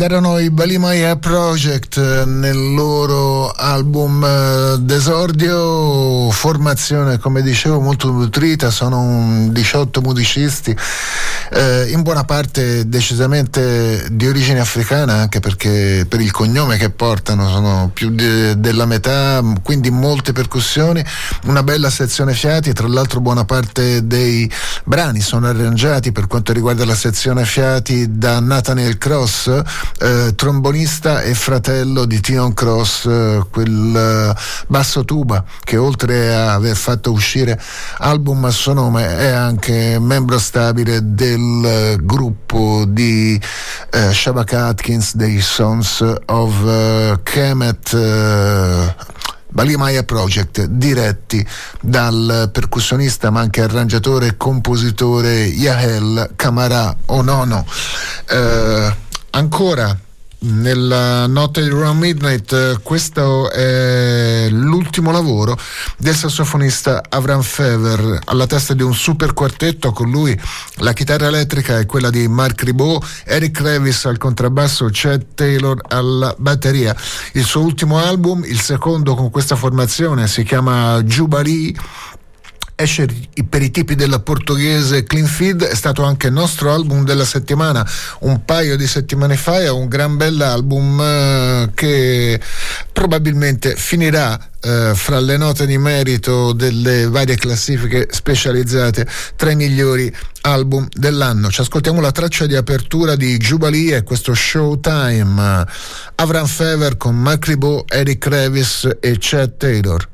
ed erano i Balimaya Project nel loro album eh, d'esordio, formazione come dicevo molto nutrita, sono 18 musicisti, eh, in buona parte decisamente di origine africana anche perché per il cognome che portano sono più de- della metà, quindi molte percussioni, una bella sezione fiati, tra l'altro buona parte dei brani sono arrangiati per quanto riguarda la sezione fiati da Nathaniel Cross, eh, trombonista e fratello di Tion Cross, eh, quel eh, basso tuba che oltre a aver fatto uscire album a suo nome è anche membro stabile del eh, gruppo di eh, Shabaka Atkins dei Sons of uh, Kemet Balimaya Project, diretti dal percussionista ma anche arrangiatore e compositore Yahel Kamara Onono. Eh, ancora nella notte di Round Midnight questo è l'ultimo lavoro del sassofonista Avram Fever alla testa di un super quartetto con lui la chitarra elettrica è quella di Mark Ribot Eric Revis al contrabbasso Chad Taylor alla batteria. Il suo ultimo album il secondo con questa formazione si chiama Jubilee esce per i tipi della portoghese Clean Feed, è stato anche il nostro album della settimana un paio di settimane fa, è un gran bell'album eh, che probabilmente finirà eh, fra le note di merito delle varie classifiche specializzate tra i migliori album dell'anno. Ci ascoltiamo la traccia di apertura di Jubilee e questo Showtime. Avram Fever con Mark Ribot, Eric Revis e Chad Taylor.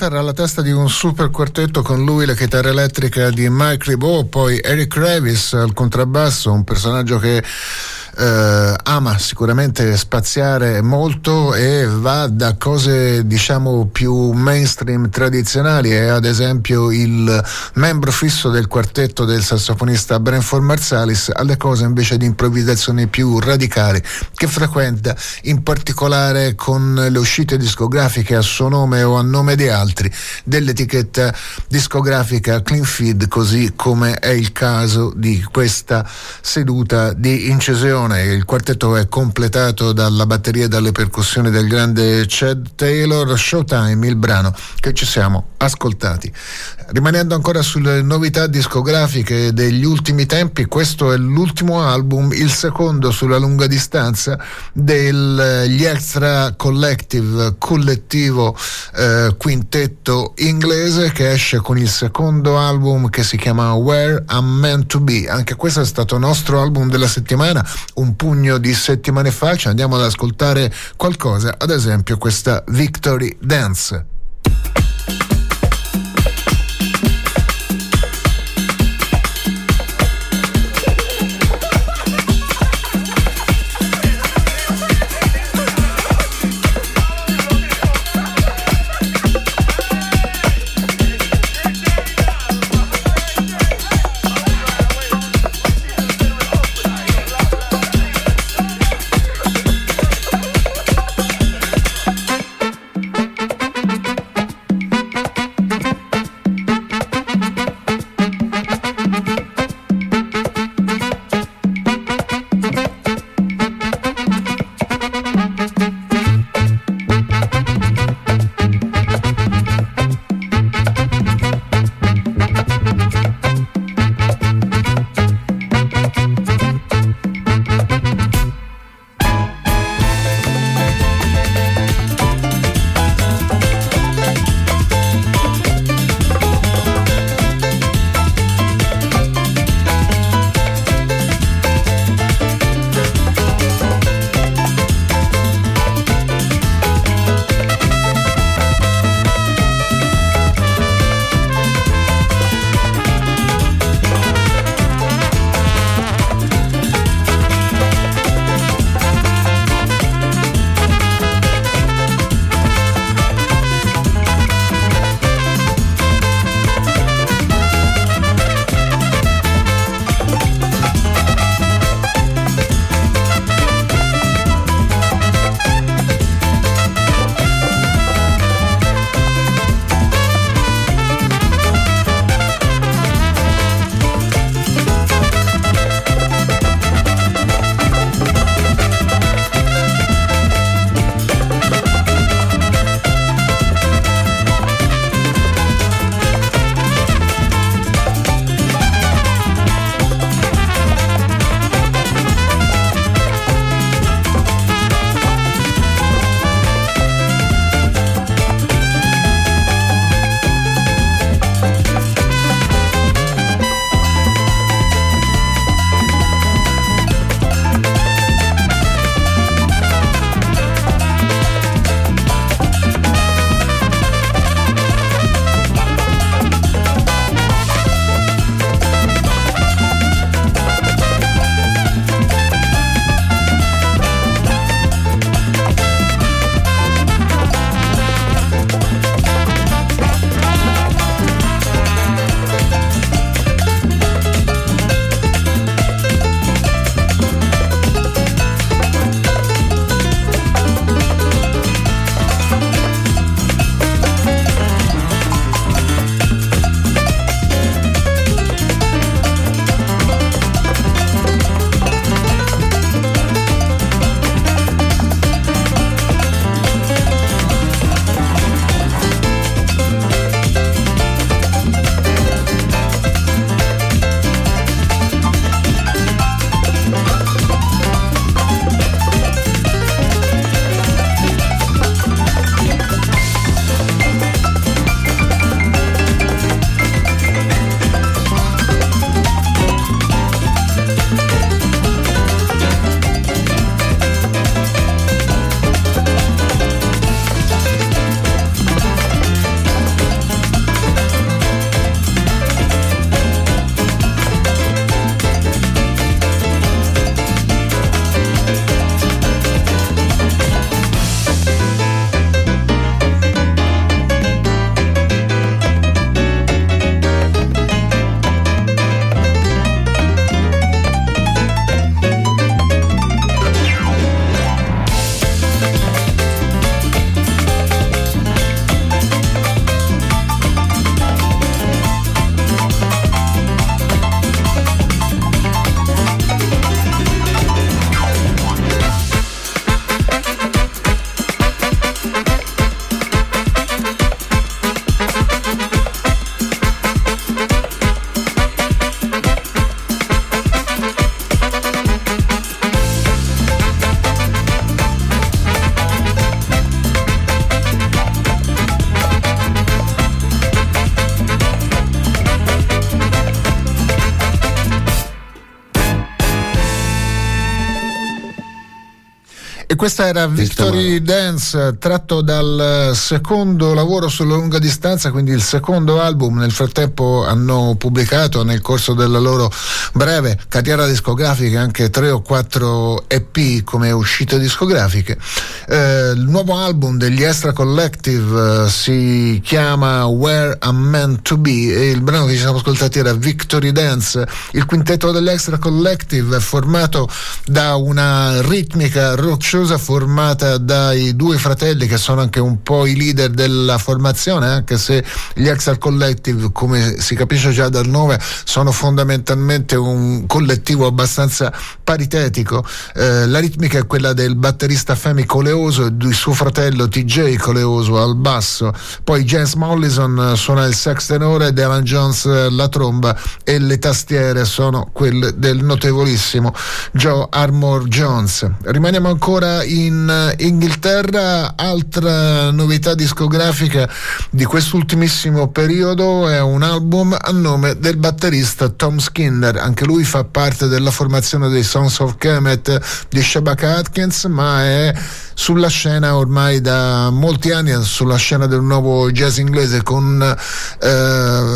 Pfeffer alla testa di un super quartetto con lui la chitarra elettrica di Mike Ribot, poi Eric Revis al contrabbasso, un personaggio che eh, ama sicuramente spaziare molto e va da cose diciamo più mainstream tradizionali. È ad esempio il membro fisso del quartetto del sassofonista Branford Marsalis alle cose invece di improvvisazioni più radicali che frequenta in particolare con le uscite discografiche a suo nome o a nome di altri dell'etichetta discografica Clean Feed così come è il caso di questa seduta di incisione. Il quartetto è completato dalla batteria e dalle percussioni del grande Chad Taylor. Showtime, il brano che ci siamo ascoltati. Rimanendo ancora sulle novità discografiche degli ultimi tempi, questo è l'ultimo album, il secondo sulla lunga distanza degli Extra Collective, collettivo eh, quintetto inglese che esce con il secondo album che si chiama Where I'm Meant to Be. Anche questo è stato il nostro album della settimana, un pugno di settimane fa. Ci andiamo ad ascoltare qualcosa, ad esempio questa Victory Dance. Questa era Victory Dance, tratto dal secondo lavoro sulla lunga distanza, quindi il secondo album. Nel frattempo hanno pubblicato nel corso della loro breve carriera discografica anche tre o quattro EP come uscite discografiche. Eh, il nuovo album degli Extra Collective eh, si chiama Where I'm Meant to Be e il brano che ci siamo ascoltati era Victory Dance. Il quintetto degli Extra Collective è formato da una ritmica rocciosa formata dai due fratelli che sono anche un po' i leader della formazione, anche se gli Extra Collective, come si capisce già dal nome, sono fondamentalmente un collettivo abbastanza paritetico. Eh, la ritmica è quella del batterista Femi Coleoso e di suo fratello TJ Coleoso al basso, poi James Mollison suona il sax tenore, Alan Jones la tromba e le tastiere sono quelle del notevolissimo Joe Armor Jones. Rimaniamo ancora in Inghilterra, altra novità discografica di quest'ultimissimo periodo è un album a nome del batterista Tom Skinner, anche lui fa parte della formazione dei Sons of Kemet di Shabaka Atkins, ma è sulla scena ormai da molti anni, sulla scena del nuovo jazz inglese con eh,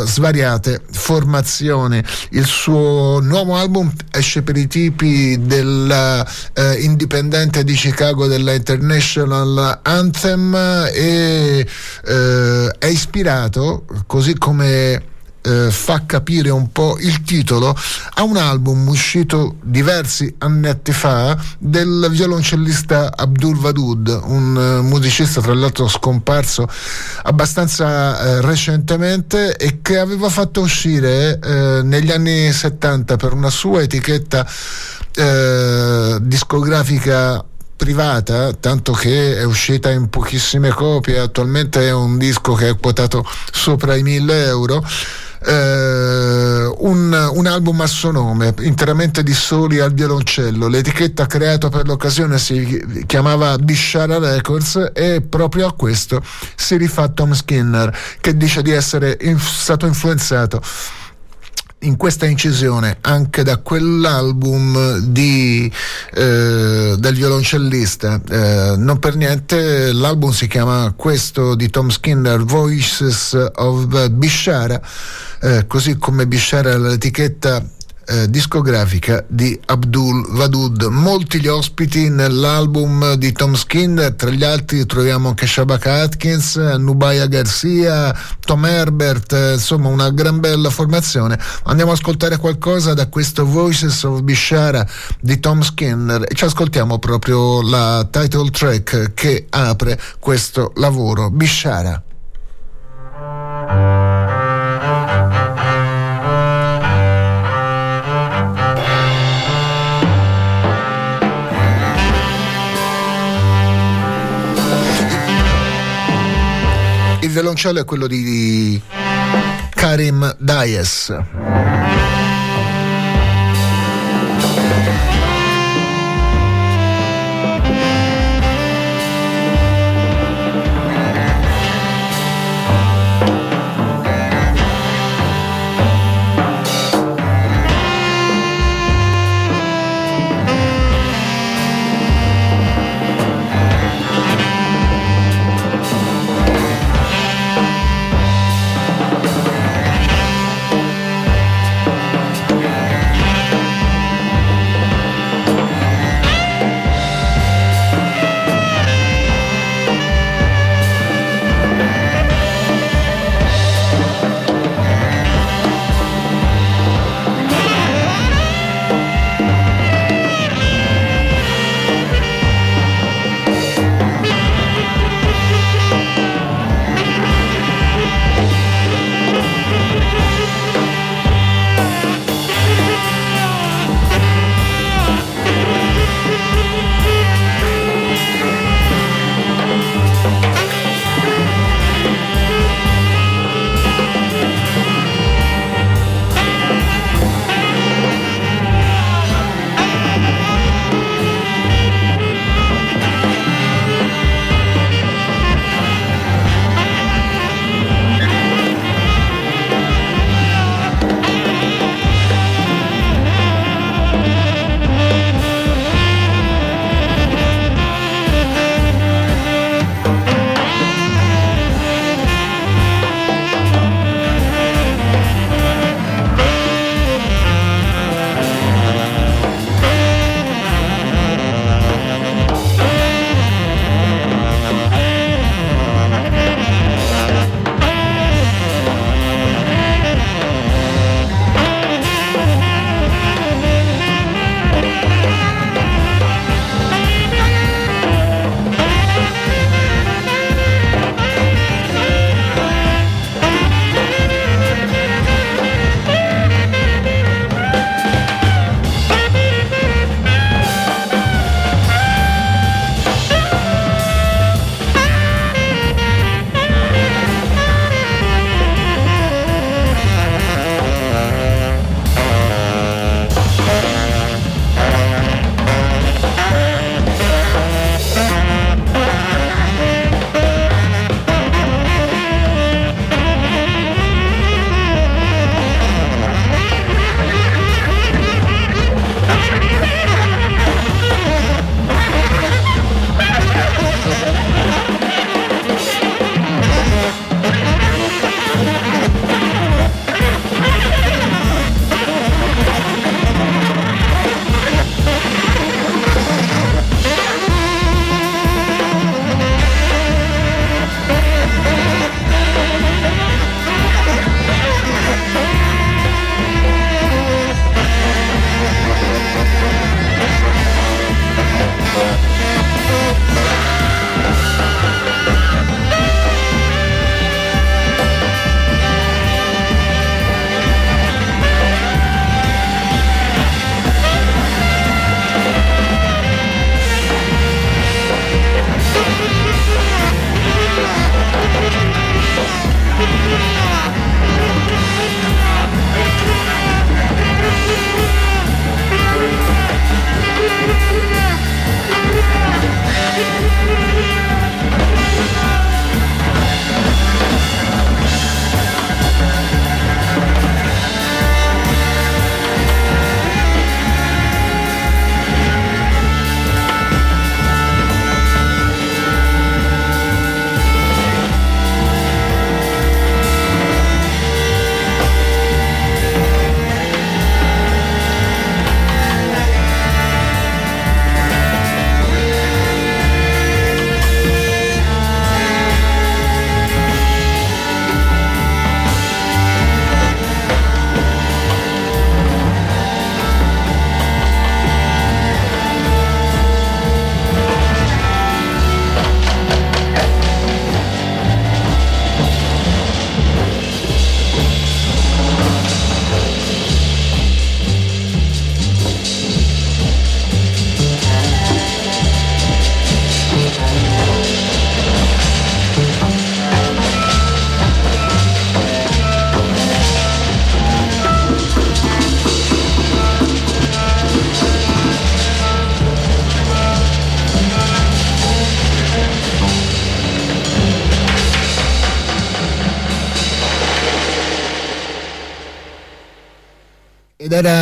svariate formazioni. Il suo nuovo album esce per i tipi dell'indipendente eh, di Chicago della International Anthem e eh, è ispirato, così come eh, fa capire un po' il titolo a un album uscito diversi annetti fa del violoncellista Abdul Wadud, un uh, musicista tra l'altro scomparso abbastanza uh, recentemente e che aveva fatto uscire uh, negli anni 70 per una sua etichetta discografica privata, tanto che è uscita in pochissime copie, attualmente è un disco che è quotato sopra i 1000 euro eh, un, un, album a suo nome, interamente di soli al violoncello. L'etichetta creata per l'occasione si chiamava Bishara Records e proprio a questo si rifà Tom Skinner, che dice di essere in, stato influenzato in questa incisione anche da quell'album di, eh, del violoncellista. Eh, non per niente l'album si chiama questo di Tom Skinner, Voices of Bishara, eh, così come Bishara l'etichetta eh, discografica di Abdul Wadud. Molti gli ospiti nell'album di Tom Skinner, tra gli altri troviamo anche Shabaka Atkins, Nubaya Garcia, Tom Herbert, eh, insomma una gran bella formazione. Andiamo ad ascoltare qualcosa da questo Voices of Bishara di Tom Skinner e ci ascoltiamo proprio la title track che apre questo lavoro, Bishara. Violoncello è quello di Karim Dias.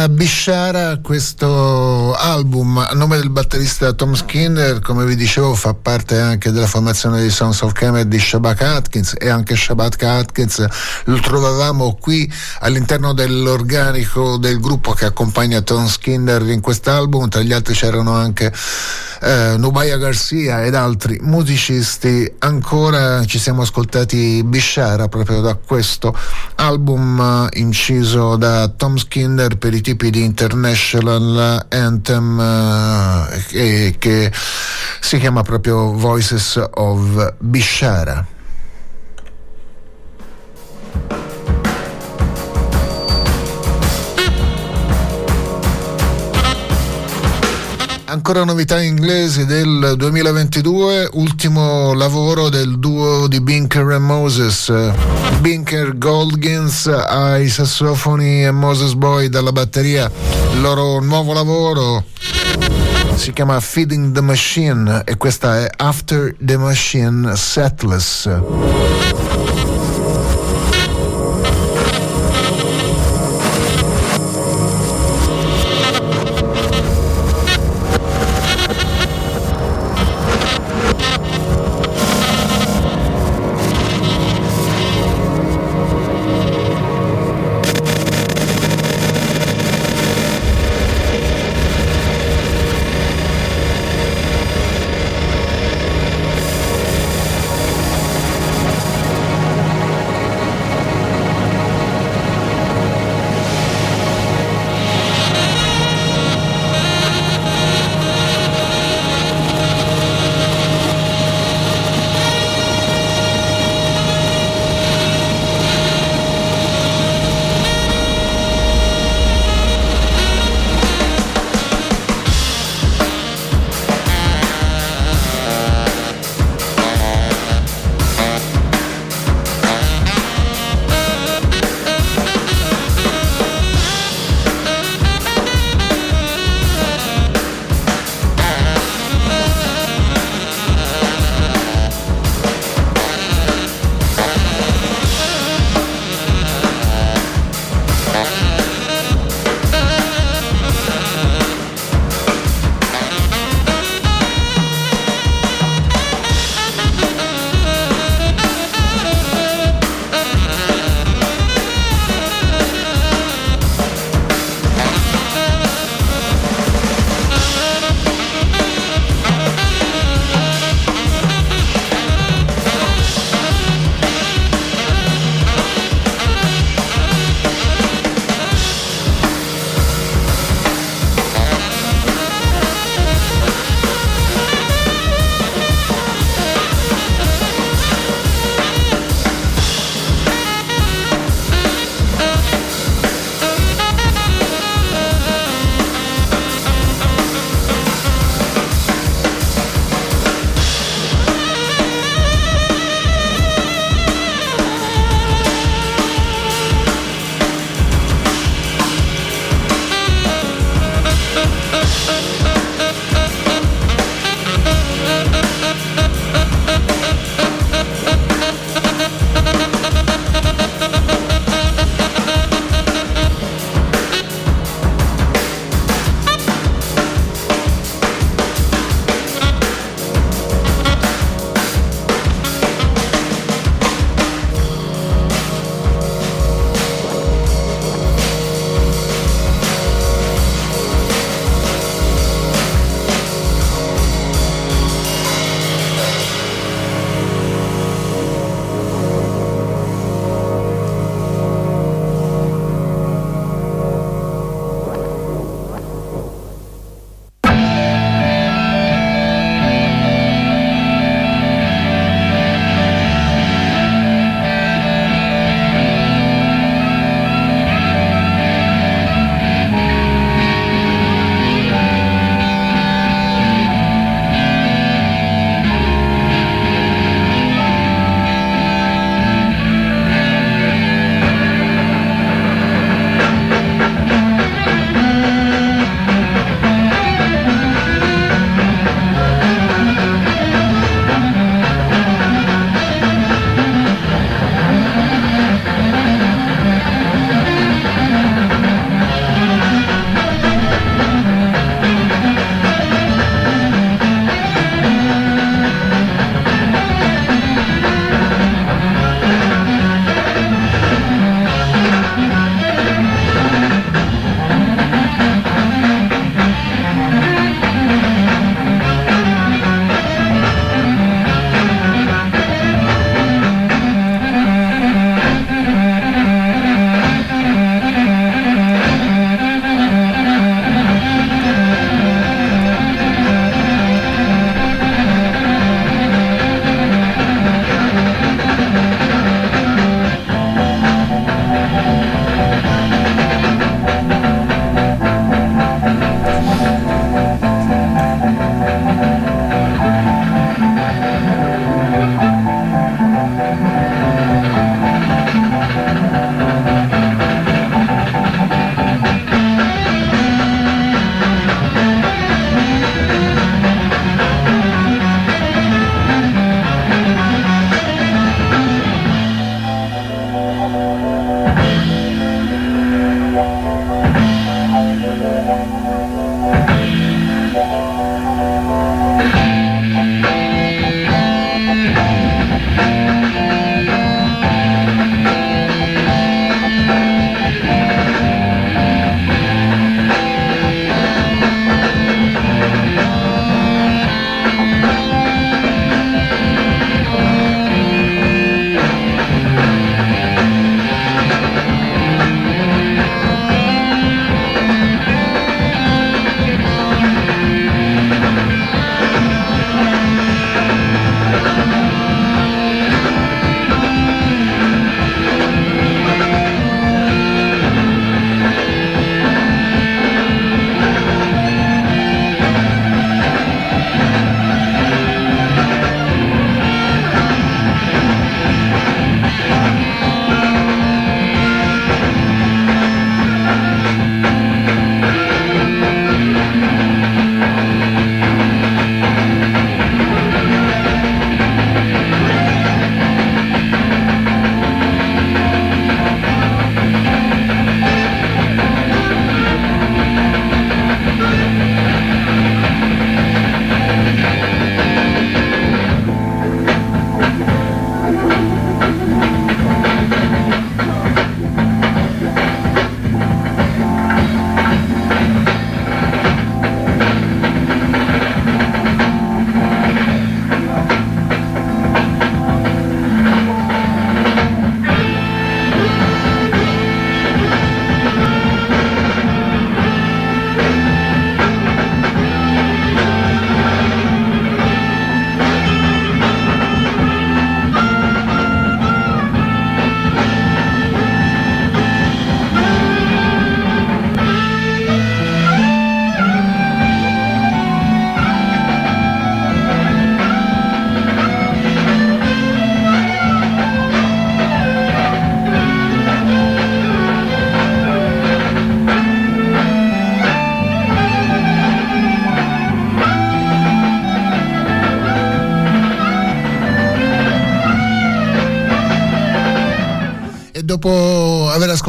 Bishara questo album a nome del batterista Tom Skinner, come vi dicevo fa parte anche della formazione di Sons of Kemet di Shabak Atkins e anche Shabak Atkins lo trovavamo qui all'interno dell'organico del gruppo che accompagna Tom Skinner in quest'album, tra gli altri c'erano anche eh, Nubaya Garcia ed altri musicisti. Ancora ci siamo ascoltati Bishara proprio da questo album eh, inciso da Tom Skinner per i tipi di International Anthem eh, che si chiama proprio Voices of Bishara. Ancora novità inglesi del 2022, ultimo lavoro del duo di Binker e Moses. Binker Goldgins ai sassofoni e Moses Boy dalla batteria. Il loro nuovo lavoro si chiama Feeding the Machine e questa è After the Machine Setless.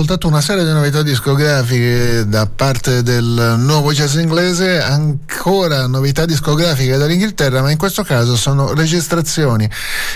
Ascoltato una serie di novità discografiche da parte del nuovo jazz inglese, ancora novità discografiche dall'Inghilterra, ma in questo caso sono registrazioni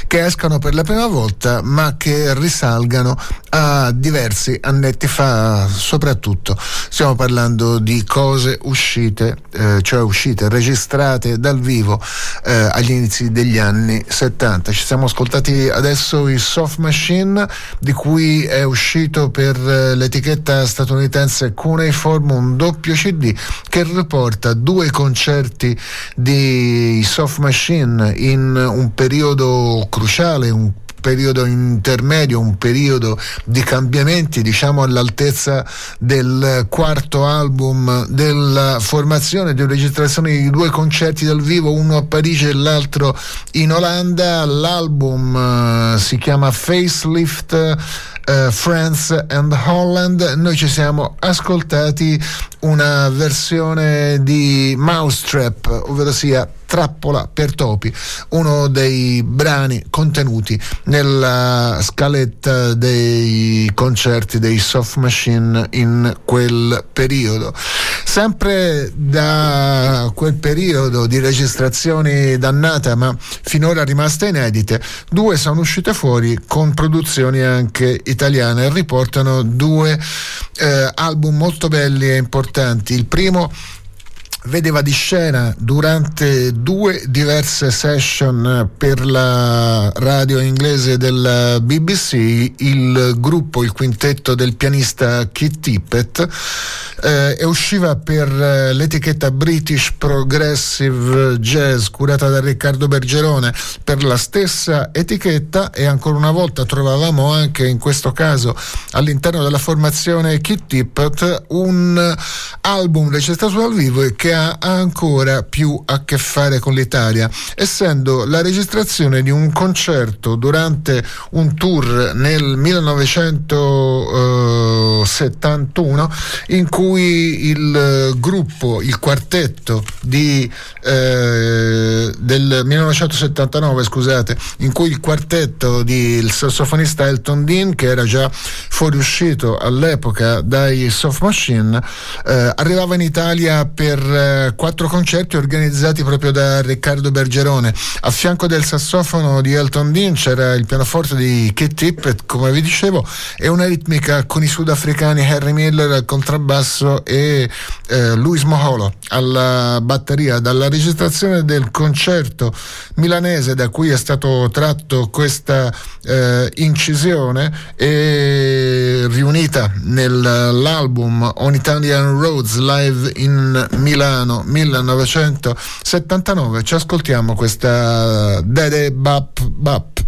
che escono per la prima volta, ma che risalgano a diversi annetti fa, soprattutto. Stiamo parlando di cose uscite, eh, cioè uscite, registrate dal vivo eh, agli inizi degli anni 70. Ci siamo ascoltati adesso i Soft Machine di cui è uscito per eh, l'etichetta statunitense Cuneiform un doppio CD che riporta due concerti di Soft Machine in un periodo cruciale, un periodo intermedio, un periodo di cambiamenti, diciamo all'altezza del quarto album della formazione, di registrazione di due concerti dal vivo, uno a Parigi e l'altro in Olanda. L'album uh, si chiama Facelift uh, France and Holland. Noi ci siamo ascoltati una versione di Mousetrap, ovvero sia Trappola per topi, uno dei brani contenuti nella scaletta dei concerti dei Soft Machine in quel periodo. Sempre da quel periodo di registrazioni dannate, ma finora rimaste inedite, due sono uscite fuori con produzioni anche italiane e riportano due eh, album molto belli e importanti. Il primo vedeva di scena durante due diverse session per la radio inglese del BBC il gruppo, il quintetto del pianista Keith Tippett eh, e usciva per eh, l'etichetta British Progressive Jazz curata da Riccardo Bergerone per la stessa etichetta e ancora una volta trovavamo anche in questo caso all'interno della formazione Keith Tippett un album registrato dal vivo e che ha ancora più a che fare con l'Italia, essendo la registrazione di un concerto durante un tour nel 1971 in cui il gruppo, il quartetto di, eh, del 1979, scusate, in cui il quartetto del sassofonista Elton Dean, che era già fuoriuscito all'epoca dai Soft Machine, eh, arrivava in Italia per eh, quattro concerti organizzati proprio da Riccardo Bergerone. A fianco del sassofono di Elton Dean c'era il pianoforte di Kate Tippett, come vi dicevo, e una ritmica con i sudafricani Harry Miller al contrabbasso e eh, Luis Moholo alla batteria. Dalla registrazione del concerto milanese da cui è stato tratto questa eh, incisione e riunita nell'album On Italian Roads Live in Milano 1979 ci ascoltiamo questa Dede Bap Bap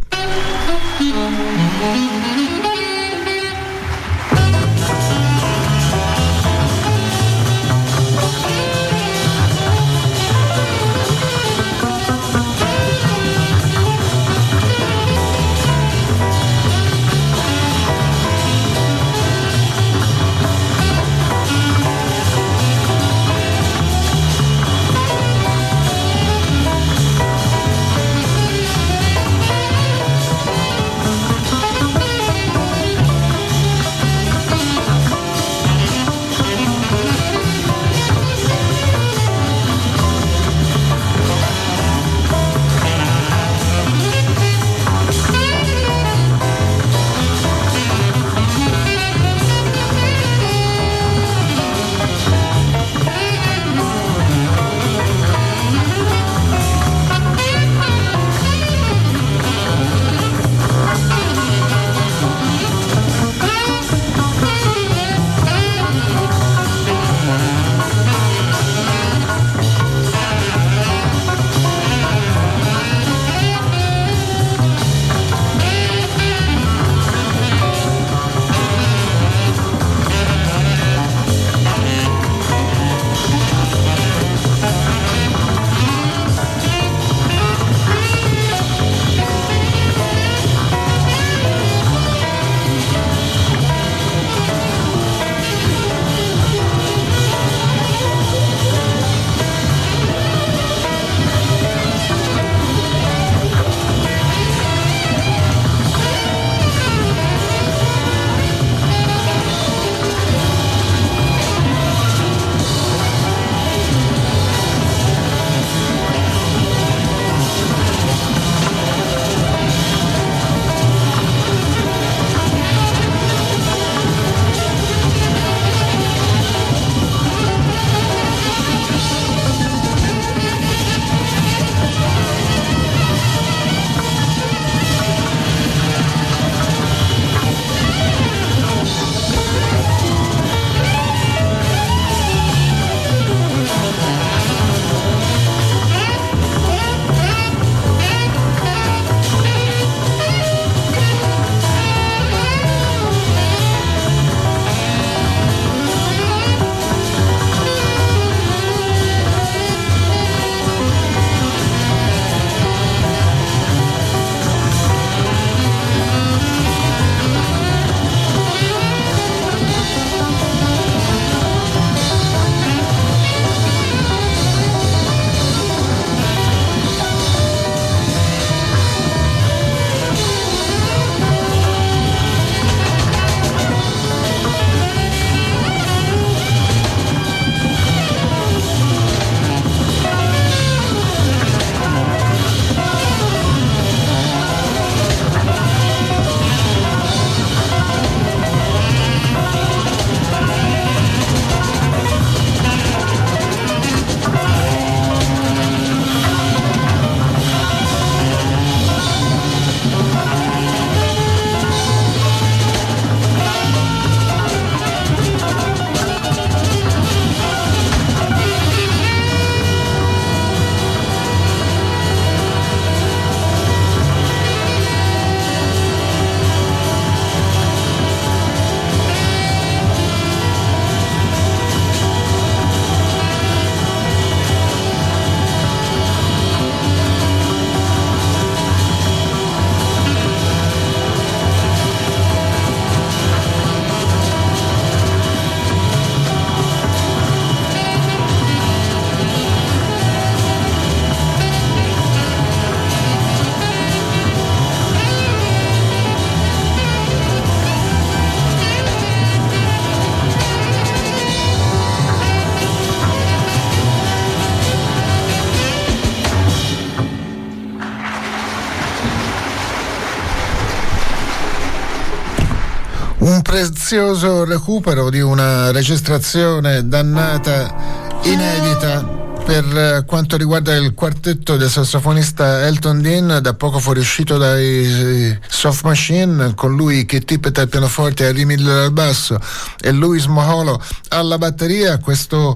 prezioso recupero di una registrazione dannata inedita per quanto riguarda il quartetto del sassofonista Elton Dean, da poco fuoriuscito dai Soft Machine, con lui Kit Tippett al pianoforte, Harry Miller al basso e Louis Moholo alla batteria, questo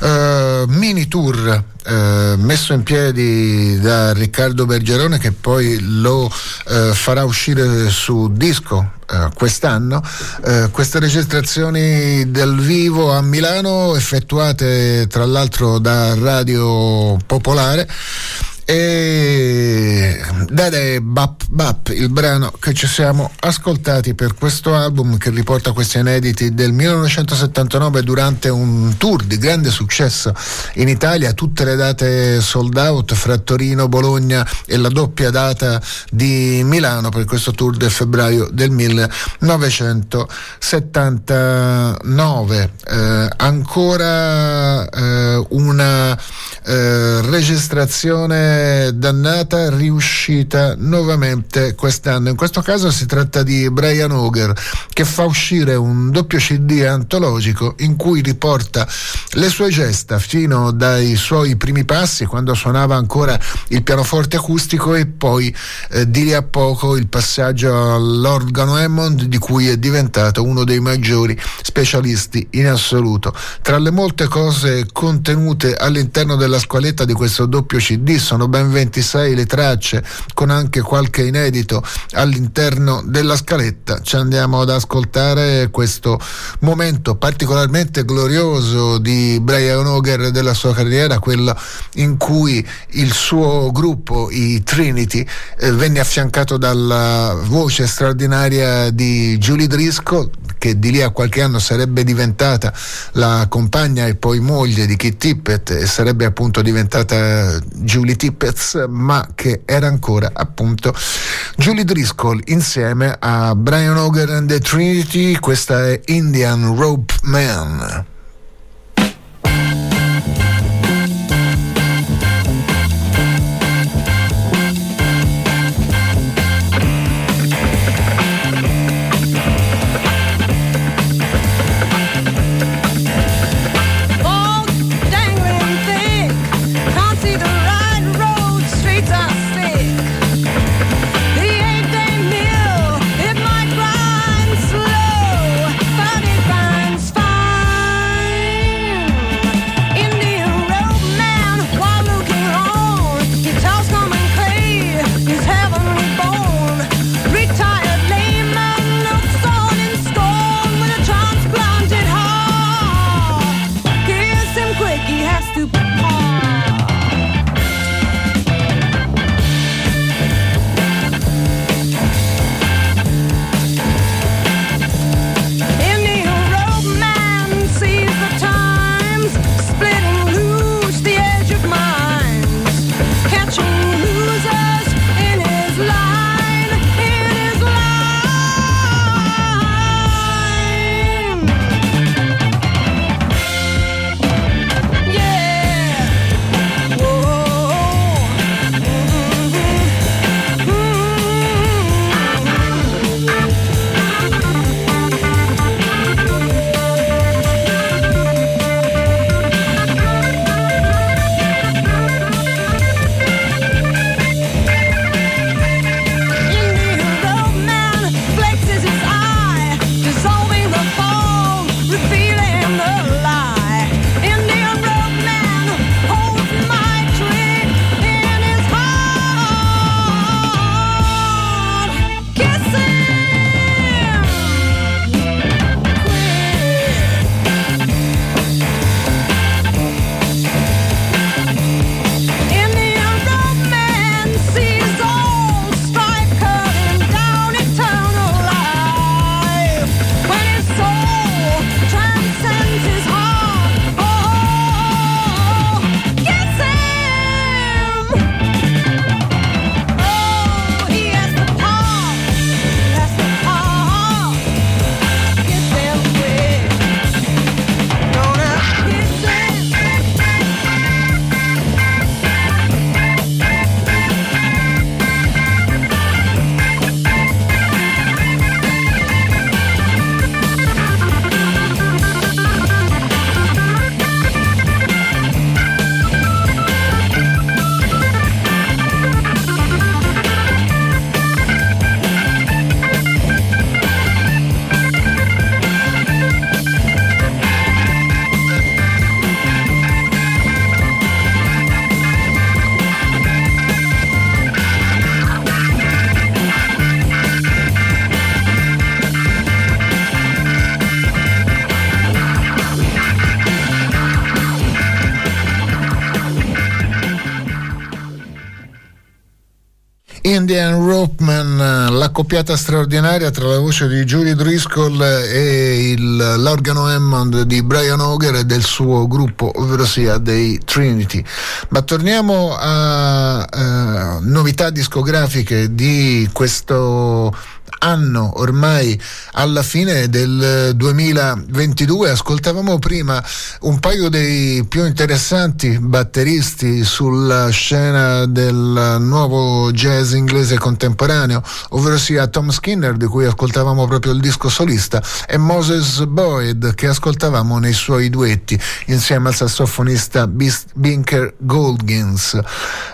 uh, mini tour uh, messo in piedi da Riccardo Bergerone che poi lo uh, farà uscire su disco Uh, quest'anno. Uh, queste registrazioni dal vivo a Milano effettuate tra l'altro da Radio Popolare e Dede Bap Bap, il brano che ci siamo ascoltati per questo album che riporta questi inediti del 1979 durante un tour di grande successo in Italia, tutte le date sold out fra Torino, Bologna e la doppia data di Milano per questo tour del febbraio del 1979. Eh, ancora eh, una eh, registrazione dannata riuscita nuovamente quest'anno. In questo caso si tratta di Brian Auger che fa uscire un doppio CD antologico in cui riporta le sue gesta fino dai suoi primi passi quando suonava ancora il pianoforte acustico e poi eh, di lì a poco il passaggio all'organo Hammond di cui è diventato uno dei maggiori specialisti in assoluto. Tra le molte cose contenute all'interno della squaletta di questo doppio CD sono ben 26 le tracce con anche qualche inedito all'interno della scaletta. Ci andiamo ad ascoltare questo momento particolarmente glorioso di Brian Hoger della sua carriera, quello in cui il suo gruppo, i Trinity, eh, venne affiancato dalla voce straordinaria di Julie Driscoll che di lì a qualche anno sarebbe diventata la compagna e poi moglie di Kit Tippett e sarebbe appunto diventata Julie Tippett, ma che era ancora appunto Julie Driscoll insieme a Brian Hogan and the Trinity, questa è Indian Rope Man. Ropeman, l'accoppiata straordinaria tra la voce di Julie Driscoll e il, l'organo Hammond di Brian Auger e del suo gruppo, ovvero sia dei Trinity. Ma torniamo a uh, novità discografiche di questo anno ormai alla fine del 2022 ascoltavamo prima un paio dei più interessanti batteristi sulla scena del nuovo jazz inglese contemporaneo ovvero sia Tom Skinner di cui ascoltavamo proprio il disco solista e Moses Boyd che ascoltavamo nei suoi duetti insieme al sassofonista Binker Goldgins.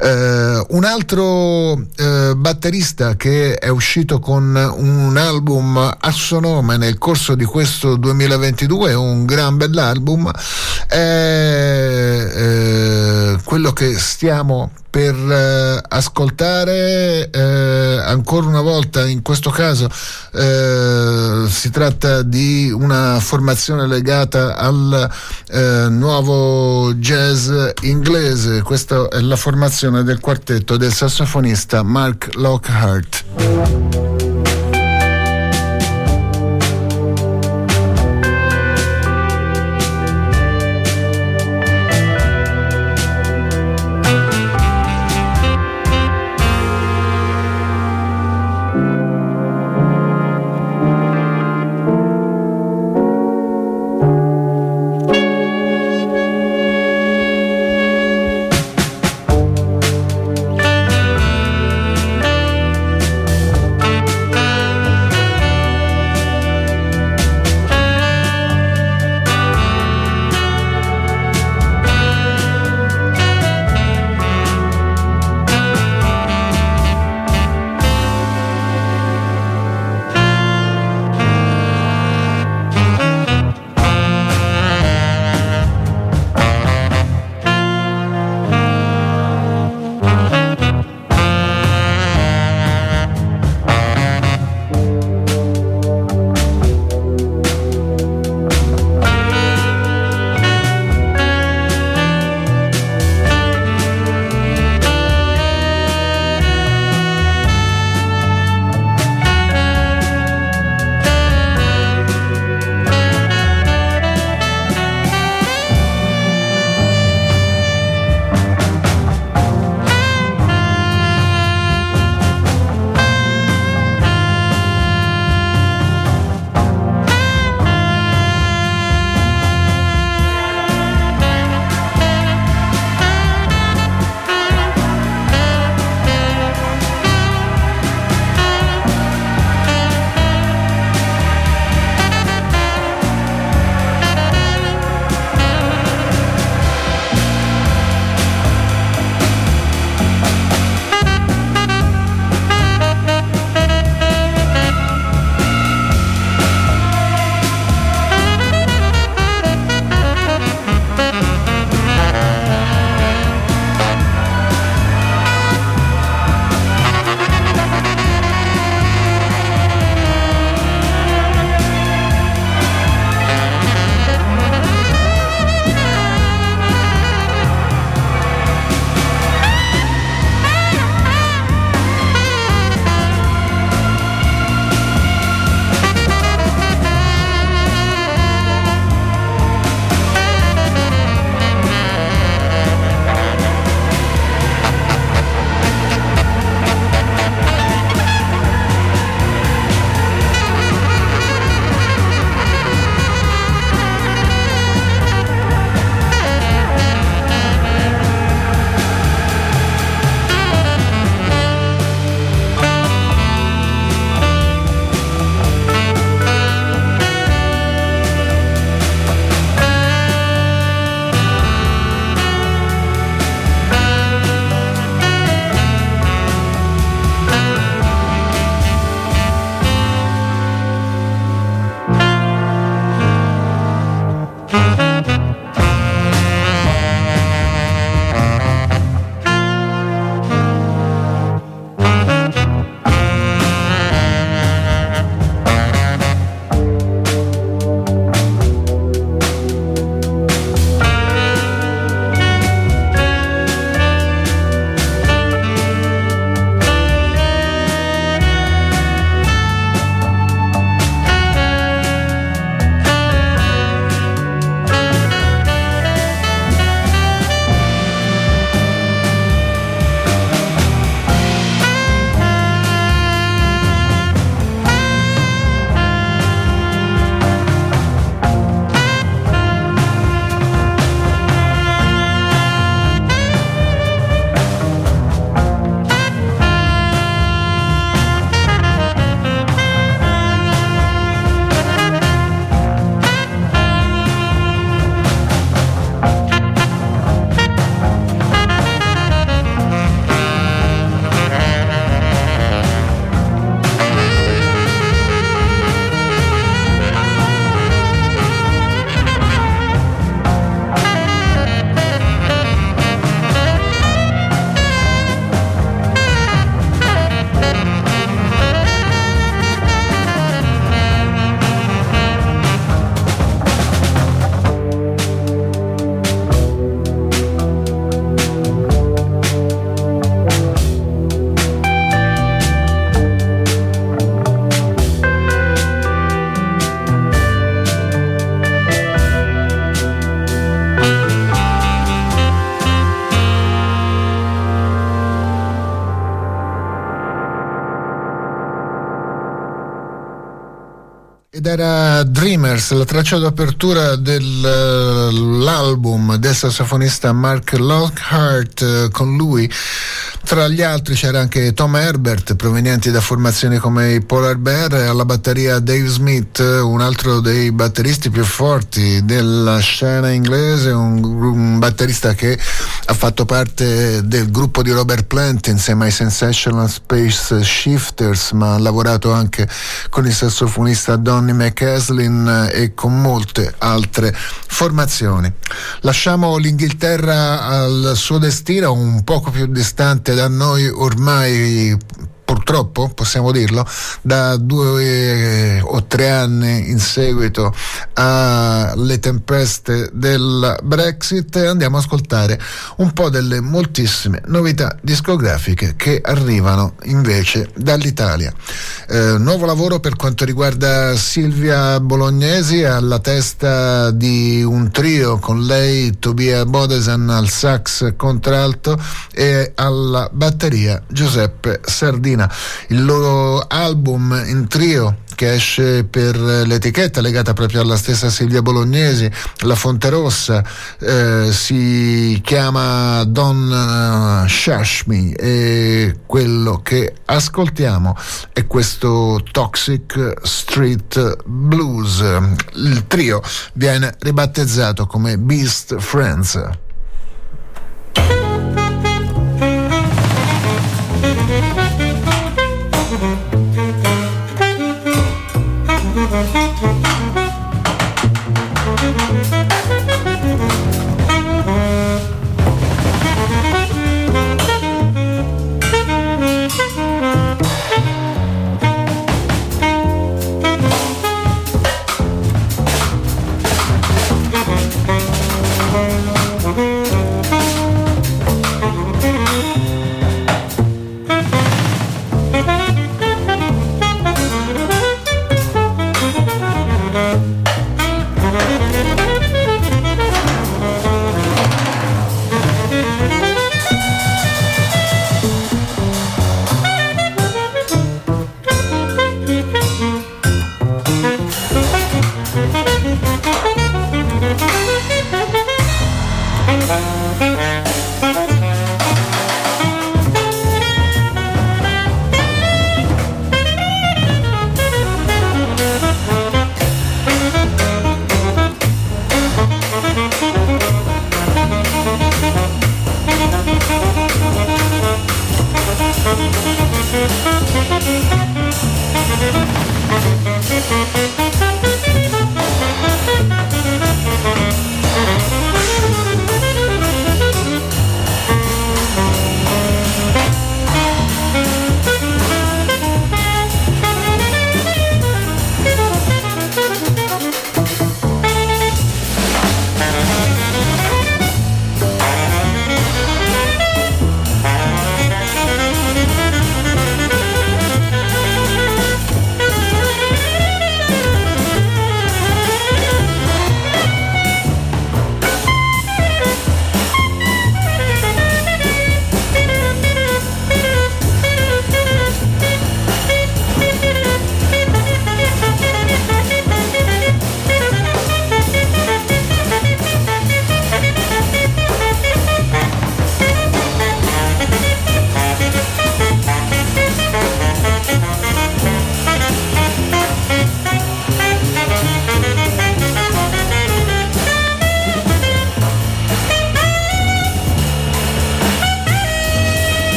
Eh, un altro eh, batterista che è uscito con un album a suo nome nel corso di questo 2022, un gran bell'album, è eh, quello che stiamo per eh, ascoltare eh, ancora una volta in questo caso eh, si tratta di una formazione legata al eh, nuovo jazz inglese. Questa è la formazione del quartetto del sassofonista Mark Lockhart era Dreamers, la traccia d'apertura dell'album del sassofonista Mark Lockhart. Con lui, tra gli altri, c'era anche Tom Herbert, provenienti da formazioni come i Polar Bear, e alla batteria Dave Smith, un altro dei batteristi più forti della scena inglese, un, un batterista che ha fatto parte del gruppo di Robert Plant insieme ai Sensational Space Shifters, ma ha lavorato anche con il sassofonista Donny McCaslin e con molte altre formazioni. Lasciamo l'Inghilterra al suo destino, un poco più distante da noi ormai purtroppo, possiamo dirlo, da due eh, o tre anni in seguito alle tempeste del Brexit andiamo ad ascoltare un po' delle moltissime novità discografiche che arrivano invece dall'Italia. Eh, nuovo lavoro per quanto riguarda Silvia Bolognesi alla testa di un trio con lei Tobia Bodesan al sax contralto e alla batteria Giuseppe Sardina Argentina, il loro album in trio che esce per l'etichetta legata proprio alla stessa Silvia Bolognesi, La Fonte Rossa, eh, si chiama Don eh, Shashmi e quello che ascoltiamo è questo Toxic Street Blues. Il trio viene ribattezzato come Beast Friends. thank you Mm-hmm.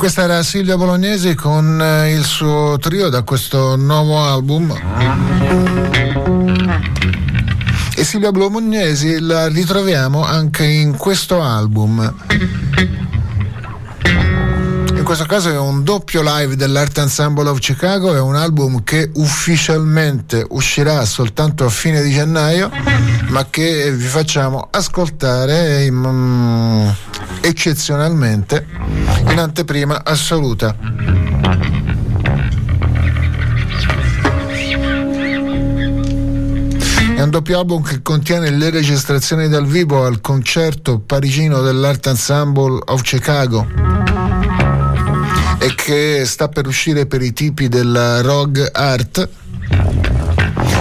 Questa era Silvia Bolognesi con eh, il suo trio da questo nuovo album. E Silvia Bolognesi la ritroviamo anche in questo album questo caso è un doppio live dell'Art Ensemble of Chicago, è un album che ufficialmente uscirà soltanto a fine di gennaio, ma che vi facciamo ascoltare in, um, eccezionalmente in anteprima assoluta. È un doppio album che contiene le registrazioni dal vivo al concerto parigino dell'Art Ensemble of Chicago e che sta per uscire per i tipi della Rogue Art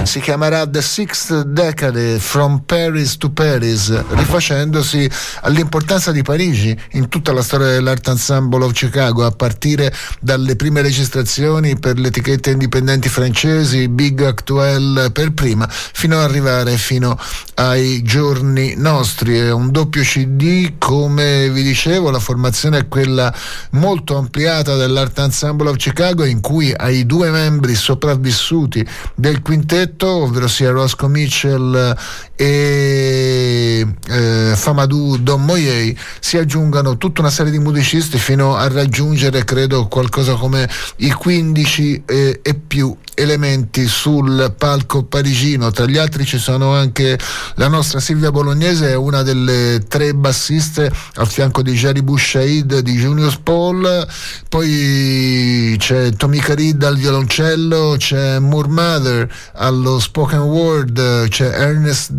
si chiamerà The Sixth Decade From Paris to Paris, rifacendosi all'importanza di Parigi in tutta la storia dell'Art Ensemble of Chicago, a partire dalle prime registrazioni per le etichette indipendenti francesi, Big Actuel per prima, fino ad arrivare fino ai giorni nostri. È un doppio CD, come vi dicevo, la formazione è quella molto ampliata dell'Art Ensemble of Chicago, in cui ai due membri sopravvissuti del quintetto ovvero sia Roscoe Mitchell e eh, Famadou Don Moyei, si aggiungano tutta una serie di musicisti fino a raggiungere, credo, qualcosa come i 15 eh, e più elementi sul palco parigino. Tra gli altri ci sono anche la nostra Silvia Bolognese, una delle tre bassiste al fianco di Jerry Bushaid di Junius Paul, poi c'è Tomika Reed al violoncello, c'è Moore Mother allo spoken word, c'è Ernest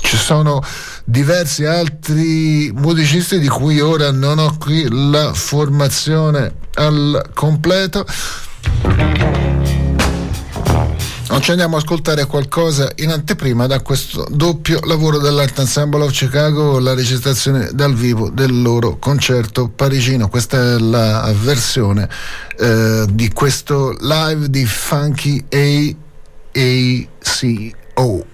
ci sono diversi altri musicisti di cui ora non ho qui la formazione al completo. Non ci andiamo a ascoltare qualcosa in anteprima da questo doppio lavoro dell'Art Ensemble of Chicago, la registrazione dal vivo del loro concerto parigino. Questa è la versione eh, di questo live di Funky AACO.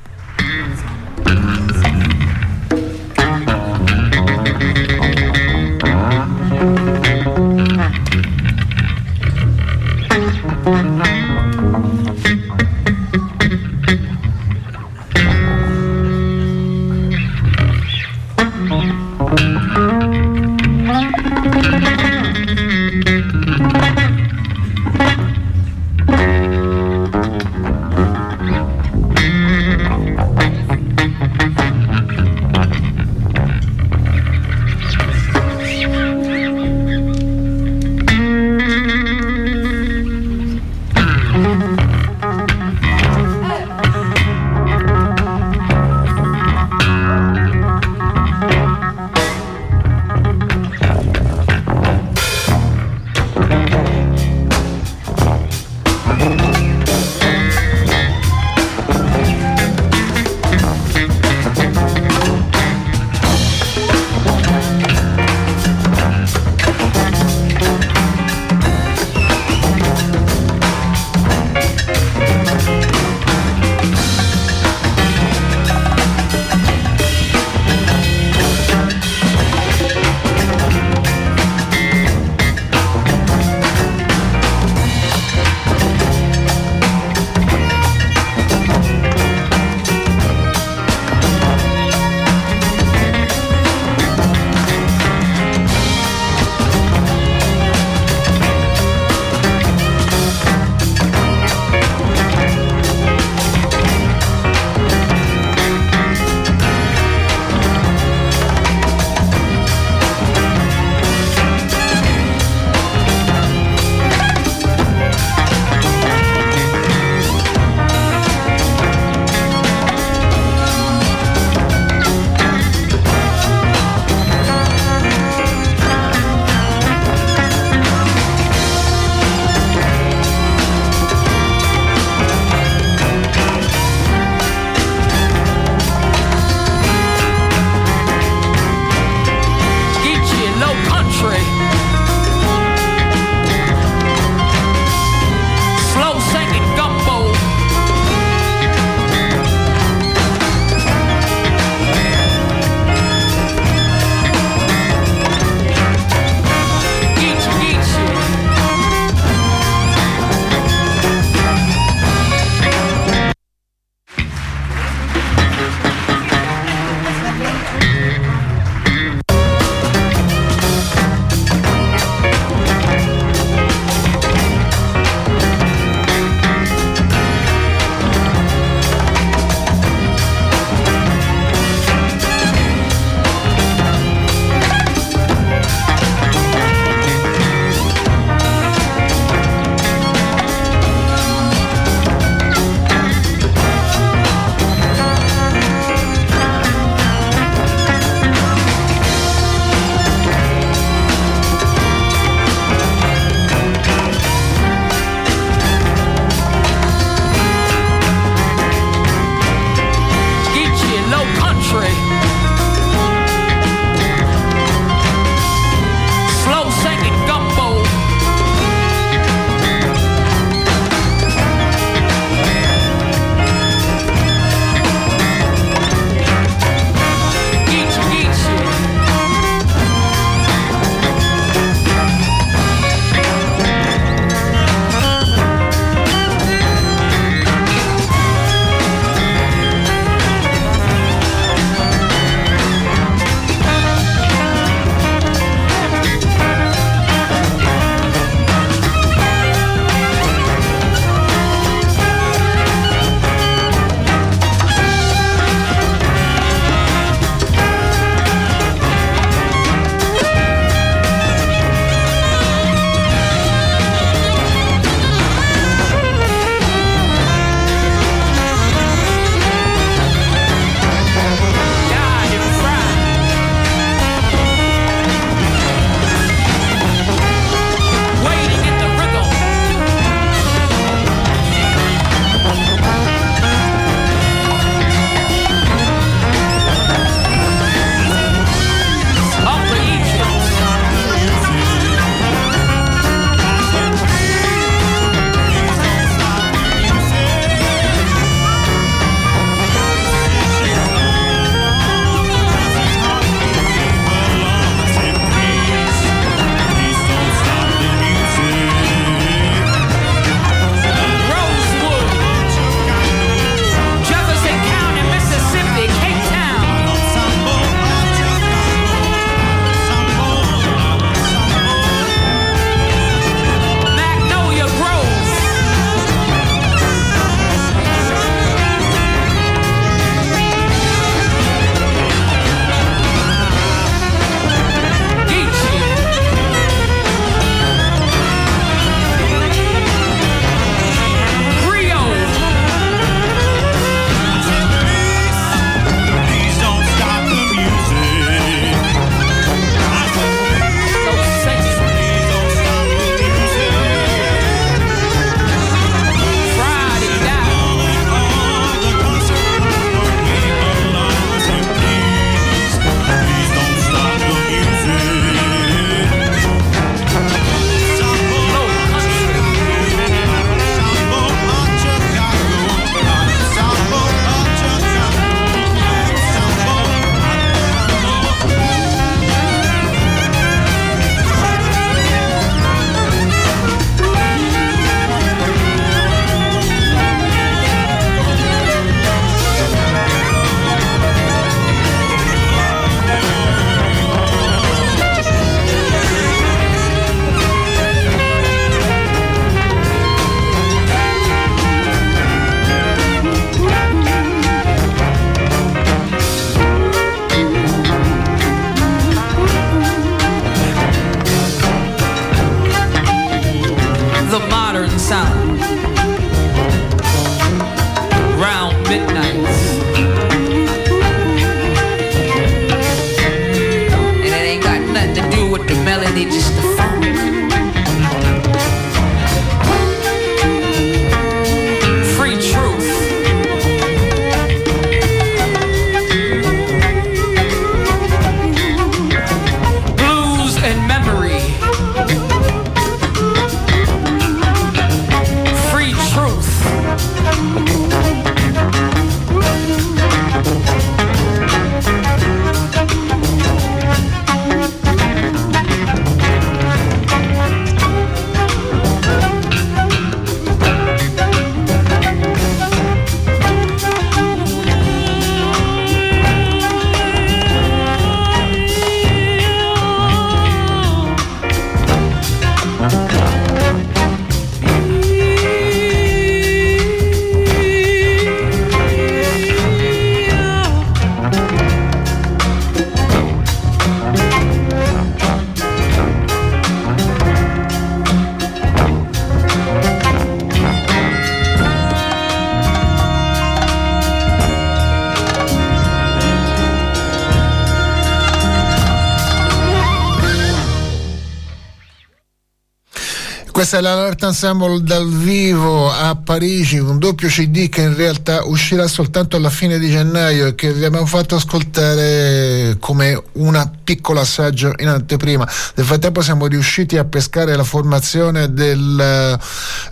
Questa è l'Alert Ensemble dal vivo a Parigi, un doppio CD che in realtà uscirà soltanto alla fine di gennaio e che vi abbiamo fatto ascoltare come un piccolo assaggio in anteprima. Nel frattempo siamo riusciti a pescare la formazione del,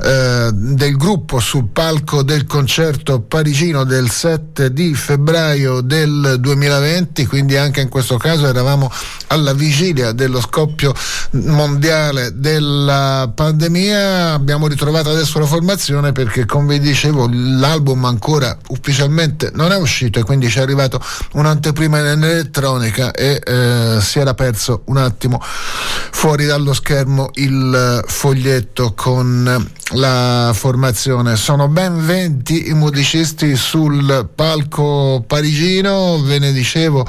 eh, del gruppo sul palco del concerto parigino del 7 di febbraio del 2020, quindi anche in questo caso eravamo alla vigilia dello scoppio mondiale della pandemia. Abbiamo ritrovato adesso la formazione perché, come vi dicevo, l'album ancora ufficialmente non è uscito e quindi ci è arrivato un'anteprima in elettronica e eh, si era perso un attimo fuori dallo schermo il foglietto con la formazione. Sono ben 20 i musicisti sul palco parigino, ve ne dicevo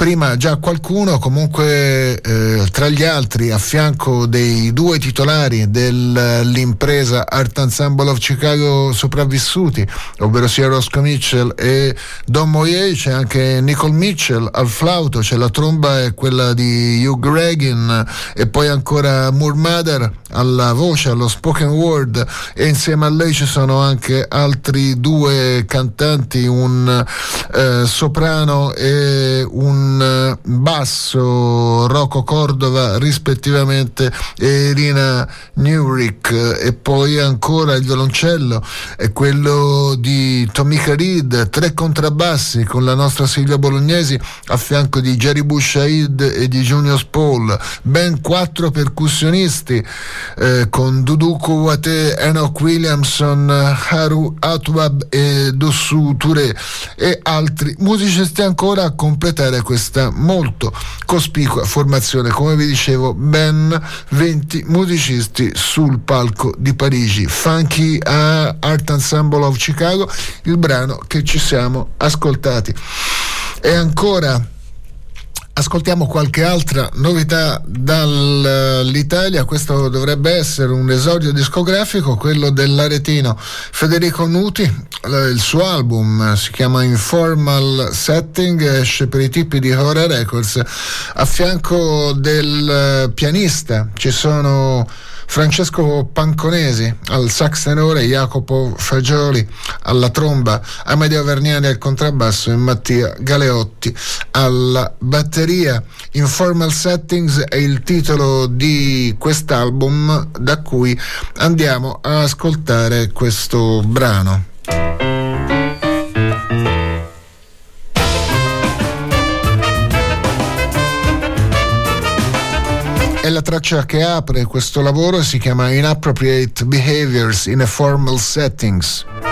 prima già qualcuno, comunque eh, tra gli altri a fianco dei due titolari dell'impresa Art Ensemble of Chicago sopravvissuti, ovvero sia Roscoe Mitchell e Don Moyer, c'è anche Nicole Mitchell al flauto, c'è la tromba è quella di Hugh Gregin e poi ancora Moore Mother alla voce, allo spoken word e insieme a lei ci sono anche altri due cantanti, un eh, soprano e un eh, basso Rocco Cordova rispettivamente e Irina Newrick e poi ancora il violoncello è quello di Tomica Reed, tre contrabbassi con la nostra Silvia Bolognesi a fianco di Jerry Bushaid e di Junior Paul, ben quattro percussionisti eh, con Duduku Wate, Enoch Williamson, Haru Atwab e Dossu Touré e altri musicisti ancora a completare questa molto cospicua formazione, come vi dicevo, ben 20 musicisti sul palco di Parigi. Funky Art Ensemble of Chicago, il brano che ci siamo ascoltati. E ancora Ascoltiamo qualche altra novità dall'Italia, questo dovrebbe essere un esordio discografico, quello dell'aretino Federico Nuti, il suo album si chiama Informal Setting, esce per i tipi di Hora Records, a fianco del pianista ci sono Francesco Panconesi al sax tenore, Jacopo Fagioli alla tromba, Amedeo Verniani al contrabbasso e Mattia Galeotti alla batteria. Informal Settings è il titolo di quest'album da cui andiamo a ascoltare questo brano. La traccia che apre questo lavoro si chiama Inappropriate Behaviors in a Formal Settings.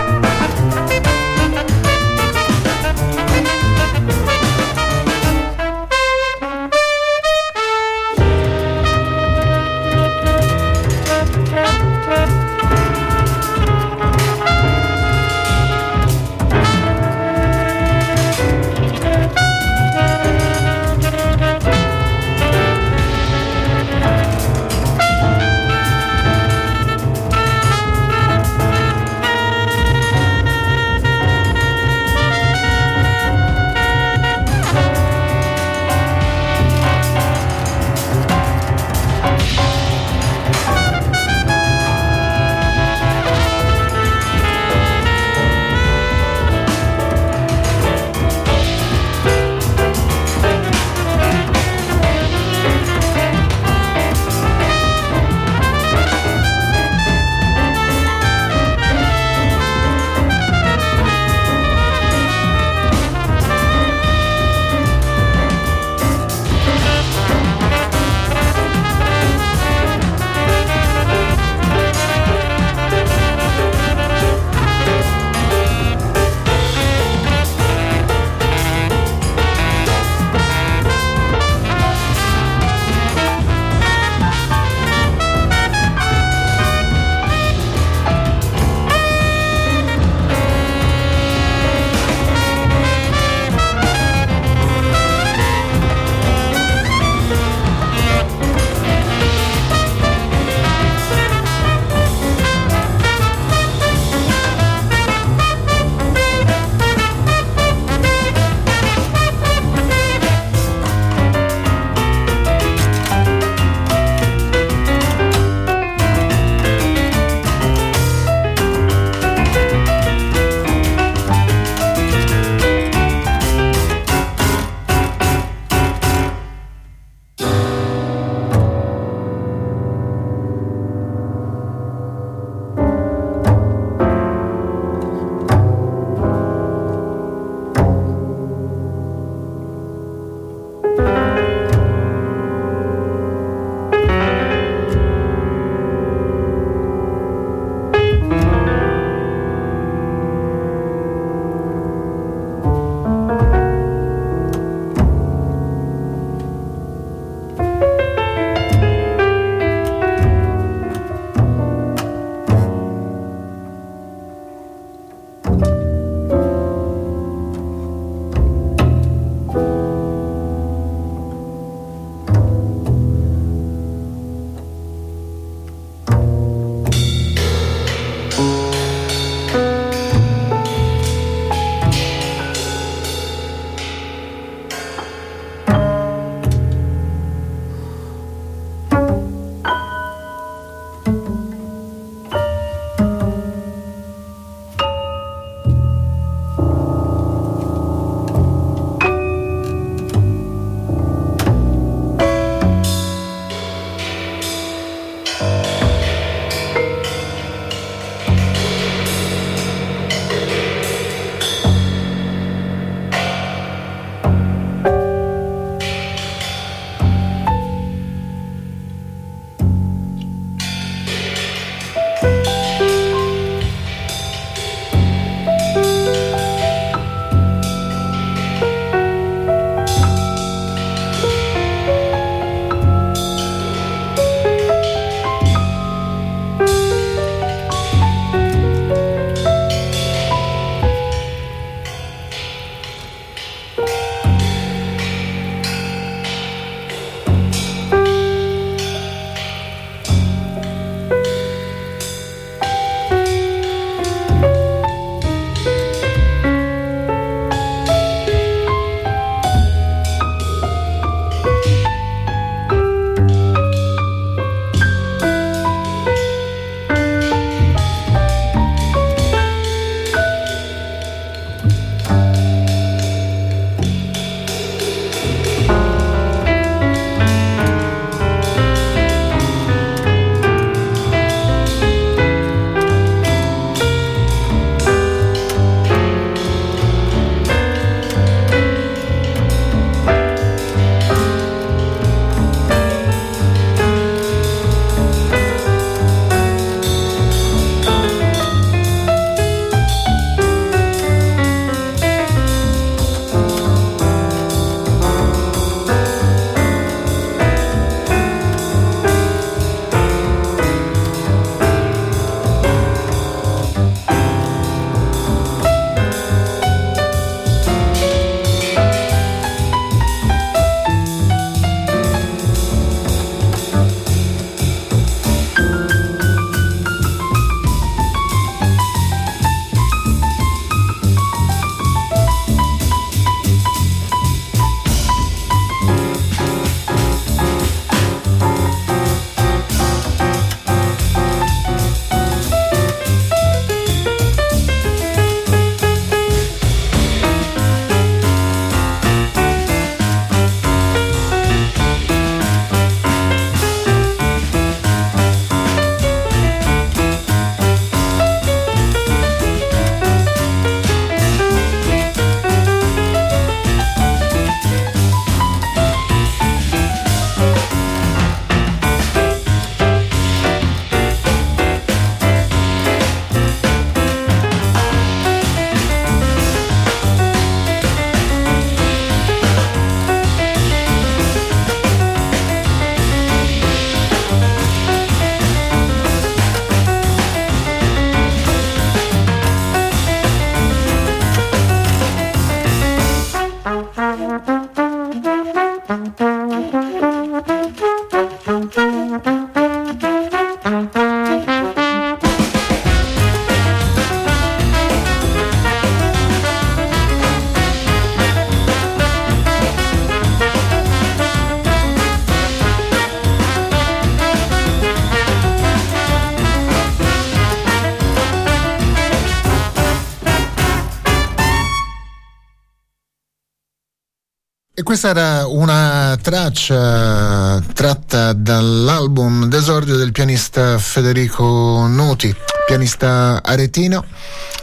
Questa era una traccia tratta dall'album d'esordio del pianista Federico Nuti, pianista aretino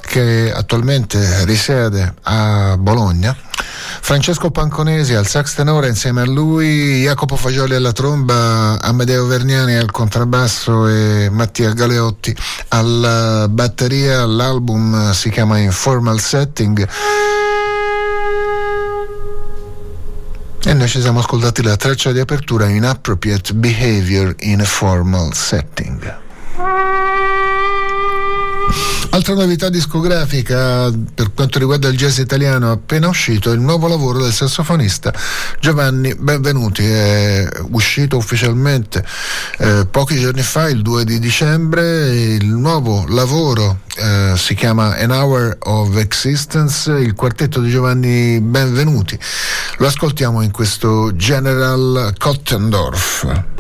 che attualmente risiede a Bologna. Francesco Panconesi al sax tenore insieme a lui, Jacopo Fagioli alla tromba, Amedeo Verniani al contrabbasso e Mattia Galeotti alla batteria. L'album si chiama Informal Setting. Ci siamo ascoltati la traccia di apertura Inappropriate Behavior in a Formal Setting. Altra novità discografica per quanto riguarda il jazz italiano appena uscito il nuovo lavoro del sassofonista Giovanni Benvenuti. È uscito ufficialmente eh, pochi giorni fa il 2 di dicembre. Il nuovo lavoro eh, si chiama An Hour of Existence il quartetto di Giovanni Benvenuti lo ascoltiamo in questo General Cottendorf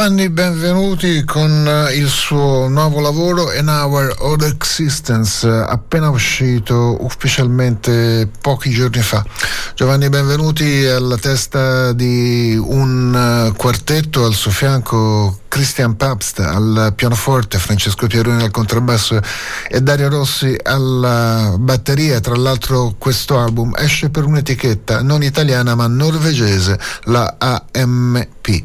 Giovanni Benvenuti con eh, il suo nuovo lavoro An Hour of Existence, appena uscito ufficialmente pochi giorni fa. Giovanni Benvenuti alla testa di un eh, quartetto, al suo fianco Christian Pabst al pianoforte, Francesco Pieroni al contrabbasso e Dario Rossi alla batteria. Tra l'altro questo album esce per un'etichetta non italiana ma norvegese, la AMP.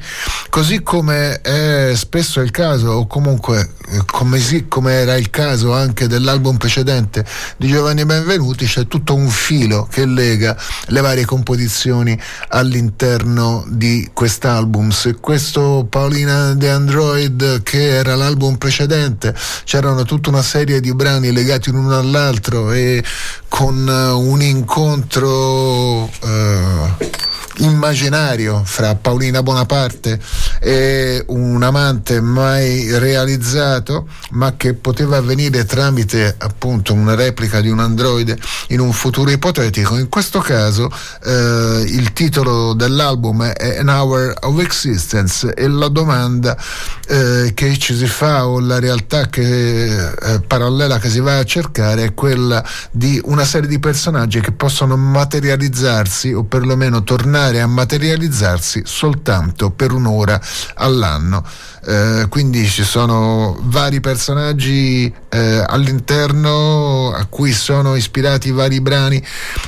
Così come è spesso il caso, o comunque eh, come, sì, come era il caso anche dell'album precedente di Giovanni Benvenuti, c'è tutto un filo che lega le varie composizioni all'interno di quest'album. Se questo Paolina De Android che era l'album precedente, c'erano tutta una serie di brani legati l'uno all'altro e con uh, un incontro uh, immaginario fra Paolina Bonaparte e un amante mai realizzato, ma che poteva avvenire tramite appunto una replica di un androide in un futuro ipotetico. In questo caso eh, il titolo dell'album è An Hour of Existence e la domanda eh, che ci si fa o la realtà che, eh, parallela che si va a cercare è quella di una serie di personaggi che possono materializzarsi o perlomeno tornare a materializzarsi soltanto per un'ora all'anno. Eh, quindi ci sono vari personaggi eh, all'interno a cui sono ispirati vari brani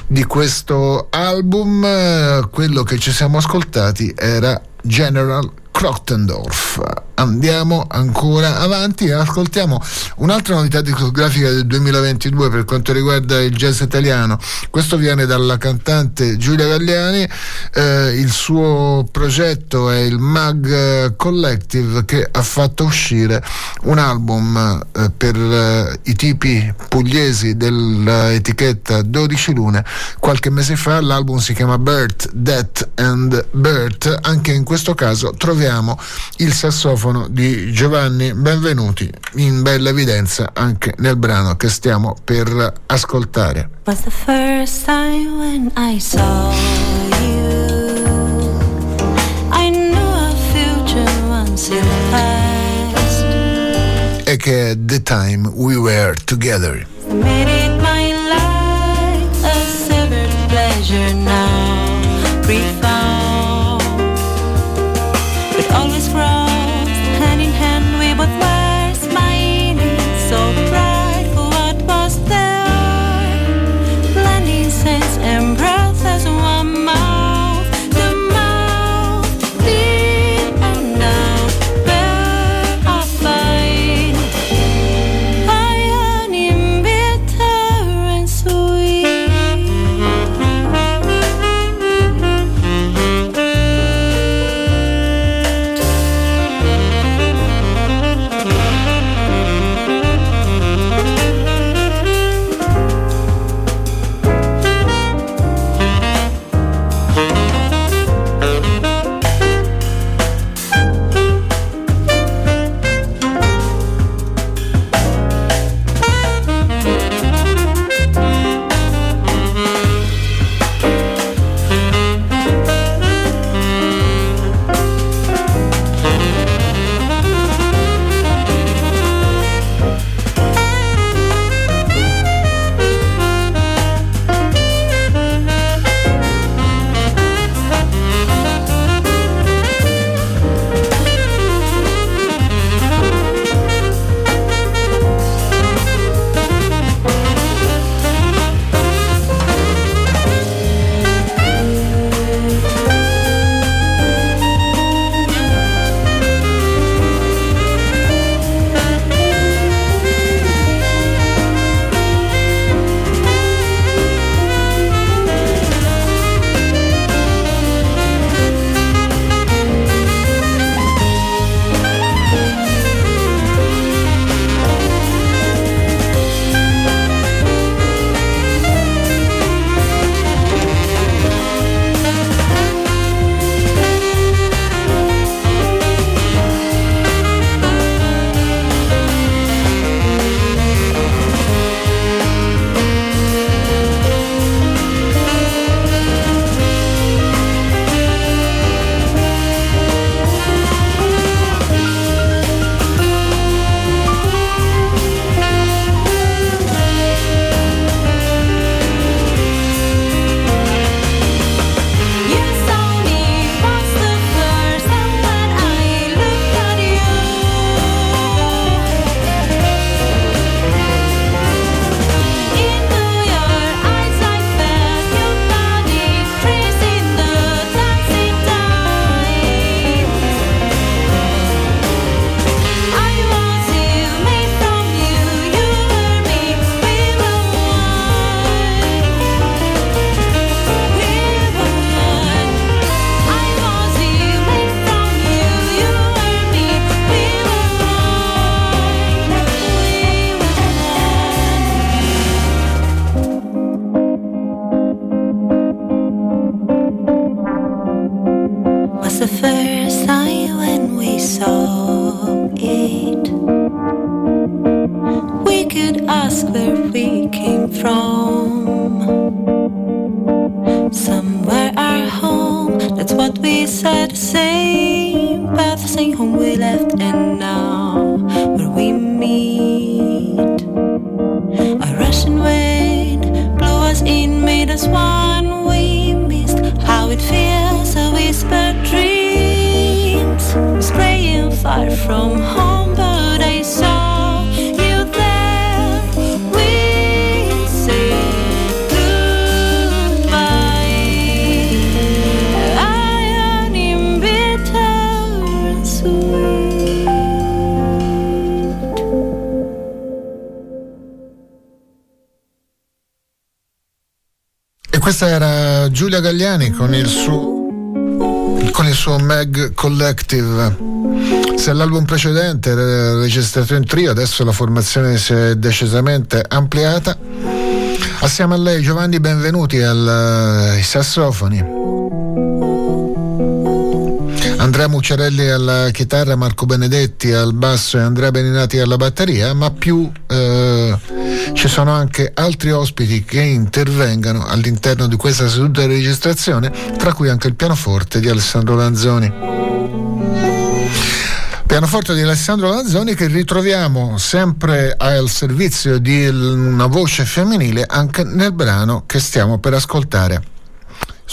di questo album. Eh, quello che ci siamo ascoltati era General Krottendorf. Andiamo ancora avanti e ascoltiamo un'altra novità discografica del 2022 per quanto riguarda il jazz italiano. Questo viene dalla cantante Giulia Galliani, eh, il suo progetto è il Mag Collective che ha fatto uscire un album eh, per eh, i tipi pugliesi dell'etichetta 12 Lune qualche mese fa. L'album si chiama Birth, Death and Birth. Anche in questo caso troviamo troviamo il sassofono di Giovanni Benvenuti in bella evidenza anche nel brano che stiamo per ascoltare. Was the first time when I saw you? I knew a future once in the past. E che è The Time We Were Together Giulia Gagliani con il suo, con il suo Meg Collective. Se l'album precedente era registrato in trio, adesso la formazione si è decisamente ampliata. Assieme a lei Giovanni benvenuti ai sassofoni. Andrea Mucciarelli alla chitarra, Marco Benedetti al basso e Andrea Beninati alla batteria, ma più eh, ci sono anche altri ospiti che intervengano all'interno di questa seduta di registrazione, tra cui anche il pianoforte di Alessandro Lanzoni. Pianoforte di Alessandro Lanzoni che ritroviamo sempre al servizio di una voce femminile anche nel brano che stiamo per ascoltare.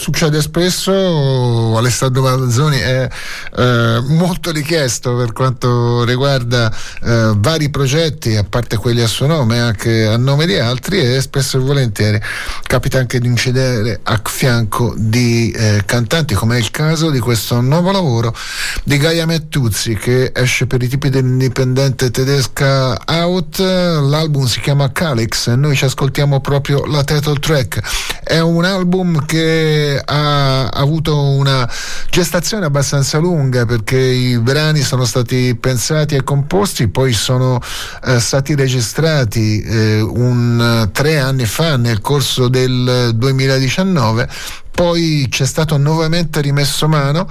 Succede spesso, Alessandro Manzoni è eh, molto richiesto per quanto riguarda eh, vari progetti, a parte quelli a suo nome, anche a nome di altri e spesso e volentieri capita anche di incidere a fianco di eh, cantanti, come è il caso di questo nuovo lavoro di Gaia Mettuzzi che esce per i tipi dell'indipendente tedesca Out, l'album si chiama Calix e noi ci ascoltiamo proprio la title track. È un album che ha avuto una gestazione abbastanza lunga perché i brani sono stati pensati e composti, poi sono eh, stati registrati eh, un, tre anni fa nel corso del 2019 poi c'è stato nuovamente rimesso mano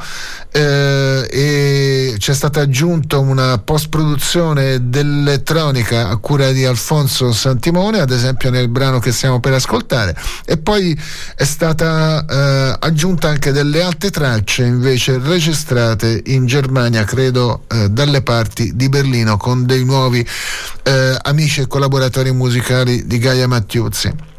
eh, e c'è stata aggiunta una post produzione dell'elettronica a cura di Alfonso Santimone ad esempio nel brano che stiamo per ascoltare. E poi è stata eh, aggiunta anche delle altre tracce invece registrate in Germania credo eh, dalle parti di Berlino con dei nuovi eh, amici e collaboratori musicali di Gaia Mattiuzzi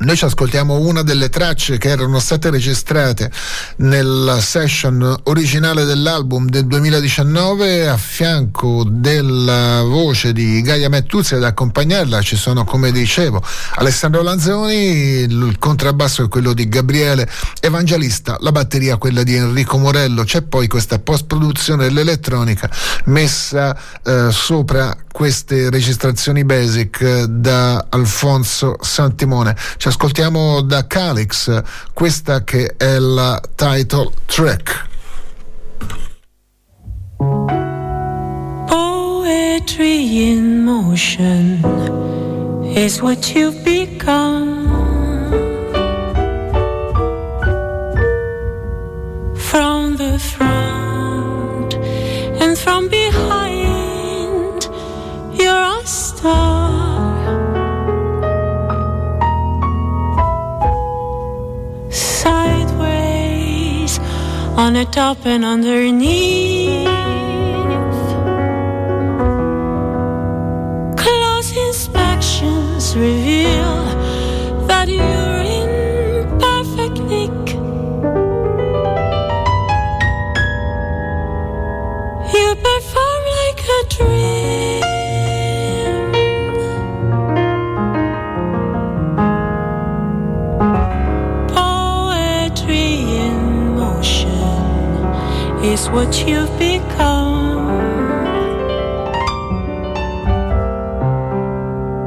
noi ci ascoltiamo una delle tracce che erano state registrate nella session originale dell'album del 2019 a fianco della voce di Gaia Mettuzzi ad accompagnarla ci sono come dicevo Alessandro Lanzoni il contrabbasso è quello di Gabriele Evangelista la batteria quella di Enrico Morello. C'è poi questa post produzione dell'elettronica messa eh, sopra queste registrazioni basic da Alfonso Santimone. Ci ascoltiamo da Calix questa che è la title track. Poetry in motion is what you've become. From the front and from behind, you're a star. On the top and underneath. Close inspections reveal that you're in perfect nick. You perform like a dream. Is what you've become.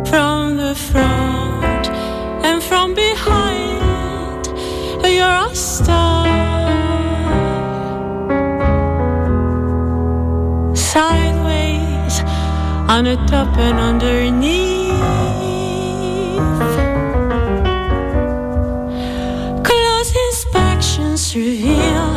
From the front and from behind, you're a star. Sideways, on the top and underneath. Close inspections reveal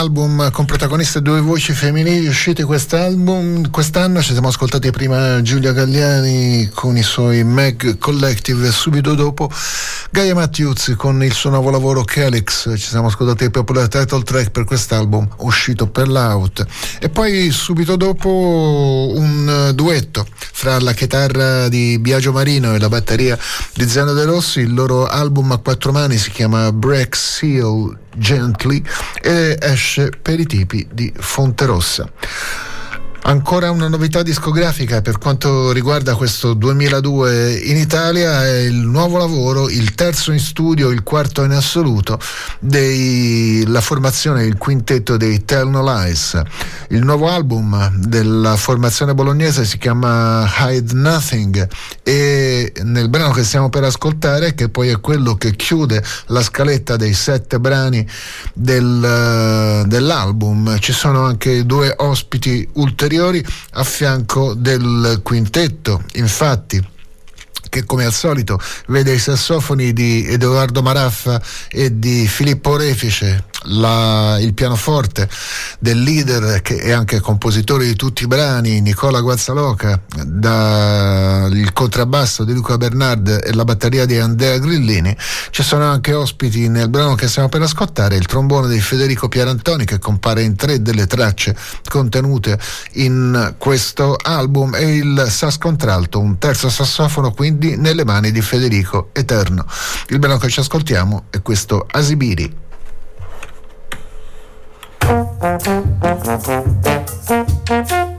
album con protagoniste due voci femminili usciti quest'album. Quest'anno ci siamo ascoltati prima Giulia Gagliani con i suoi Meg Collective e subito dopo Gaia Matthews con il suo nuovo lavoro Calyx. Ci siamo ascoltati il popular title track per quest'album uscito per l'out. E poi subito dopo un duetto fra la chitarra di Biagio Marino e la batteria di Zeno De Rossi. Il loro album a quattro mani si chiama Break Seal Gently e esce per i tipi di Fonterossa. Ancora una novità discografica per quanto riguarda questo 2002 in Italia è il nuovo lavoro, il terzo in studio, il quarto in assoluto della formazione, il quintetto dei Tell No Lies. Il nuovo album della formazione bolognese si chiama Hide Nothing e nel brano che stiamo per ascoltare, che poi è quello che chiude la scaletta dei sette brani del, dell'album, ci sono anche due ospiti ulteriori ulteriori a fianco del quintetto. Infatti, che come al solito vede i sassofoni di Edoardo Maraffa e di Filippo Refice, la, il pianoforte del leader che è anche compositore di tutti i brani, Nicola Guazzaloca, da, il contrabbasso di Luca Bernard e la batteria di Andrea Grillini. Ci sono anche ospiti nel brano che stiamo per ascoltare, il trombone di Federico Pierantoni che compare in tre delle tracce contenute in questo album e il sax contralto, un terzo sassofono quindi nelle mani di Federico Eterno. Il brano che ci ascoltiamo è questo Asibiri. Thank you.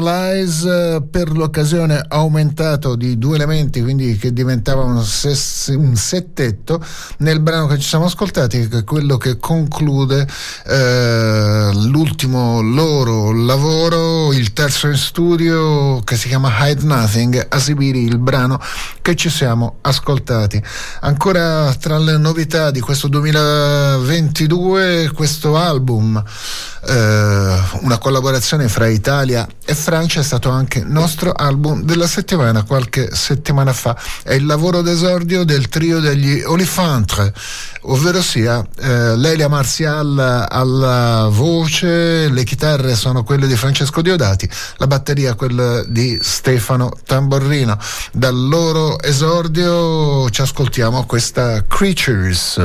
Lies eh, per l'occasione aumentato di due elementi, quindi che diventava un, ses- un settetto nel brano che ci siamo ascoltati, che è quello che conclude eh, l'ultimo loro lavoro, il terzo in studio che si chiama Hide Nothing, a Sibiri, il brano che ci siamo ascoltati. Ancora tra le novità di questo 2022, questo album eh, una collaborazione fra Italia e Francia è stato anche nostro album della settimana qualche settimana fa è il lavoro d'esordio del trio degli Olifantre ovvero sia eh, Lelia Marzial alla voce voce, le chitarre sono quelle di Francesco Diodati, la batteria quella di Stefano Tamborrino. Dal loro esordio ci ascoltiamo questa Creatures.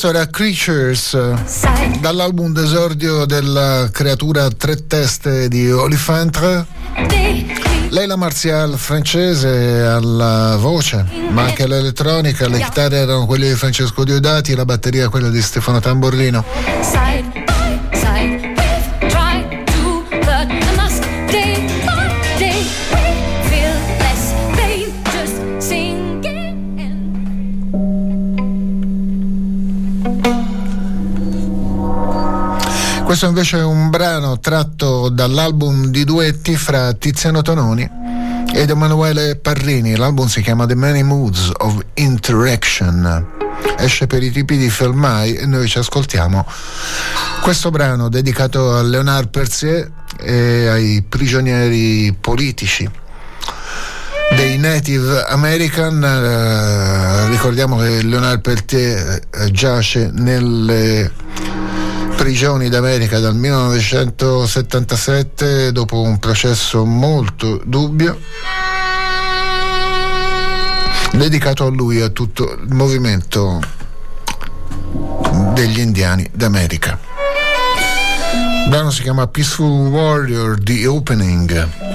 questo era Creatures dall'album d'esordio della creatura tre teste di Olifantre. Leila Martial francese alla voce, ma anche all'elettronica, le chitarre erano quelle di Francesco Diodati, la batteria quella di Stefano Tamborrino. Questo invece è un brano tratto dall'album di duetti fra Tiziano Tononi ed Emanuele Parrini. L'album si chiama The Many Moods of Interaction. Esce per i tipi di Felmai e noi ci ascoltiamo questo brano dedicato a Leonard Percier e ai prigionieri politici dei Native American. Eh, ricordiamo che Leonard Peltier eh, giace nelle prigioni d'America dal 1977 dopo un processo molto dubbio dedicato a lui e a tutto il movimento degli indiani d'America. Il brano si chiama Peaceful Warrior, The Opening.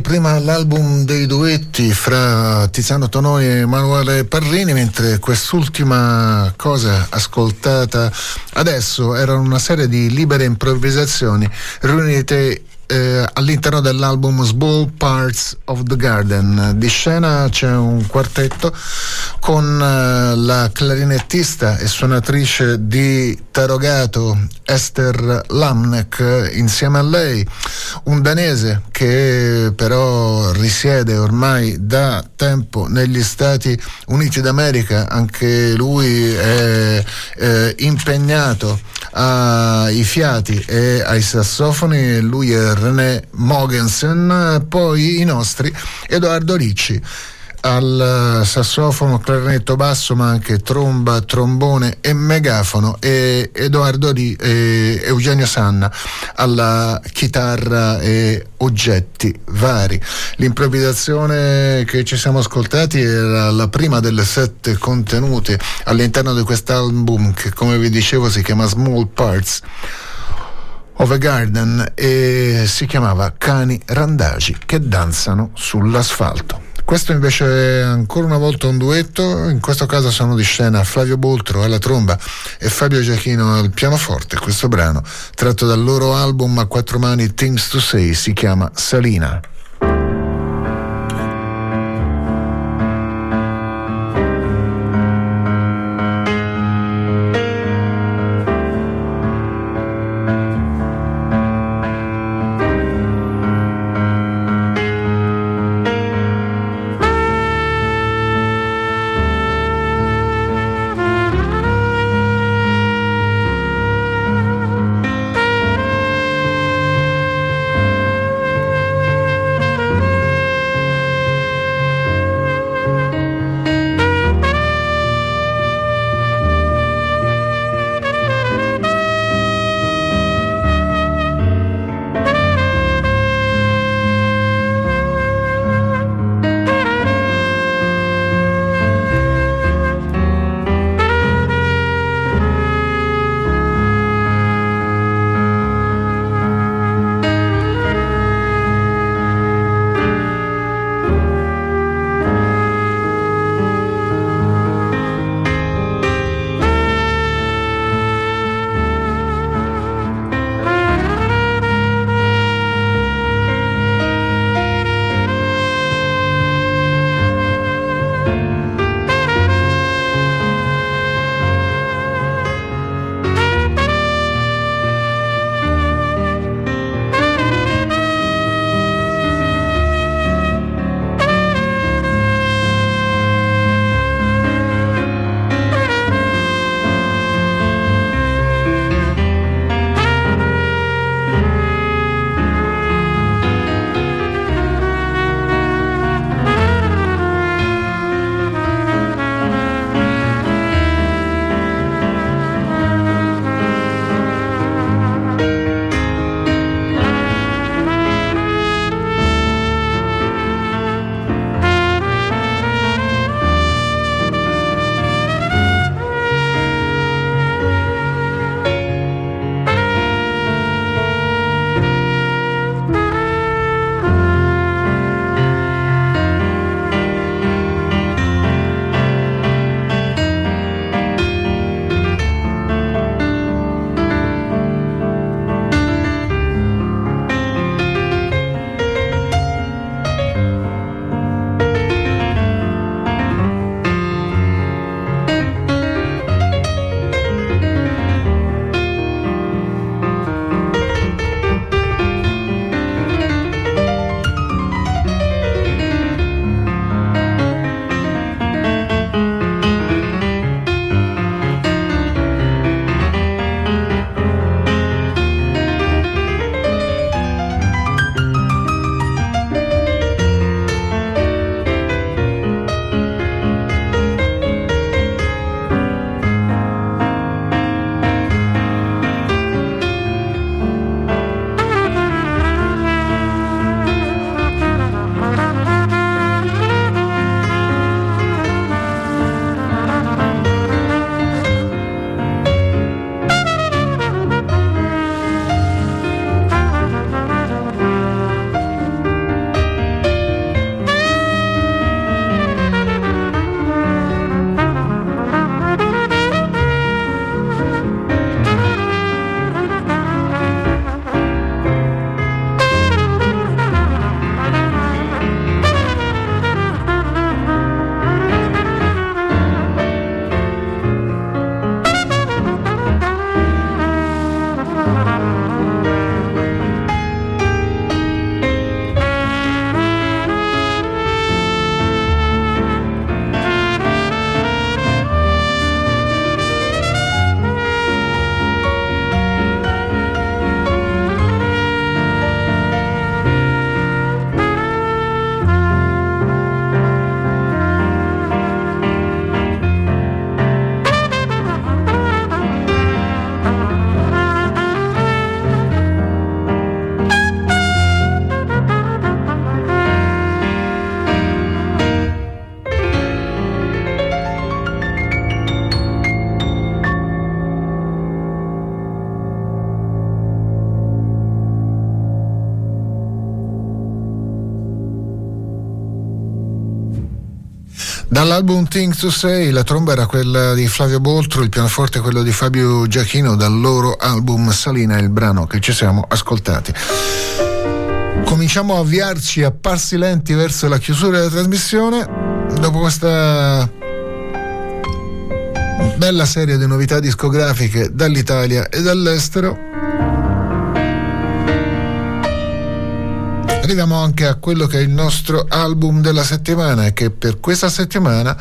Prima l'album dei duetti fra Tiziano Tonoi e Emanuele Parrini, mentre quest'ultima cosa ascoltata adesso era una serie di libere improvvisazioni riunite eh, all'interno dell'album Small Parts of the Garden. Di scena c'è un quartetto con eh, la clarinettista e suonatrice di Tarogato Esther Lamnek insieme a lei, un danese che però risiede ormai da tempo negli Stati Uniti d'America, anche lui è eh, impegnato ai fiati e ai sassofoni, lui è René Mogensen, poi i nostri Edoardo Ricci al sassofono, clarinetto basso, ma anche tromba, trombone e megafono e Edoardo Di e Eugenio Sanna alla chitarra e oggetti vari. L'improvvisazione che ci siamo ascoltati era la prima delle sette contenute all'interno di quest'album che come vi dicevo si chiama Small Parts of a Garden e si chiamava Cani randagi che danzano sull'asfalto. Questo invece è ancora una volta un duetto, in questo caso sono di scena Flavio Boltro alla tromba e Fabio Giachino al pianoforte. Questo brano, tratto dal loro album a quattro mani Things to Say, si chiama Salina. Dall'album Things to Say la tromba era quella di Flavio Boltro, il pianoforte quello di Fabio Giachino, dal loro album Salina, il brano che ci siamo ascoltati. Cominciamo a avviarci a passi lenti verso la chiusura della trasmissione. Dopo questa bella serie di novità discografiche dall'Italia e dall'estero, arriviamo anche a quello che è il nostro album della settimana che per questa settimana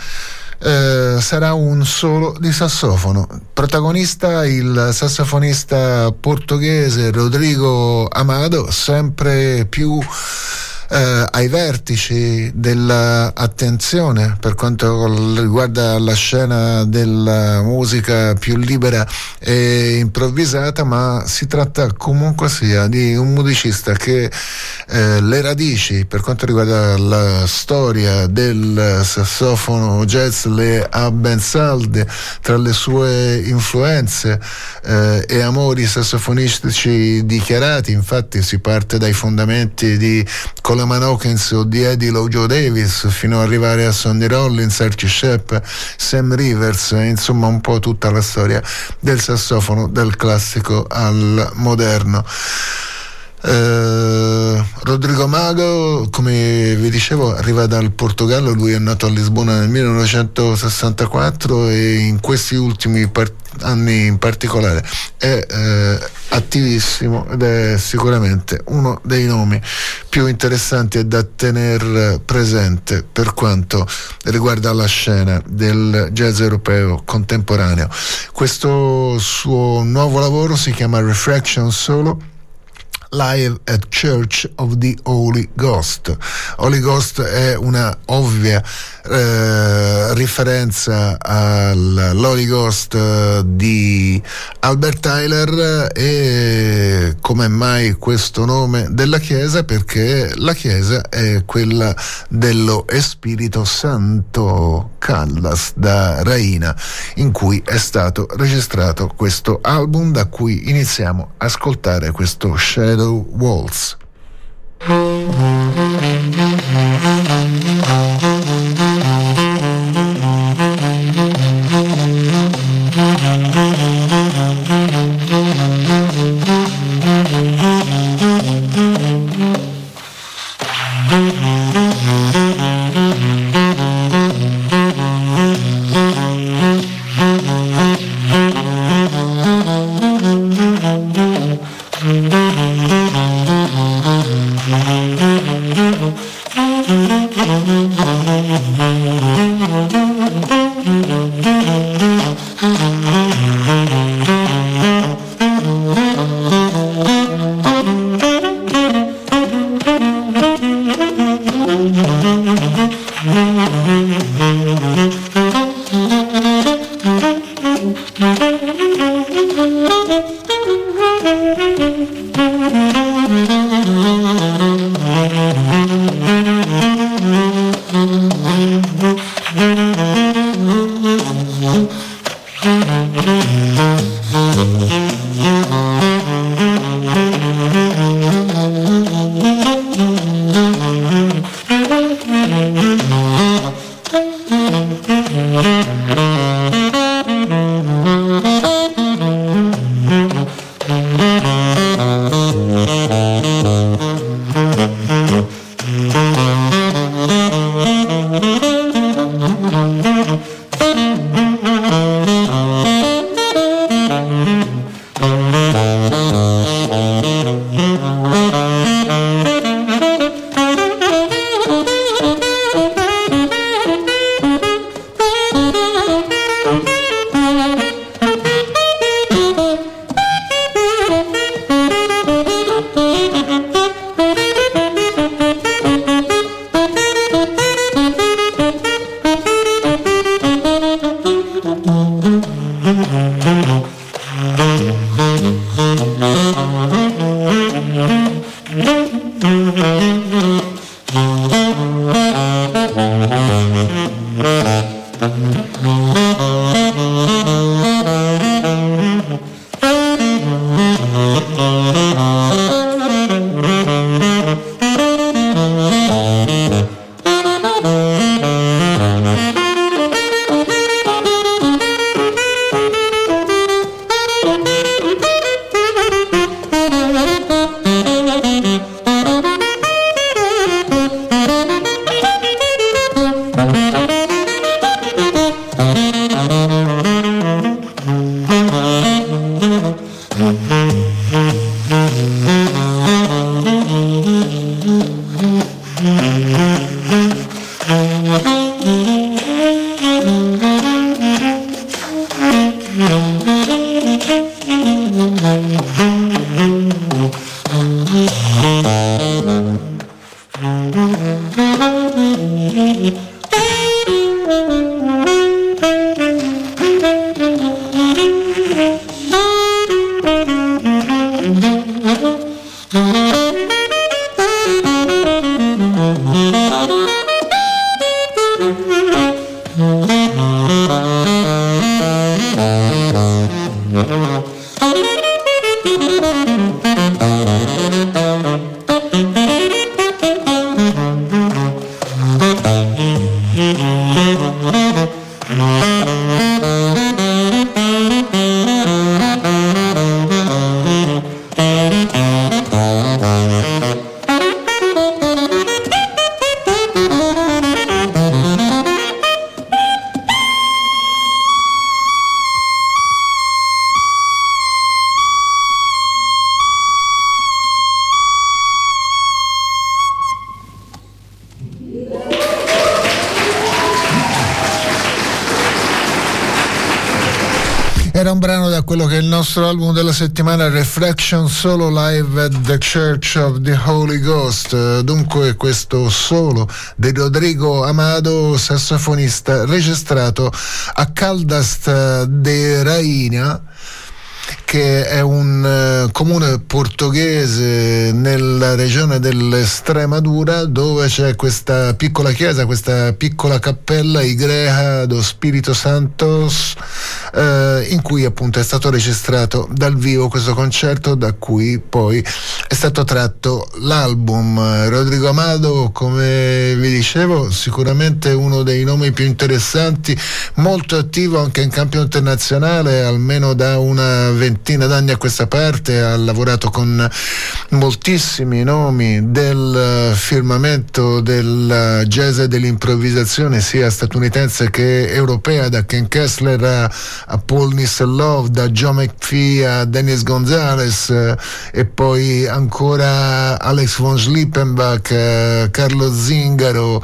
eh, sarà un solo di sassofono. Protagonista il sassofonista portoghese Rodrigo Amado, sempre più eh, ai vertici dell'attenzione per quanto riguarda la scena della musica più libera e improvvisata, ma si tratta comunque sia di un musicista che eh, le radici per quanto riguarda la storia del sassofono jazz le ha ben salde tra le sue influenze eh, e amori sassofonistici dichiarati, infatti si parte dai fondamenti di Coleman Hawkins o di Eddie Joe Davis fino ad arrivare a Sonny Rollins, Archie Shepp, Sam Rivers, insomma un po' tutta la storia del sassofono dal classico al moderno. Eh, Rodrigo Mago, come vi dicevo, arriva dal Portogallo, lui è nato a Lisbona nel 1964 e in questi ultimi part- anni in particolare è eh, attivissimo ed è sicuramente uno dei nomi più interessanti e da tenere presente per quanto riguarda la scena del jazz europeo contemporaneo. Questo suo nuovo lavoro si chiama Refraction Solo Live at Church of the Holy Ghost. Holy Ghost è una ovvia eh, riferenza all'Holy Ghost eh, di Albert Tyler e come mai questo nome della chiesa? Perché la chiesa è quella dello Spirito Santo Callas da Raina in cui è stato registrato questo album da cui iniziamo a ascoltare questo Shadow Shadow Waltz. Nostro album della settimana Reflection Solo Live at the Church of the Holy Ghost. Dunque questo solo di Rodrigo Amado, sassofonista, registrato a Caldas de Raina che è un uh, comune portoghese nella regione dell'Estremadura dove c'è questa piccola chiesa, questa piccola cappella Igreja do Spirito Santos in cui appunto è stato registrato dal vivo questo concerto da cui poi è stato tratto l'album. Rodrigo Amado, come vi dicevo, sicuramente uno dei nomi più interessanti, molto attivo anche in campo internazionale, almeno da una ventina d'anni a questa parte ha lavorato con moltissimi nomi del firmamento del jazz e dell'improvvisazione sia statunitense che europea, da Ken Kessler a, Paul Nisselov, da Joe McPhee a Dennis Gonzalez eh, e poi ancora Alex von Schlippenbach, eh, Carlo Zingaro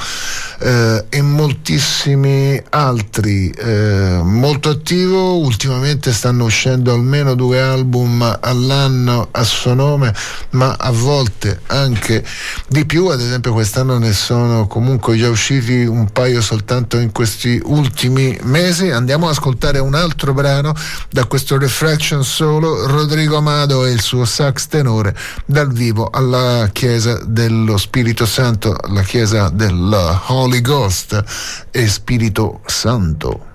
eh, e moltissimi altri. Eh, molto attivo, ultimamente stanno uscendo almeno due album all'anno a suo nome, ma a volte anche di più, ad esempio quest'anno ne sono comunque già usciti un paio soltanto in questi ultimi mesi. Andiamo ad ascoltare un altro brano da questo Refraction solo, Rodrigo Amado e il suo sax tenore dal vivo alla Chiesa dello Spirito Santo, la Chiesa del Holy Ghost e Spirito Santo.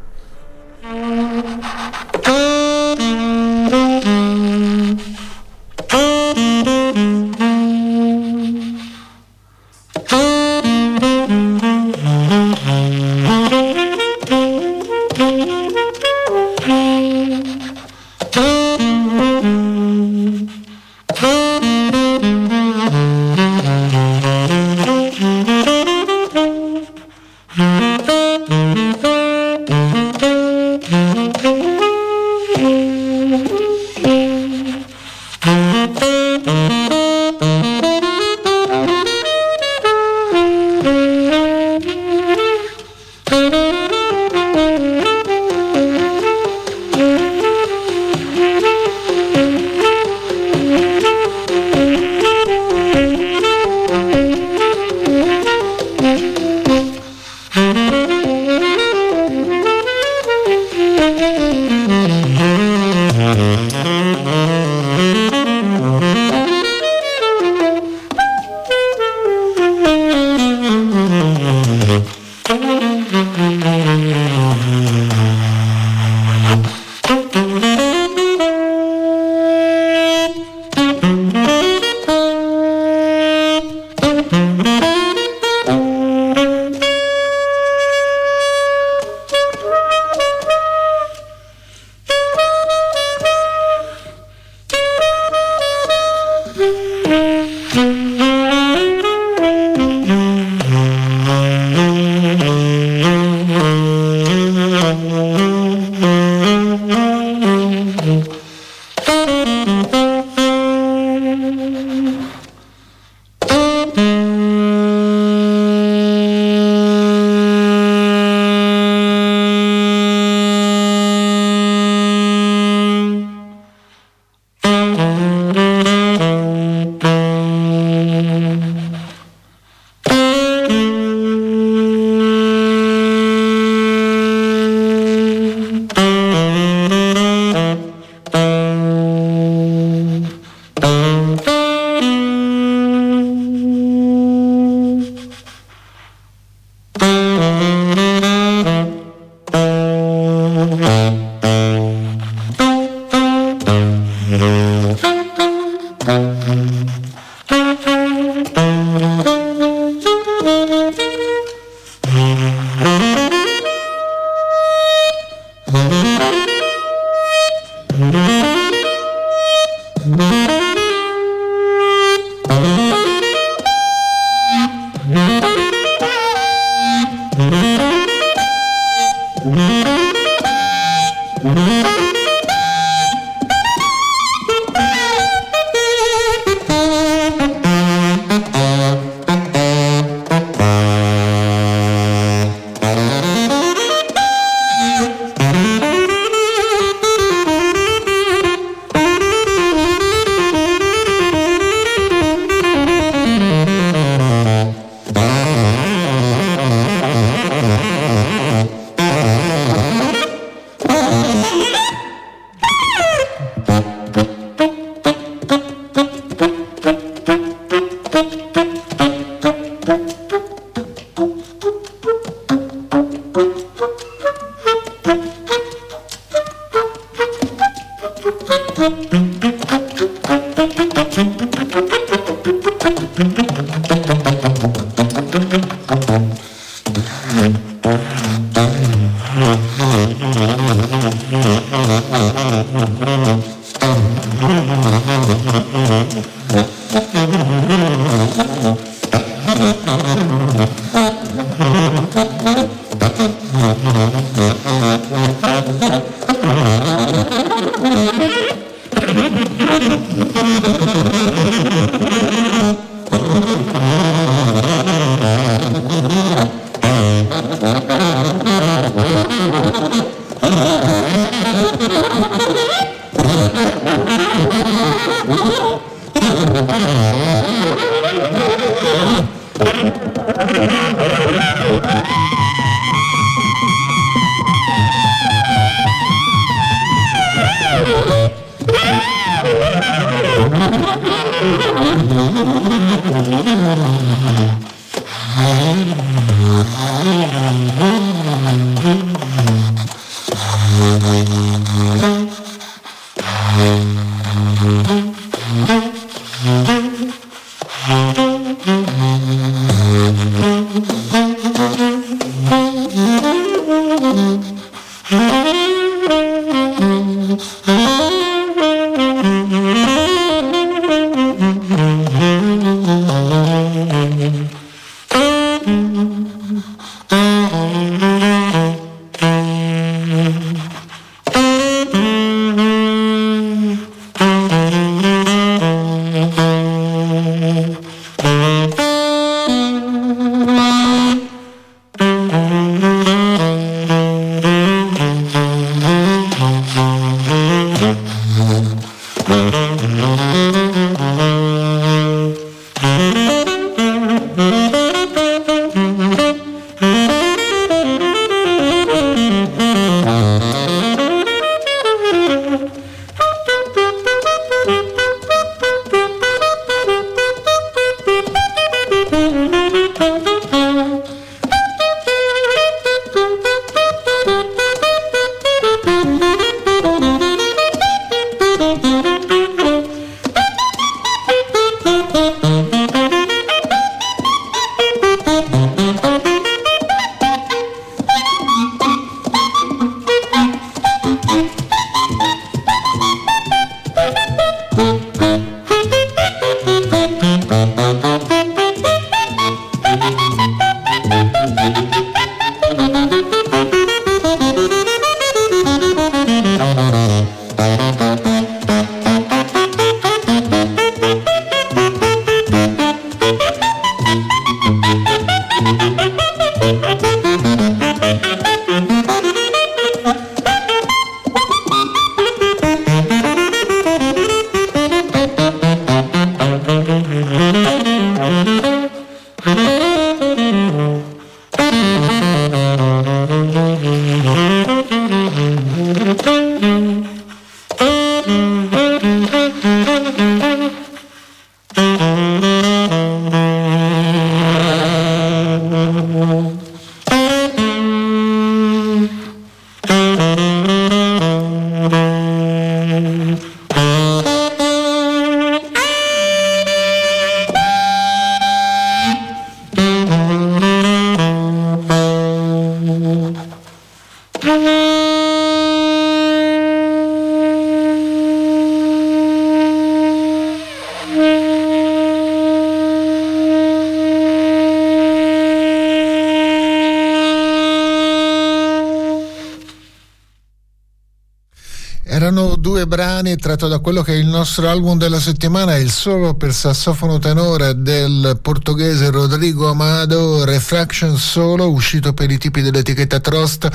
Brani tratto da quello che è il nostro album della settimana, il solo per sassofono tenore del portoghese Rodrigo Amado, Refraction Solo, uscito per i tipi dell'etichetta Trust.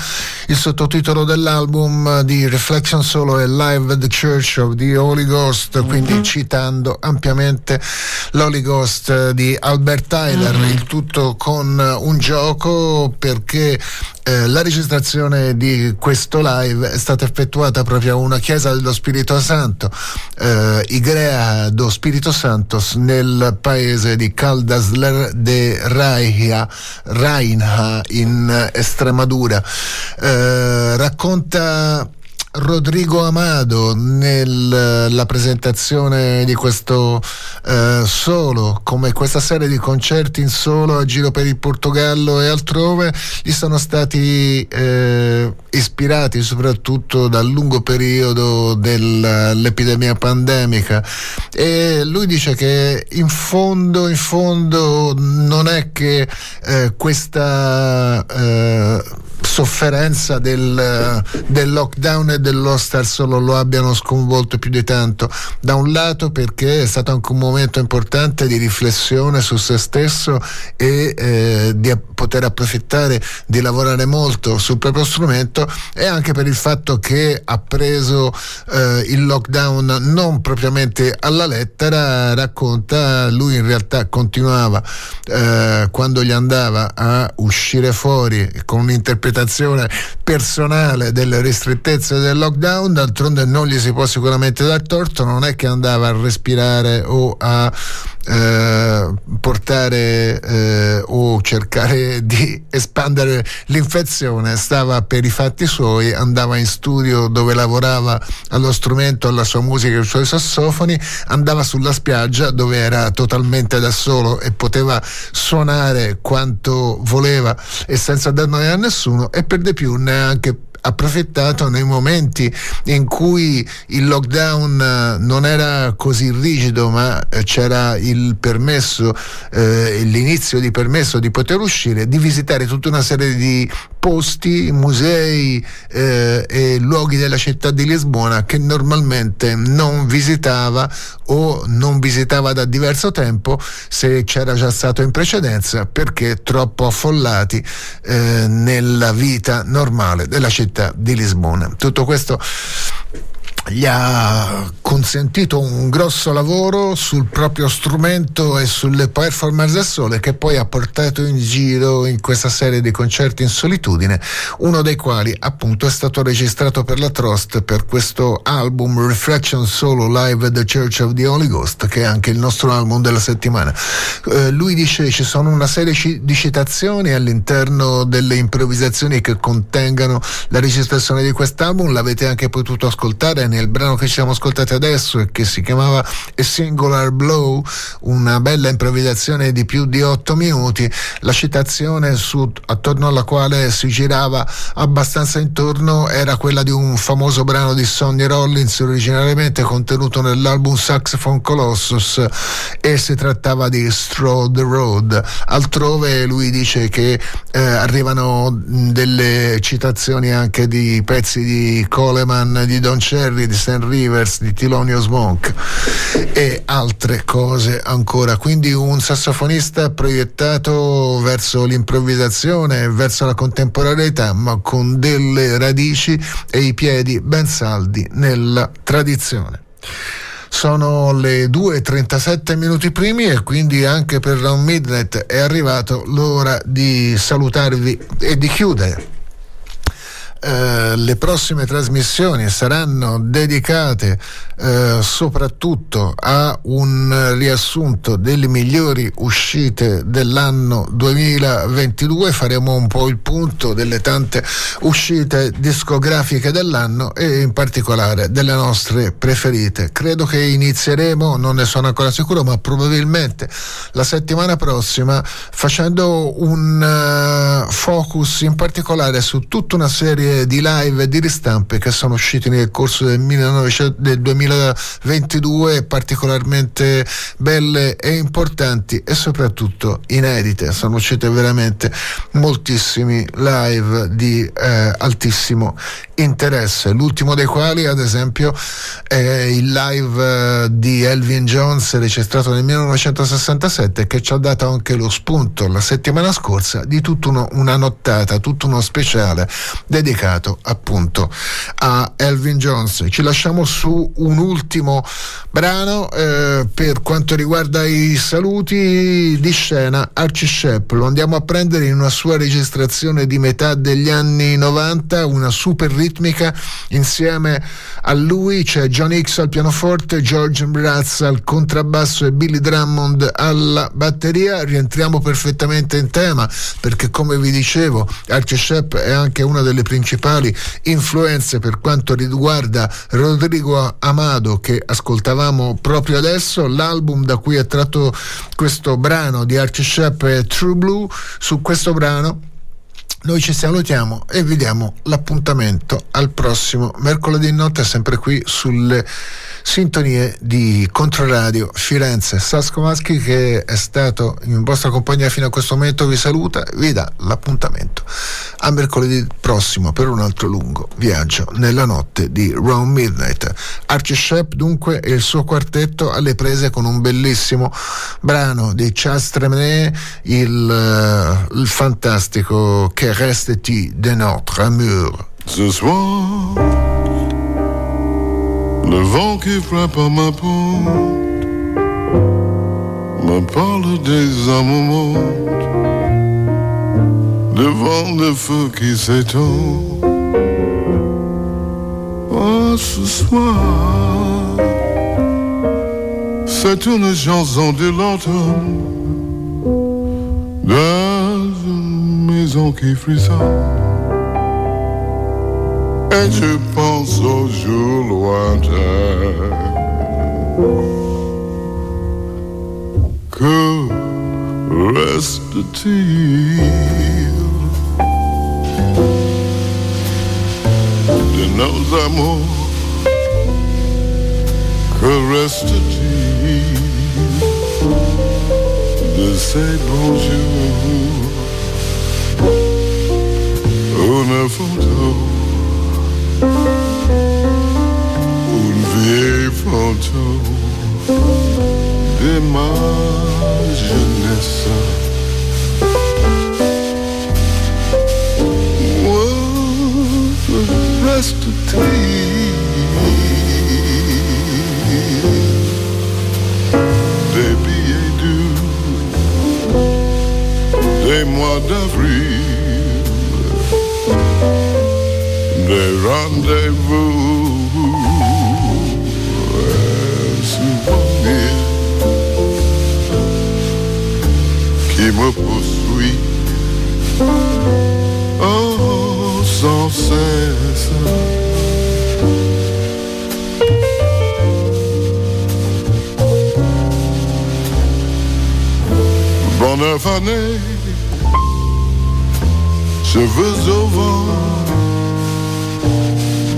Il sottotitolo dell'album di Reflection Solo è Live at the Church of the Holy Ghost, quindi mm-hmm. citando ampiamente l'Holy Ghost di Albert Tyler, mm-hmm. il tutto con un gioco perché eh, la registrazione di questo live è stata effettuata proprio a una chiesa dello Spirito Santo, eh, Igrea do Spirito Santos, nel paese di Caldasler de Raia, Rainha in Estremadura. Eh, racconta Rodrigo Amado nella presentazione di questo eh, solo, come questa serie di concerti in solo a giro per il Portogallo e altrove, gli sono stati eh, ispirati soprattutto dal lungo periodo dell'epidemia pandemica. E lui dice che in fondo, in fondo non è che eh, questa eh, sofferenza del, del, lockdown e dell'hostel solo lo abbiano sconvolto più di tanto. Da un lato perché è stato anche un momento importante di riflessione su se stesso e eh, di poter approfittare di lavorare molto sul proprio strumento e anche per il fatto che ha preso eh, il lockdown non propriamente alla lettera, racconta, lui in realtà continuava eh, quando gli andava a uscire fuori con un'interpretazione personale delle ristrettezze del lockdown, d'altronde non gli si può sicuramente dar torto, non è che andava a respirare o a eh, portare eh, o cercare di espandere l'infezione, stava per i fatti suoi, andava in studio dove lavorava allo strumento, alla sua musica e ai suoi sassofoni, andava sulla spiaggia dove era totalmente da solo e poteva suonare quanto voleva e senza dar a nessuno e per di più neanche approfittato nei momenti in cui il lockdown eh, non era così rigido ma eh, c'era il permesso, eh, l'inizio di permesso di poter uscire, di visitare tutta una serie di posti, musei eh, e luoghi della città di Lisbona che normalmente non visitava o non visitava da diverso tempo se c'era già stato in precedenza perché troppo affollati eh, nella vita normale della città di Lisbona. Tutto questo gli ha consentito un grosso lavoro sul proprio strumento e sulle performance da sole che poi ha portato in giro in questa serie di concerti in solitudine, uno dei quali appunto è stato registrato per la Trust per questo album Reflection Solo Live at the Church of the Holy Ghost, che è anche il nostro album della settimana. Eh, lui dice ci sono una serie di citazioni all'interno delle improvvisazioni che contengano la registrazione di quest'album, l'avete anche potuto ascoltare nel brano che ci siamo ascoltati adesso e che si chiamava A Singular Blow, una bella improvvisazione di più di otto minuti, la citazione su, attorno alla quale si girava abbastanza intorno era quella di un famoso brano di Sonny Rollins originariamente contenuto nell'album Saxophone Colossus e si trattava di Stroll the Road. Altrove lui dice che eh, arrivano delle citazioni anche di pezzi di Coleman, di Don Cherry, di St. Rivers, di Thelonious Monk e altre cose ancora. Quindi un sassofonista proiettato verso l'improvvisazione, verso la contemporaneità, ma con delle radici e i piedi ben saldi nella tradizione. Sono le 2.37 minuti primi e quindi anche per Round Midnight è arrivato l'ora di salutarvi e di chiudere. Eh, le prossime trasmissioni saranno dedicate eh, soprattutto a un riassunto delle migliori uscite dell'anno 2022 faremo un po' il punto delle tante uscite discografiche dell'anno e in particolare delle nostre preferite. Credo che inizieremo non ne sono ancora sicuro ma probabilmente la settimana prossima facendo un uh, focus in particolare su tutta una serie di live e di ristampe che sono usciti nel corso del, 1900, del 2022 2022 particolarmente belle e importanti e soprattutto inedite. Sono uscite veramente moltissimi live di eh, altissimo interesse. L'ultimo dei quali, ad esempio, è il live eh, di Elvin Jones registrato nel 1967 che ci ha dato anche lo spunto la settimana scorsa di tutta una nottata, tutto uno speciale dedicato appunto a Elvin Jones. Ci lasciamo su un ultimo brano eh, per quanto riguarda i saluti di scena Archie Shepp lo andiamo a prendere in una sua registrazione di metà degli anni 90 una super ritmica insieme a lui. C'è John Hicks al pianoforte George Mraz al contrabbasso e Billy Drummond alla batteria. Rientriamo perfettamente in tema perché come vi dicevo Archie Shepp è anche una delle principali influenze per quanto riguarda Rodrigo Amado che ascoltava ascoltavamo proprio adesso, l'album da cui è tratto questo brano di Archie Shepp True Blue, su questo brano noi ci salutiamo e vi diamo l'appuntamento al prossimo mercoledì notte, sempre qui sulle sintonie di Controradio Firenze. Sasco Maschi che è stato in vostra compagnia fino a questo momento vi saluta, vi dà l'appuntamento a mercoledì prossimo per un altro lungo viaggio nella notte di Round Midnight. Archie Shep dunque e il suo quartetto alle prese con un bellissimo brano di Charles Tremenet, il, il fantastico Che reste-t-il de notre amour. Ce soir Le vent qui frappe à ma porte me parle des âmes devant le feu qui s'étend. Oh, ce soir, c'est une chanson de l'automne dans une maison qui frissonne. Et je pense aux jours lointains Que reste-t-il De nos amours Que reste-t-il De ces bons jours Une photo une un vieil de ma jeunesse. Moi, je reste des billets durs des mois d'avril. Des rendez-vous souvenirs qui me poursuit oh, sans cesse. Bonne année, cheveux au vent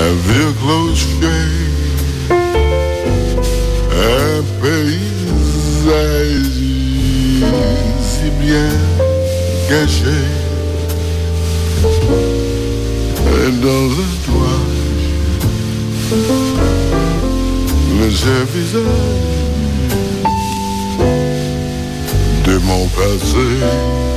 versículos cheios a paisagens si bien caché Et dans un toit le visage de mon passé.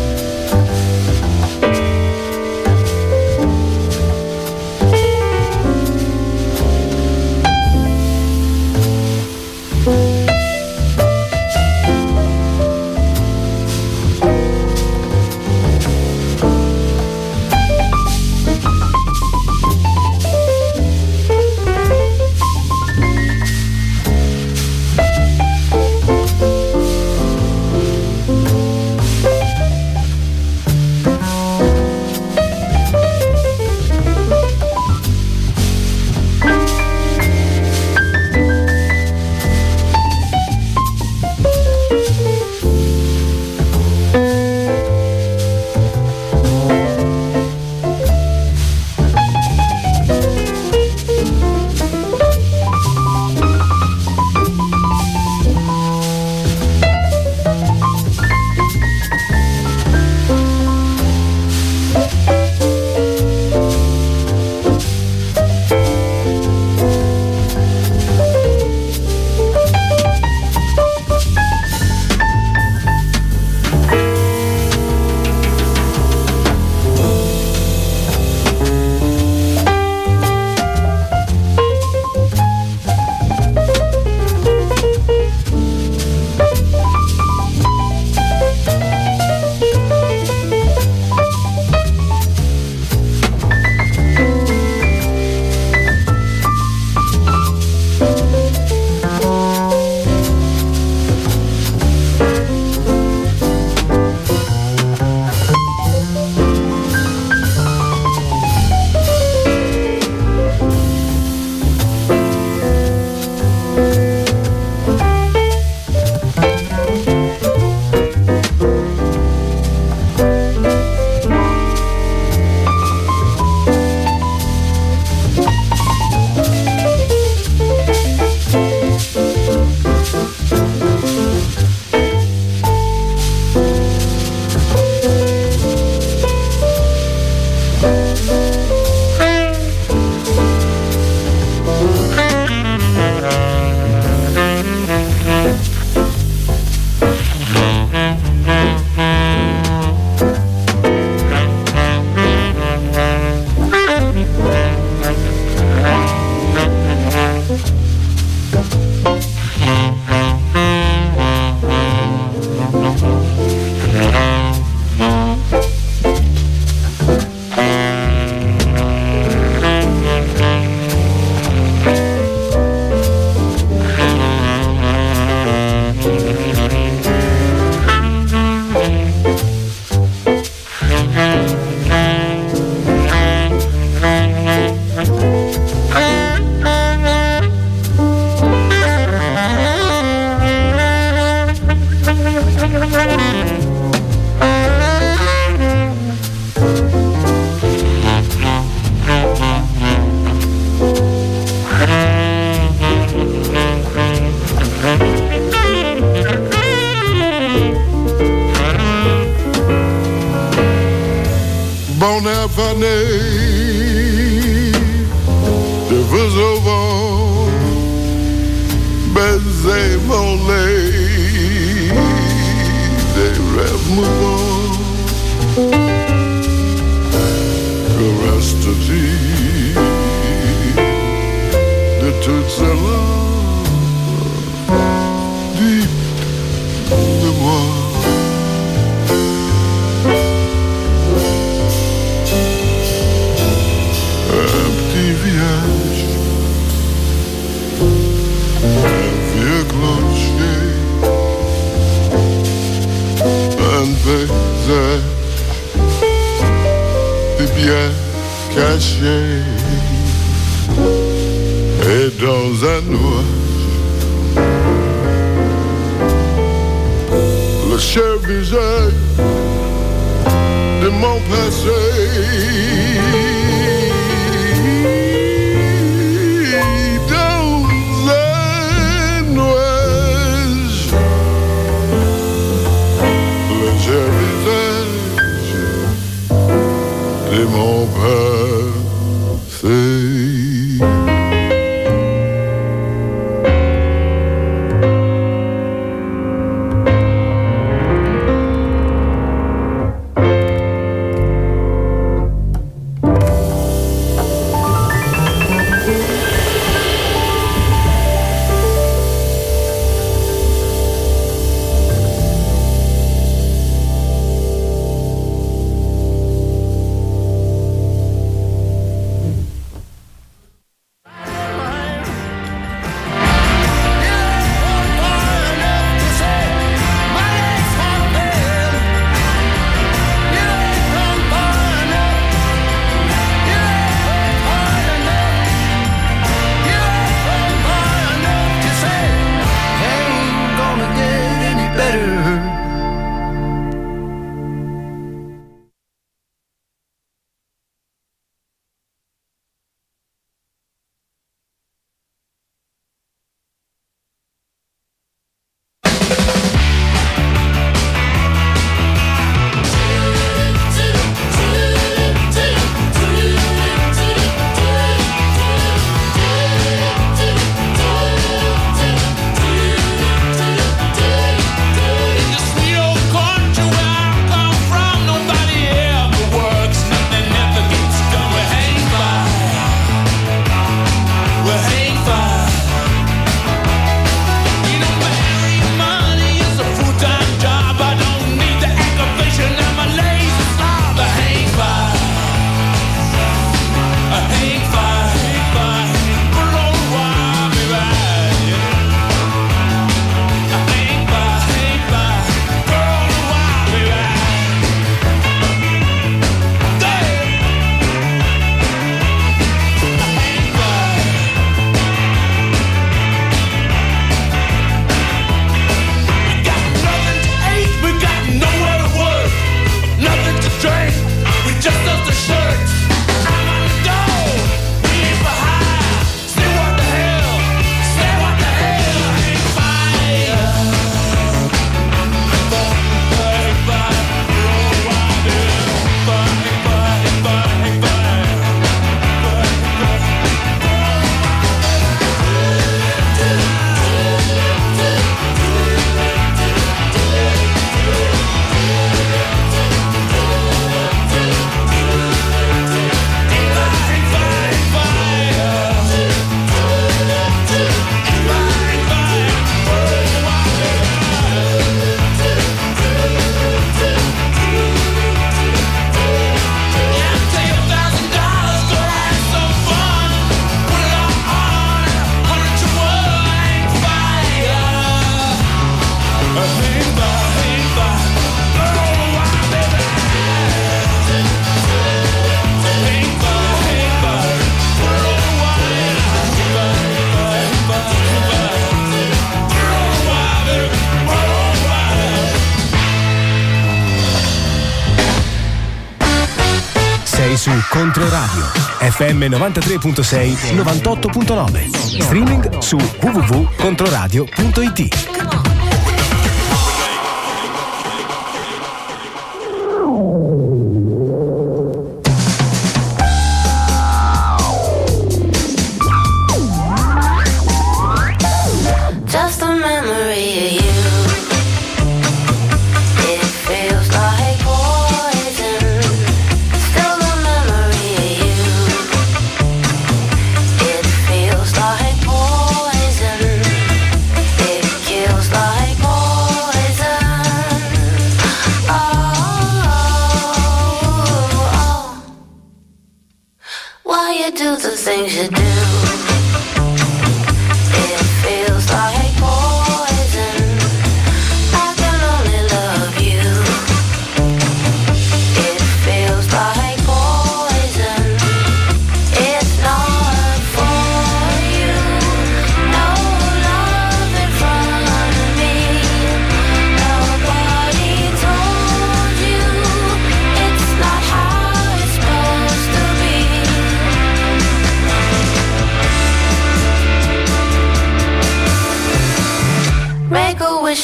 FM 93.6 98.9 Streaming su www.controradio.it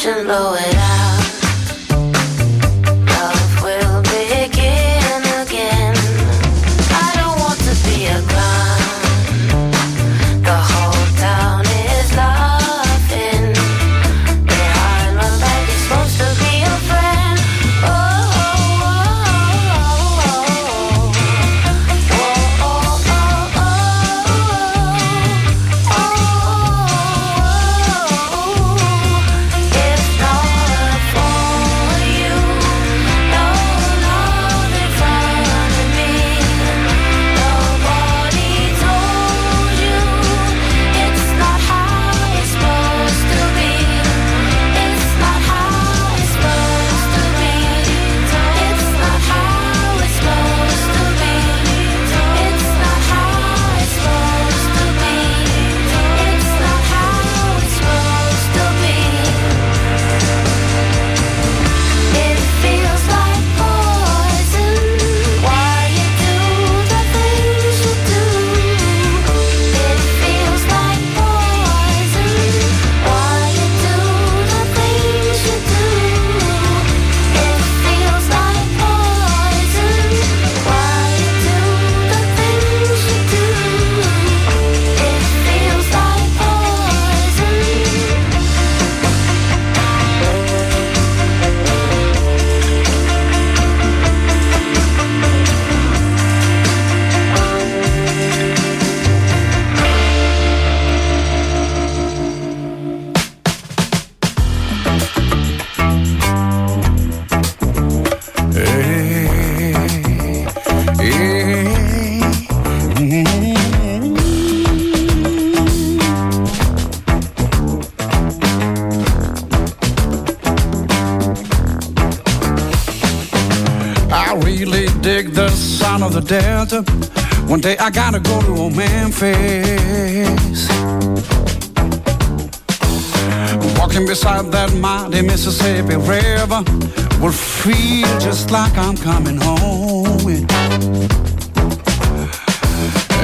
And blow it out. One I gotta go to old Memphis. Walking beside that mighty Mississippi River will feel just like I'm coming home.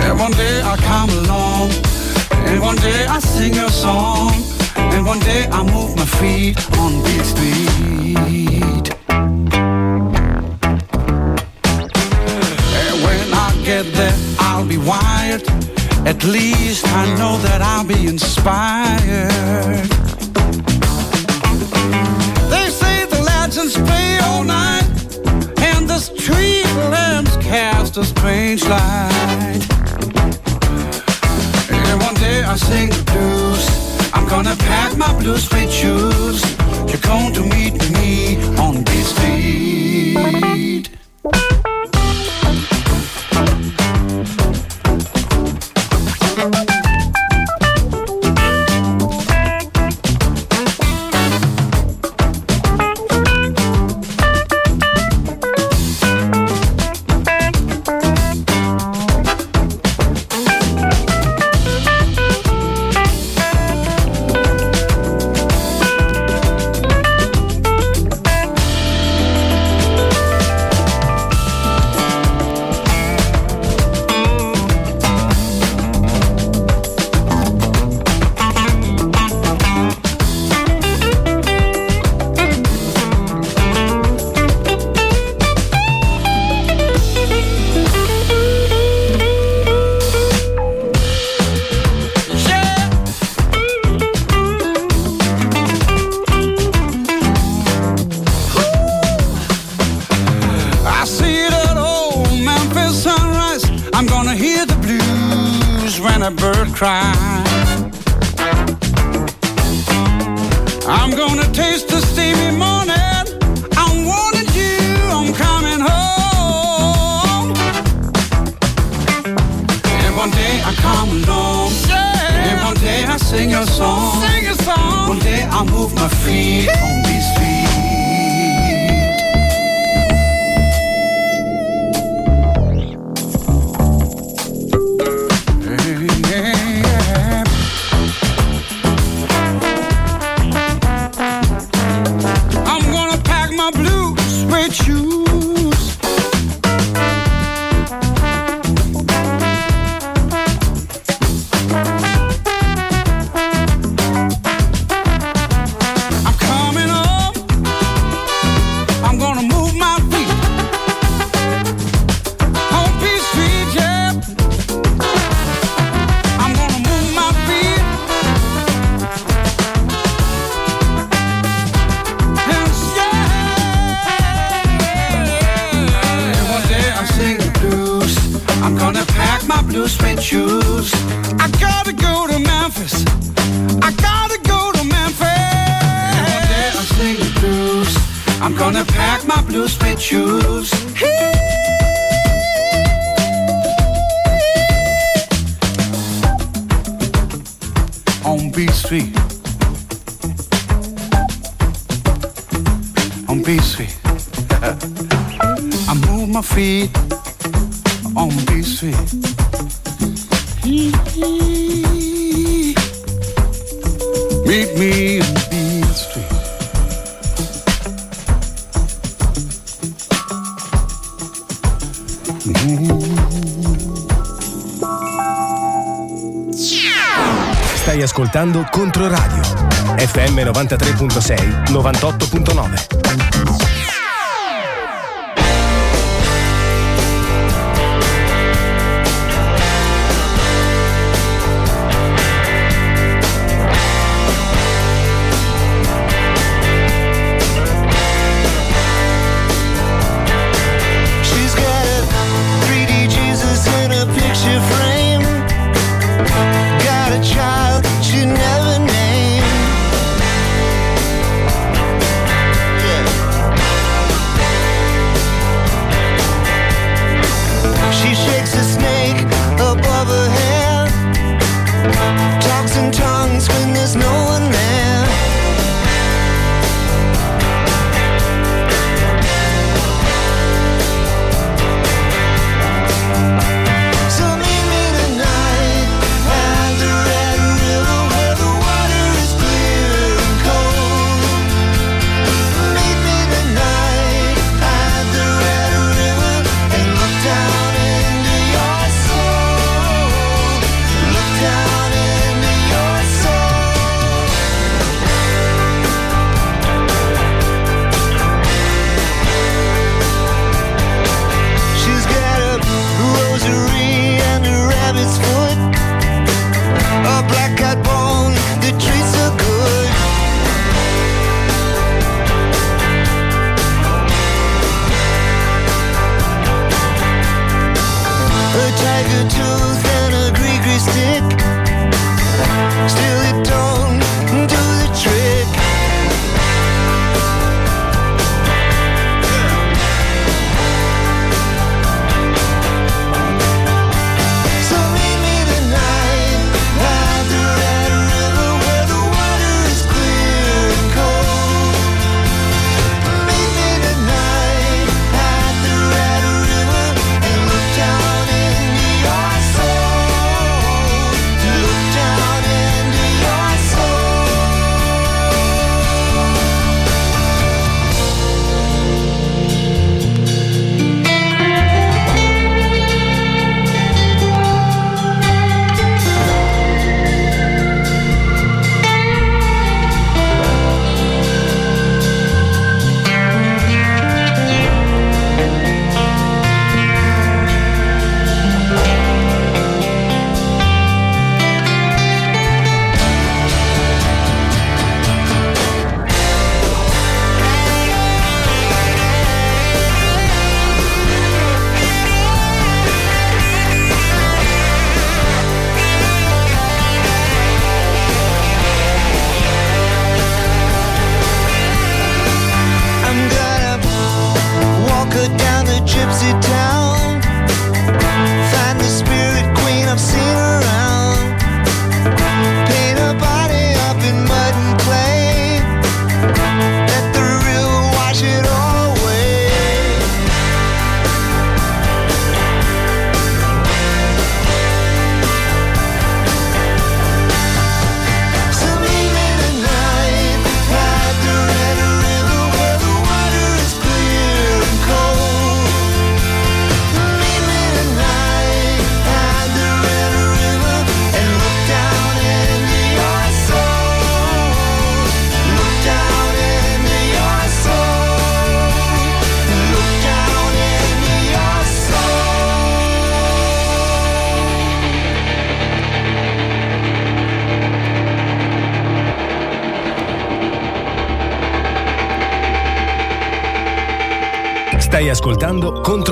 And one day I come along, and one day I sing a song, and one day I move my feet on Beat Street. At least I know that I'll be inspired. They say the legends play all night, and the street lamps cast a strange light. And one day I sing the blues. I'm gonna pack my blue suede shoes. You're going to meet me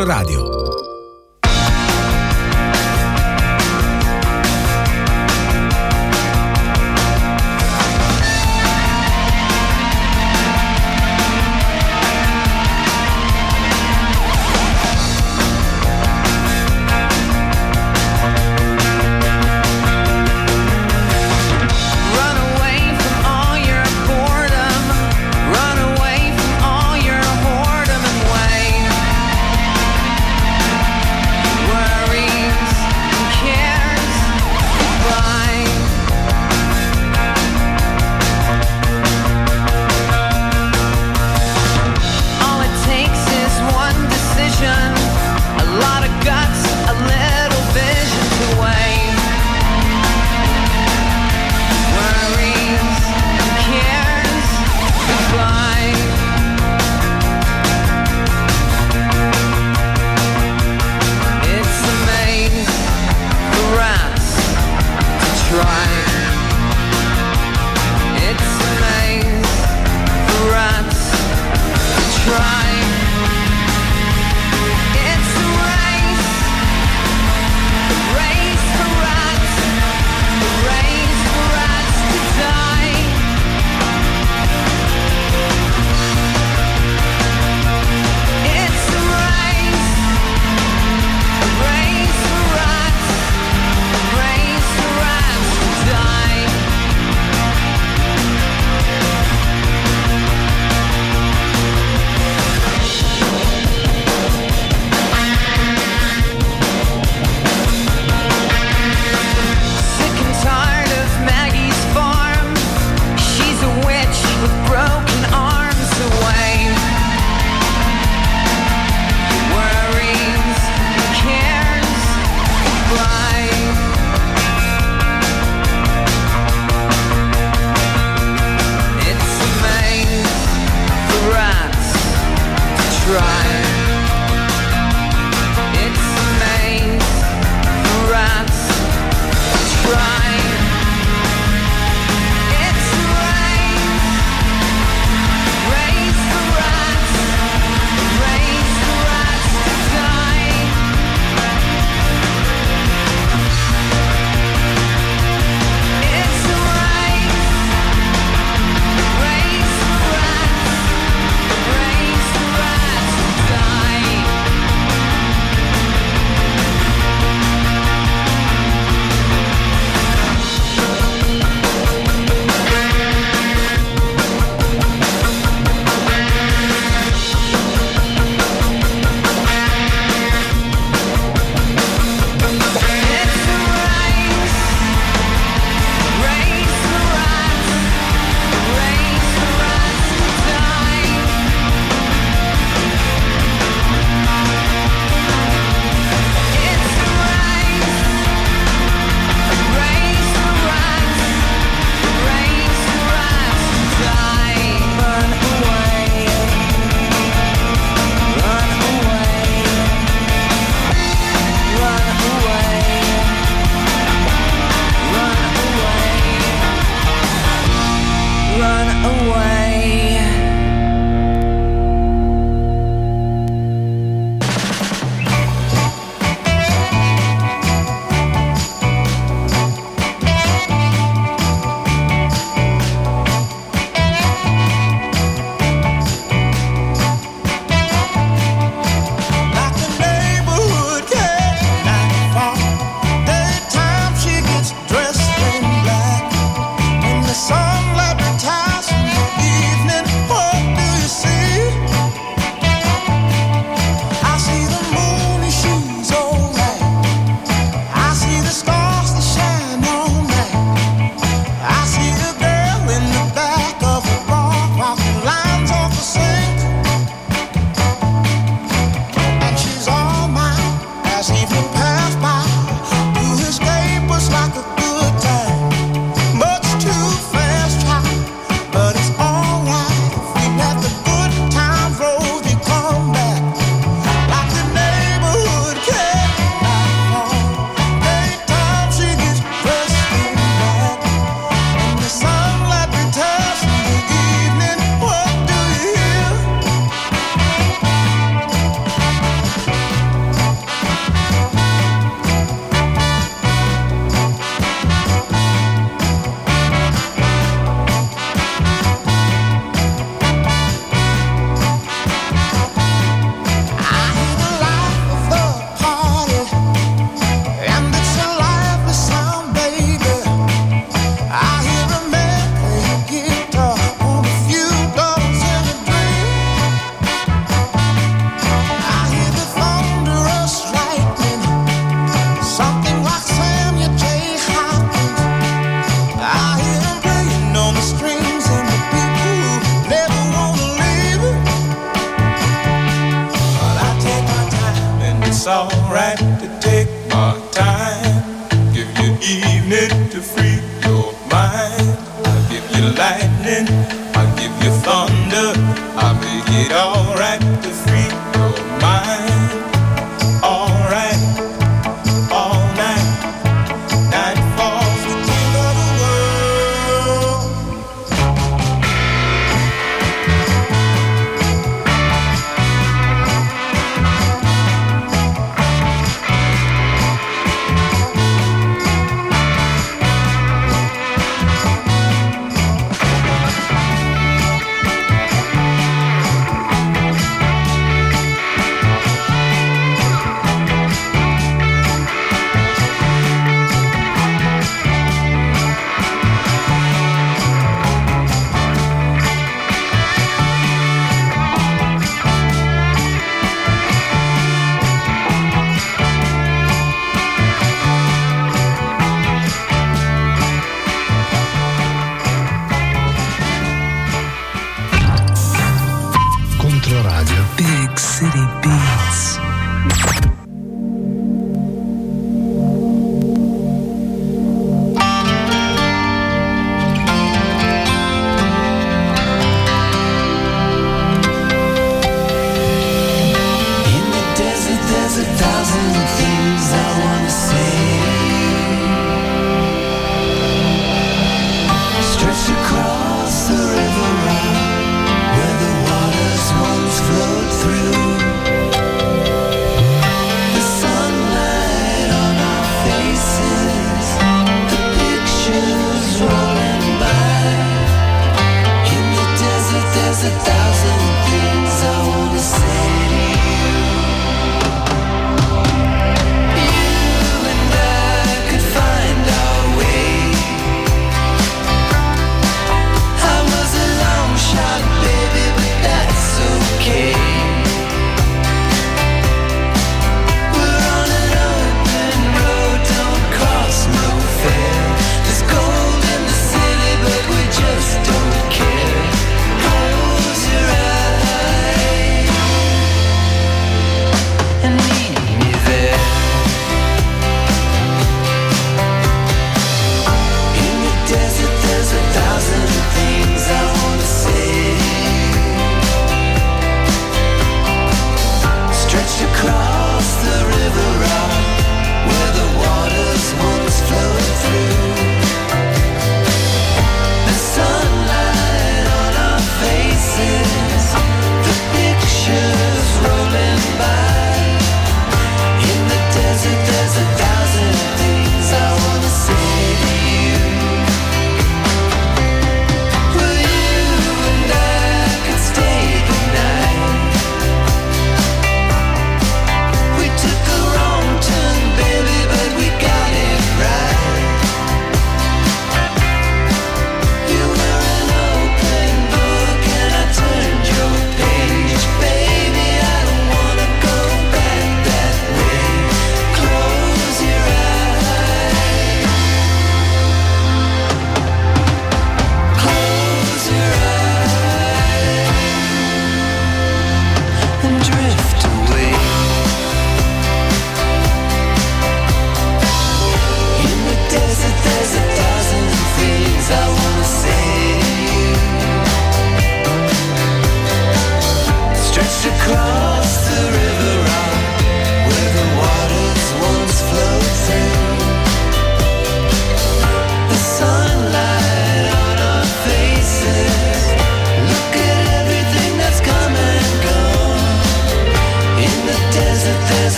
Controradio.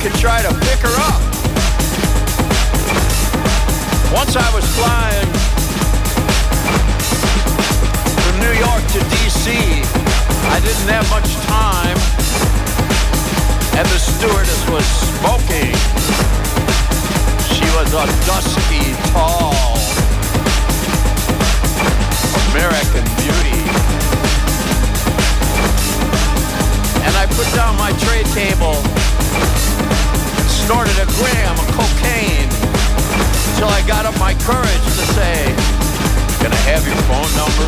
Could try to pick her up. Once I was flying from New York to DC, I didn't have much time, and the stewardess was smoking. She was a dusky, tall American beauty. And I put down my tray table snorted a gram of cocaine until I got up my courage to say, Can I have your phone number?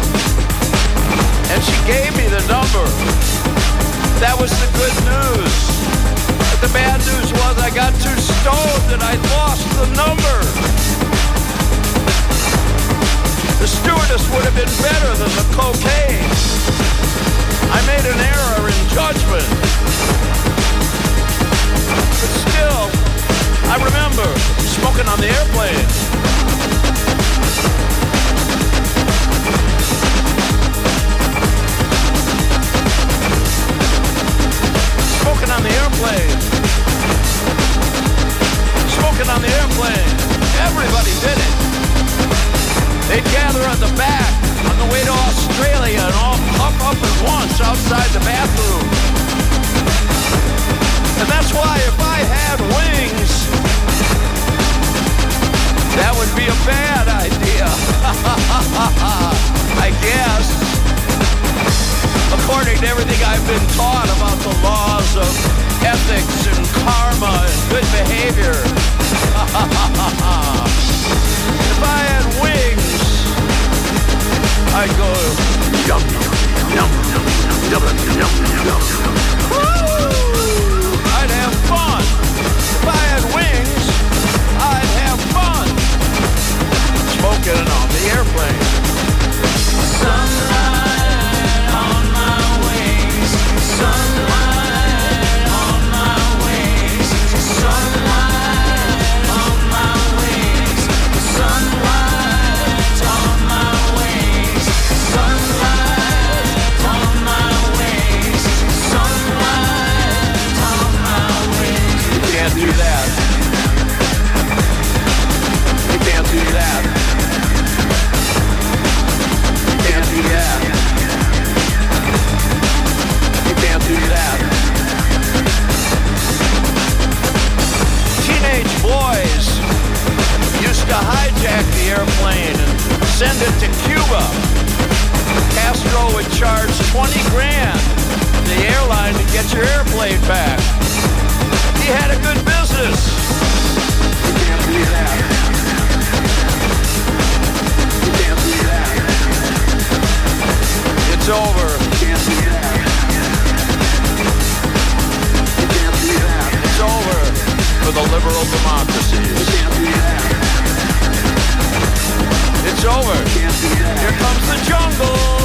And she gave me the number. That was the good news. But the bad news was I got too stoned and I lost the number. The stewardess would have been better than the cocaine. I made an error in judgment. But still, I remember smoking on the airplane. Smoking on the airplane. Smoking on the airplane. Everybody did it. They'd gather at the back on the way to Australia and all puff up at once outside the bathroom. And that's why if I had wings, that would be a bad idea. I guess. According to everything I've been taught about the laws of ethics and karma and good behavior. if I had wings, I'd go yum yum yum yum yum yum. Woo! Sunlight on the airplane Sunrise on my wings. Sunlight You can't do that. Teenage boys used to hijack the airplane and send it to Cuba. Castro would charge 20 grand the airline to get your airplane back. He had a good business. You can't do that. it's over. It's over for the liberal democracies. It's over. Here comes the jungle.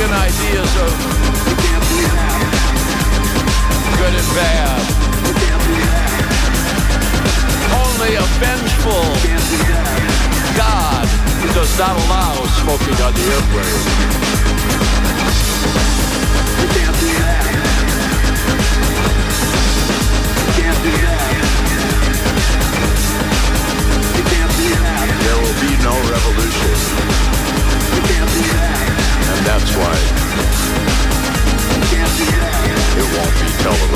million ideas of good and bad. Only a vengeful God does not allow smoking on the airplane. Can't There will be no revolution. You can't do that. That's why it won't be televised.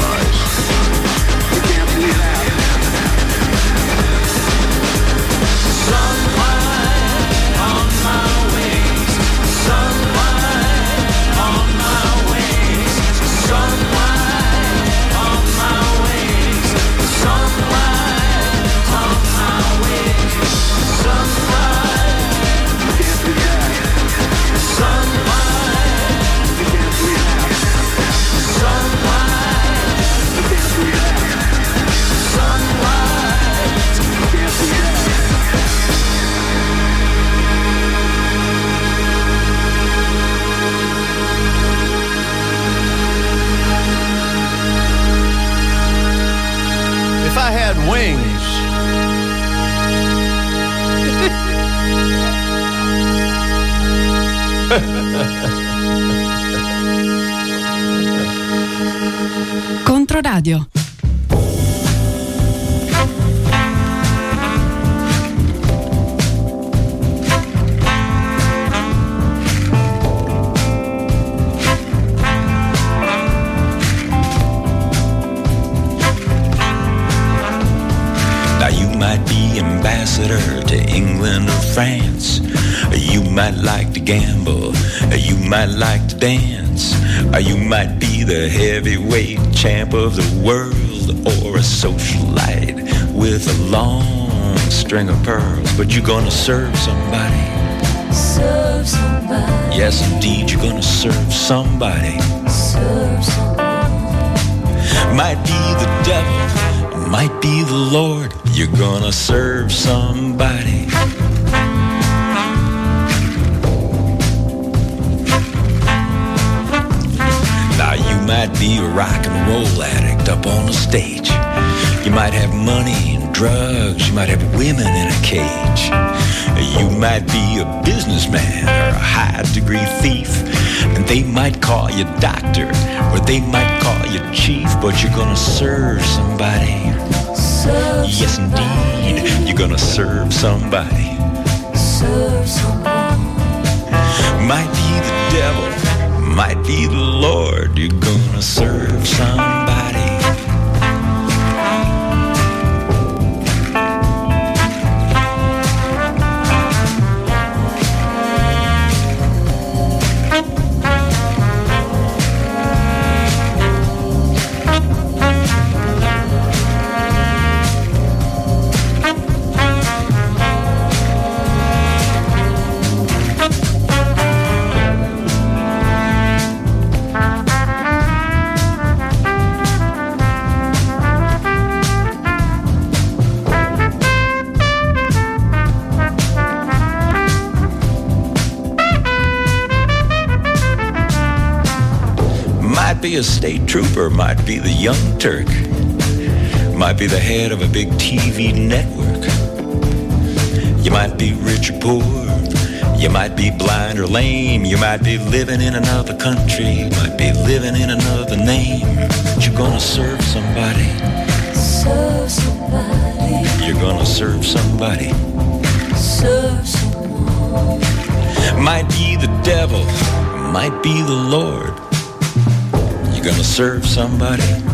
Wings, Controradio. Gamble. You might like to dance. Or you might be the heavyweight champ of the world or a socialite with a long string of pearls. But you're gonna serve somebody. Serve somebody. Yes, indeed, you're gonna serve somebody. Serve somebody. Might be the devil, might be the Lord. You're gonna serve somebody. Might be a rock and roll addict up on the stage. You might have money and drugs. You might have women in a cage. You might be a businessman or a high degree thief. And they might call you doctor or they might call you chief, but you're gonna serve somebody. Serve Yes, indeed, you're gonna serve somebody. Serve somebody. Might be the devil, might be the Lord. You're gonna serve somebody. Be a state trooper, might be the young Turk, might be the head of a big TV network. You might be rich or poor, you might be blind or lame, you might be living in another country, you might be living in another name. But you're gonna serve somebody, Serve somebody. you're gonna serve somebody. Serve someone. Might be the devil, might be the Lord. Gonna serve somebody.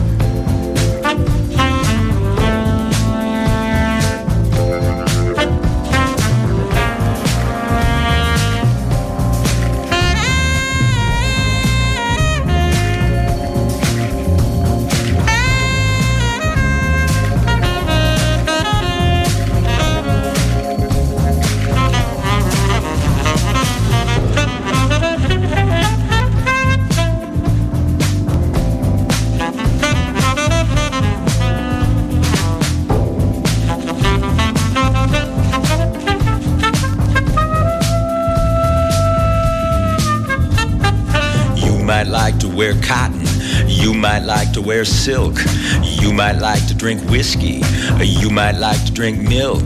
Might like to wear silk. You might like to drink whiskey. You might like to drink milk.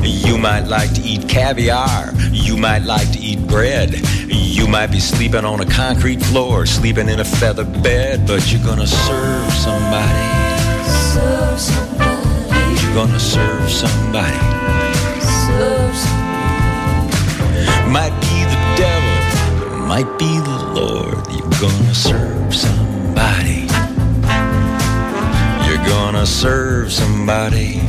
You might like to eat caviar. You might like to eat bread. You might be sleeping on a concrete floor, sleeping in a feather bed, but you're gonna serve somebody. Serve somebody. You're gonna serve somebody. Serve somebody. Might be the devil, might be the Lord. You're gonna serve somebody. Gonna serve somebody.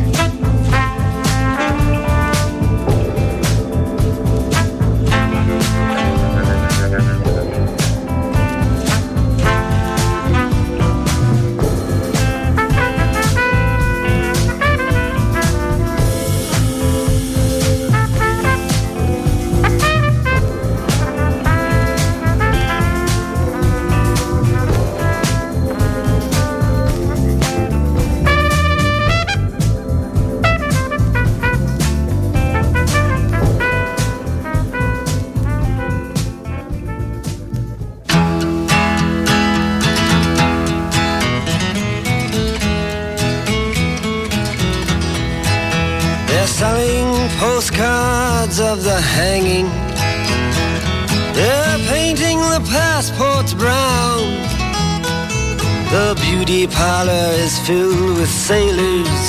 Filled with sailors.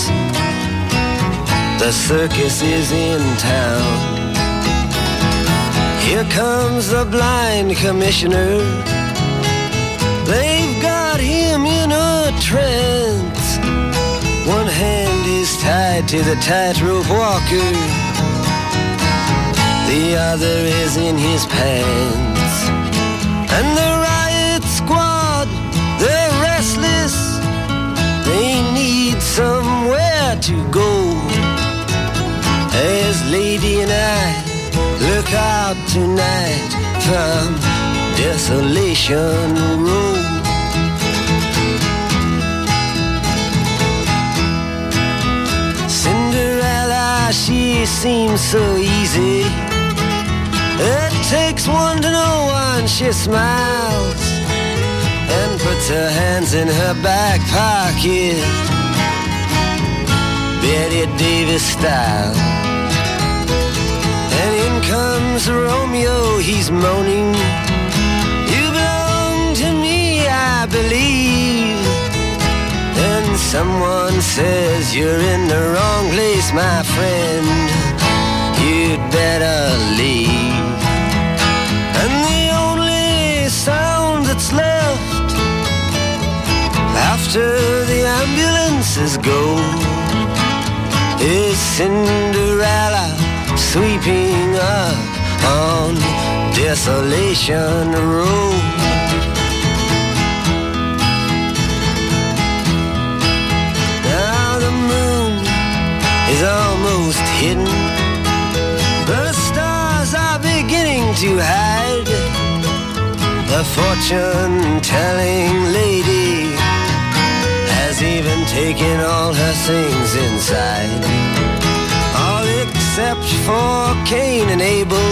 The circus is in town. Here comes the blind commissioner. They've got him in a trance. One hand is tied to the tightrope walker. The other is in his pants. And the to go. As Lady and I look out tonight from Desolation Road. Cinderella, she seems so easy. It takes one to know one, she smiles and puts her hands in her back pocket. Betty Davis style. And in comes Romeo, he's moaning. You belong to me, I believe. And someone says you're in the wrong place, my friend. You'd better leave. And the only sound that's left after the ambulances go is Cinderella sweeping up on Desolation Road. Now the moon is almost hidden. The stars are beginning to hide. The fortune telling lady even taken all her things inside. All except for Cain and Abel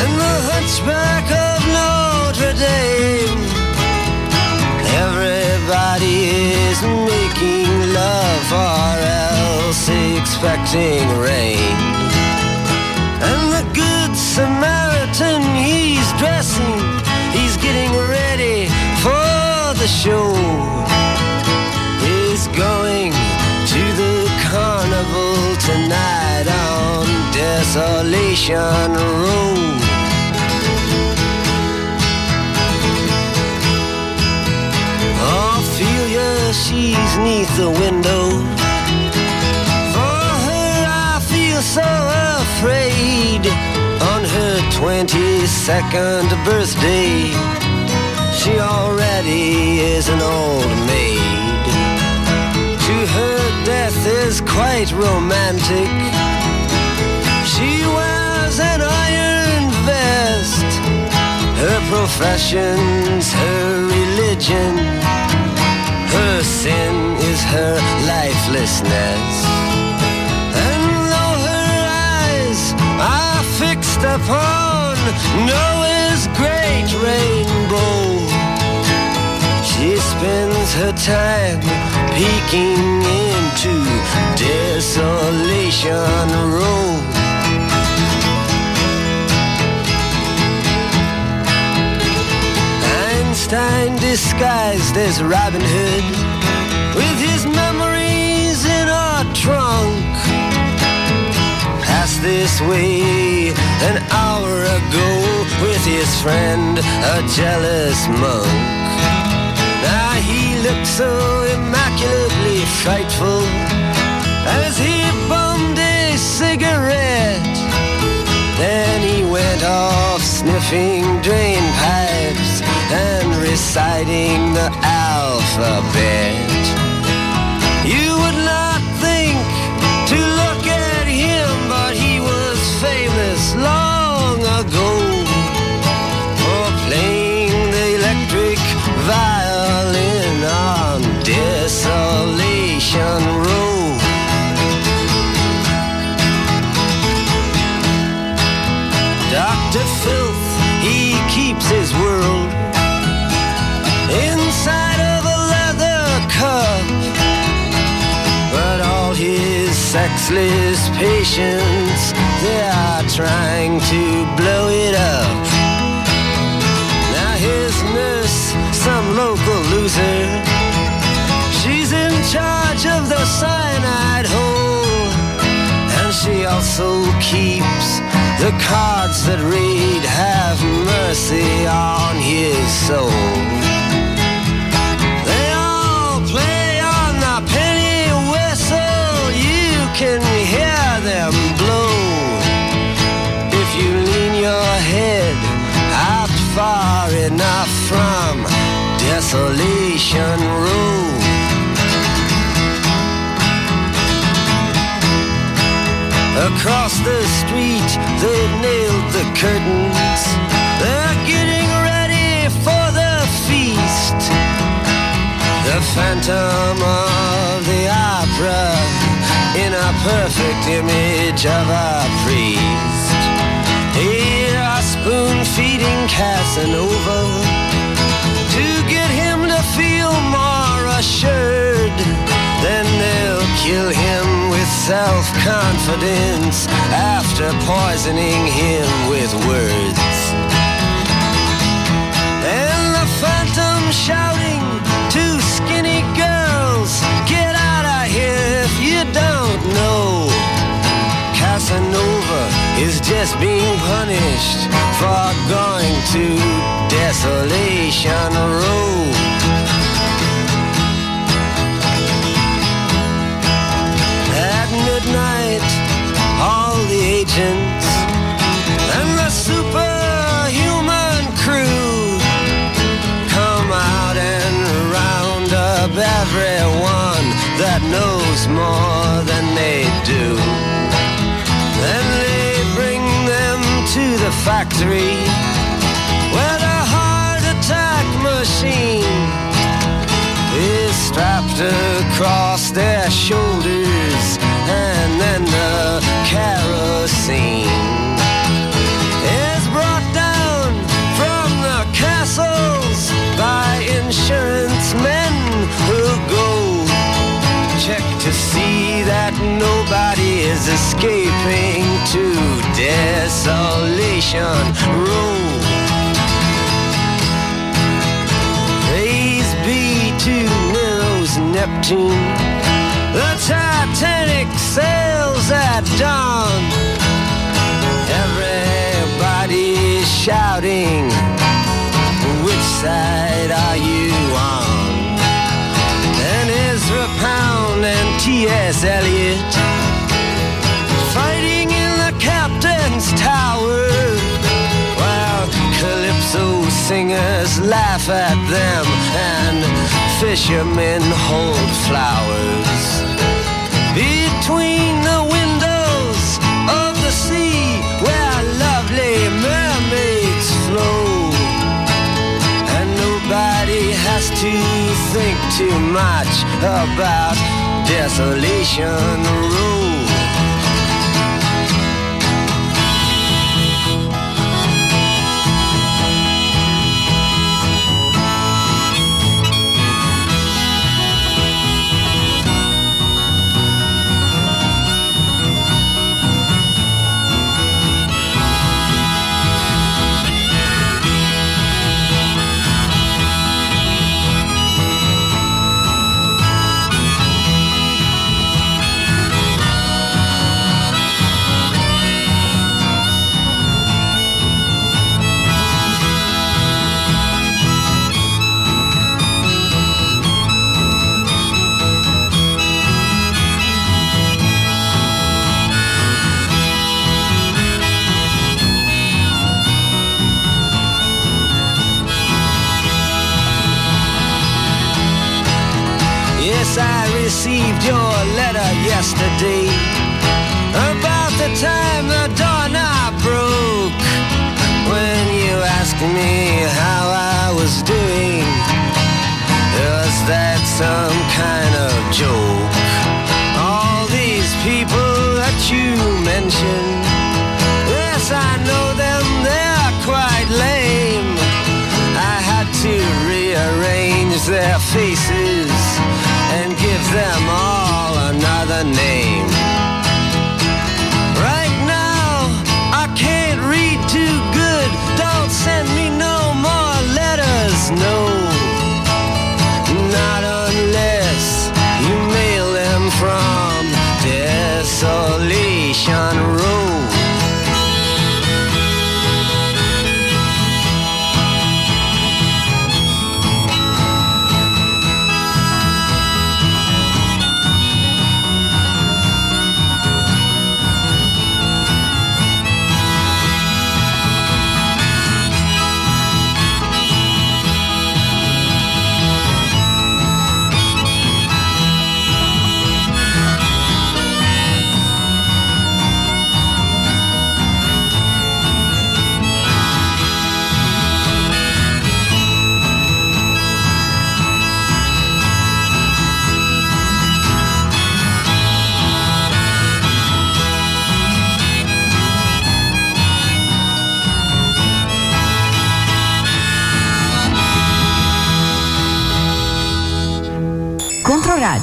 and the hunchback of Notre Dame. Everybody is making love or else expecting rain. And the good Samaritan, he's dressing, he's getting ready for the show. Going to the carnival tonight on Desolation Road. Ophelia, she's neath the window. For her, I feel so afraid. On her 22nd birthday, she already is an old maid. To her, death is quite romantic. She wears an iron vest. Her profession's her religion. Her sin is her lifelessness. And though her eyes are fixed upon Noah's great rainbow, she spends her time peeking into Desolation Row. Einstein disguised as Robin Hood with his memories in a trunk. Passed this way an hour ago with his friend, a jealous monk. Now he looked so immaculately frightful as he bummed a cigarette. Then he went off sniffing drain pipes and reciting the alphabet. Road. Dr. Filth, he keeps his world inside of a leather cup. But all his sexless patients, they are trying to blow it up. Now his nurse, some local loser, she's in charge of the cyanide hole. And she also keeps the cards that read, Have mercy on his soul. They all play on the penny whistle. You can hear them blow. If you lean your head out far enough from Desolation Road. Across the street, they've nailed the curtains. They're getting ready for the feast. The phantom of the opera in a perfect image of a priest. Here, a spoon feeding Casanova to get him to feel more assured. Then they'll kill him with self confidence after poisoning him with words. And the phantom shouting to skinny girls, Get out of here if you don't know. Casanova is just being punished for going to Desolation Road. Midnight, all the agents and the superhuman crew come out and round up everyone that knows more than they do. Then they bring them to the factory where the heart attack machine is strapped across their shoulders and then the kerosene is brought down from the castles by insurance men who go check to see that nobody is escaping to desolation road Praise be to Nero's Neptune. The Titanic sails at dawn. Everybody's shouting, which side are you on? And Ezra Pound and T.S. Eliot fighting in the captain's tower while calypso singers laugh at them and fishermen hold flowers to think too much about desolation road yesterday. About the time the dawn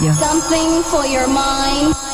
Radio. Something for your mind.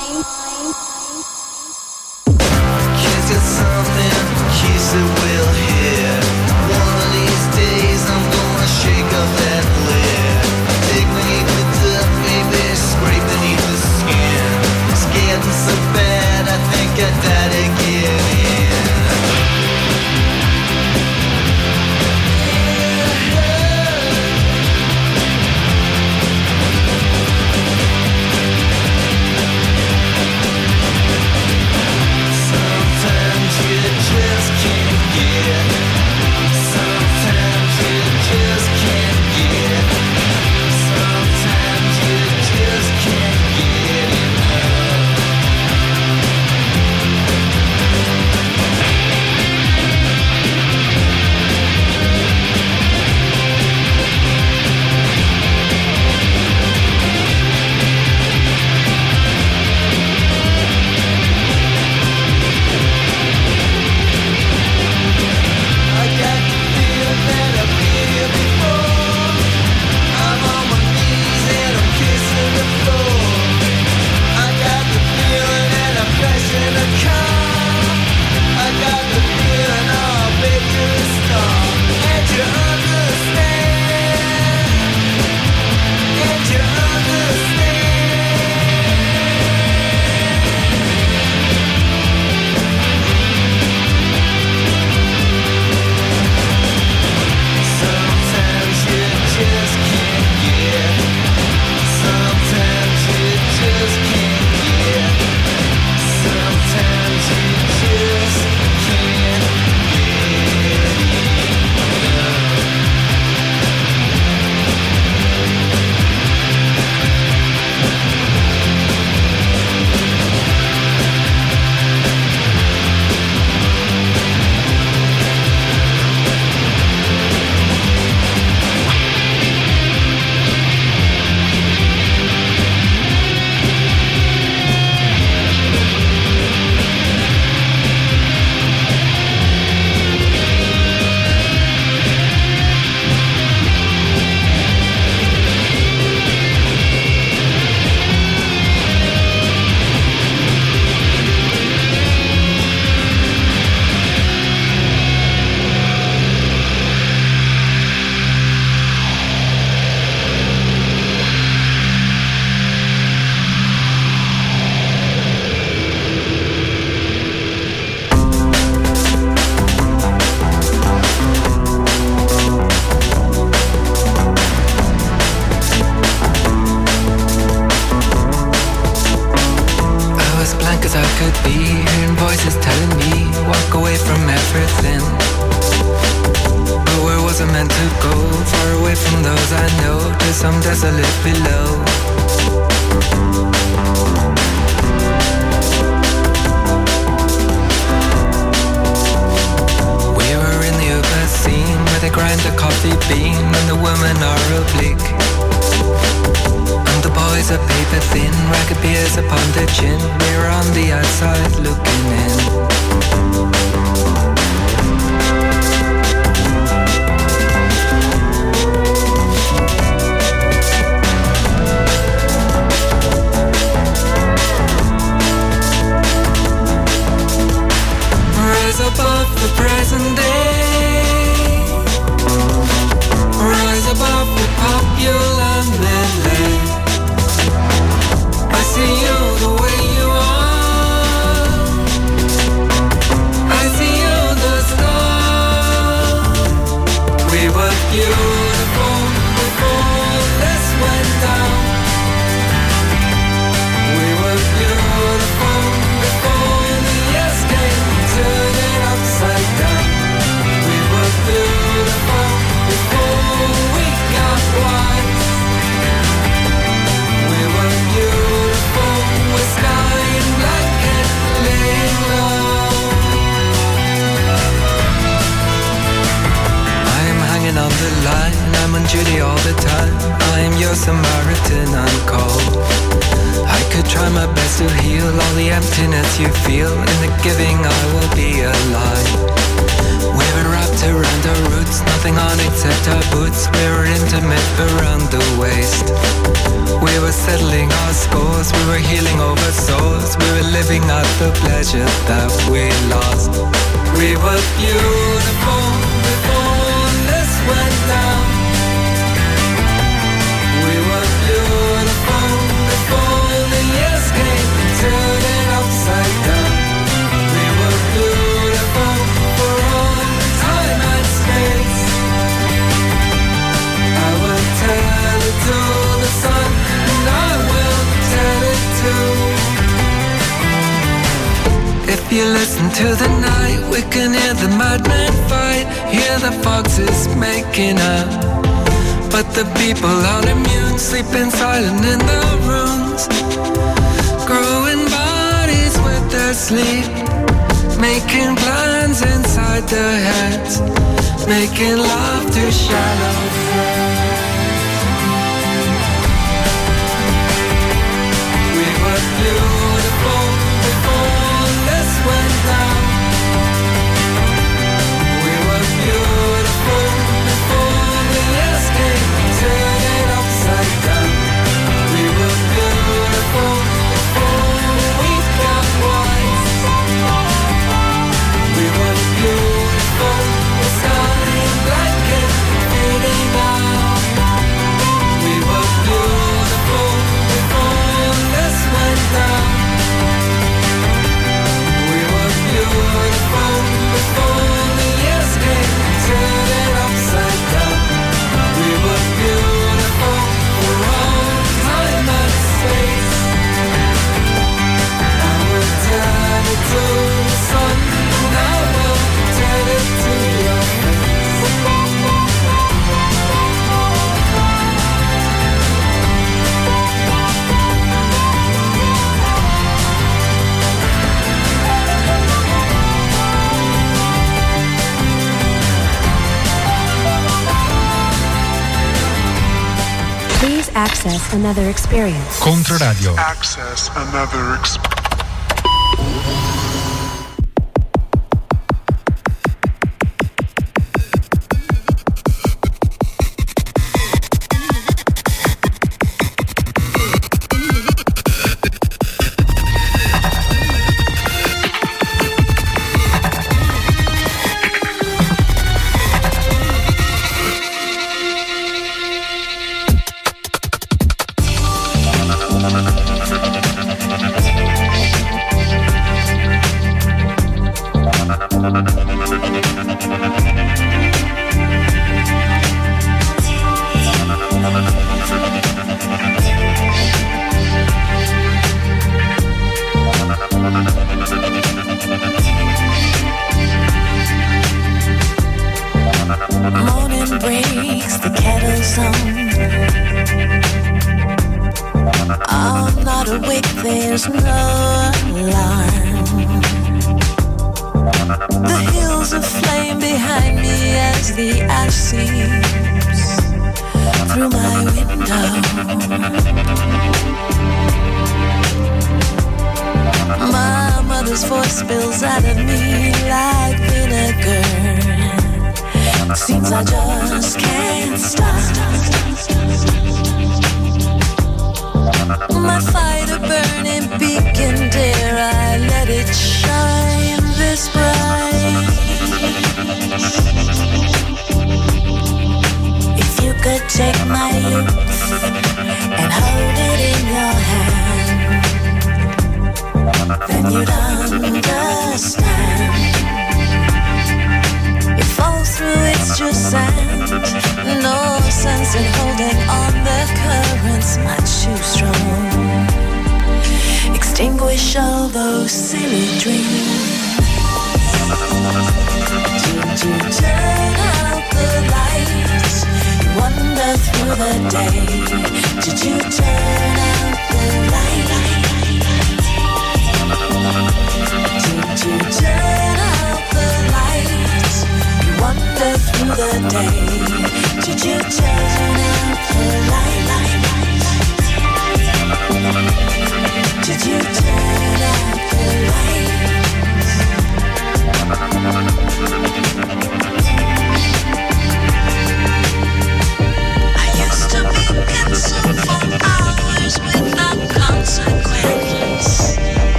Access another experience. Controradio. Access another experience.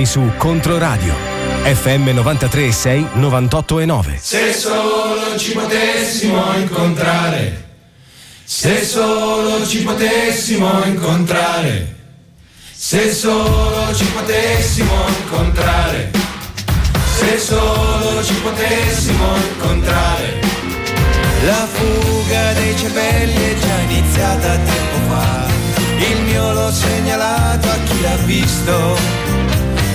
Sei su Controradio. FM 93.6 98.9. Se solo ci potessimo incontrare, se solo ci potessimo incontrare, se solo ci potessimo incontrare, se solo ci potessimo incontrare. La fuga dei cervelli è già iniziata tempo fa. Il mio l'ho segnalato a chi l'ha visto.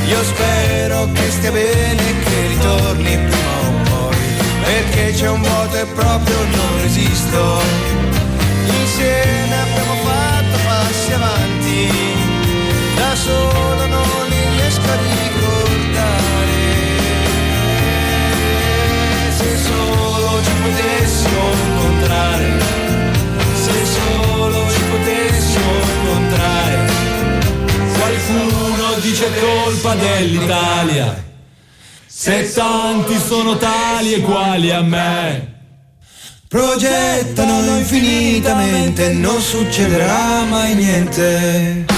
Io spero che stia bene e che ritorni prima o poi. Perché c'è un vuoto e proprio non resisto. Insieme abbiamo fatto passi avanti. Da solo non li riesco a ricordare. Se solo ci potessimo incontrare, se solo ci potessimo incontrare, Qualcuno dice colpa dell'Italia, se tanti sono tali e quali a me. progettano infinitamente, non succederà mai niente.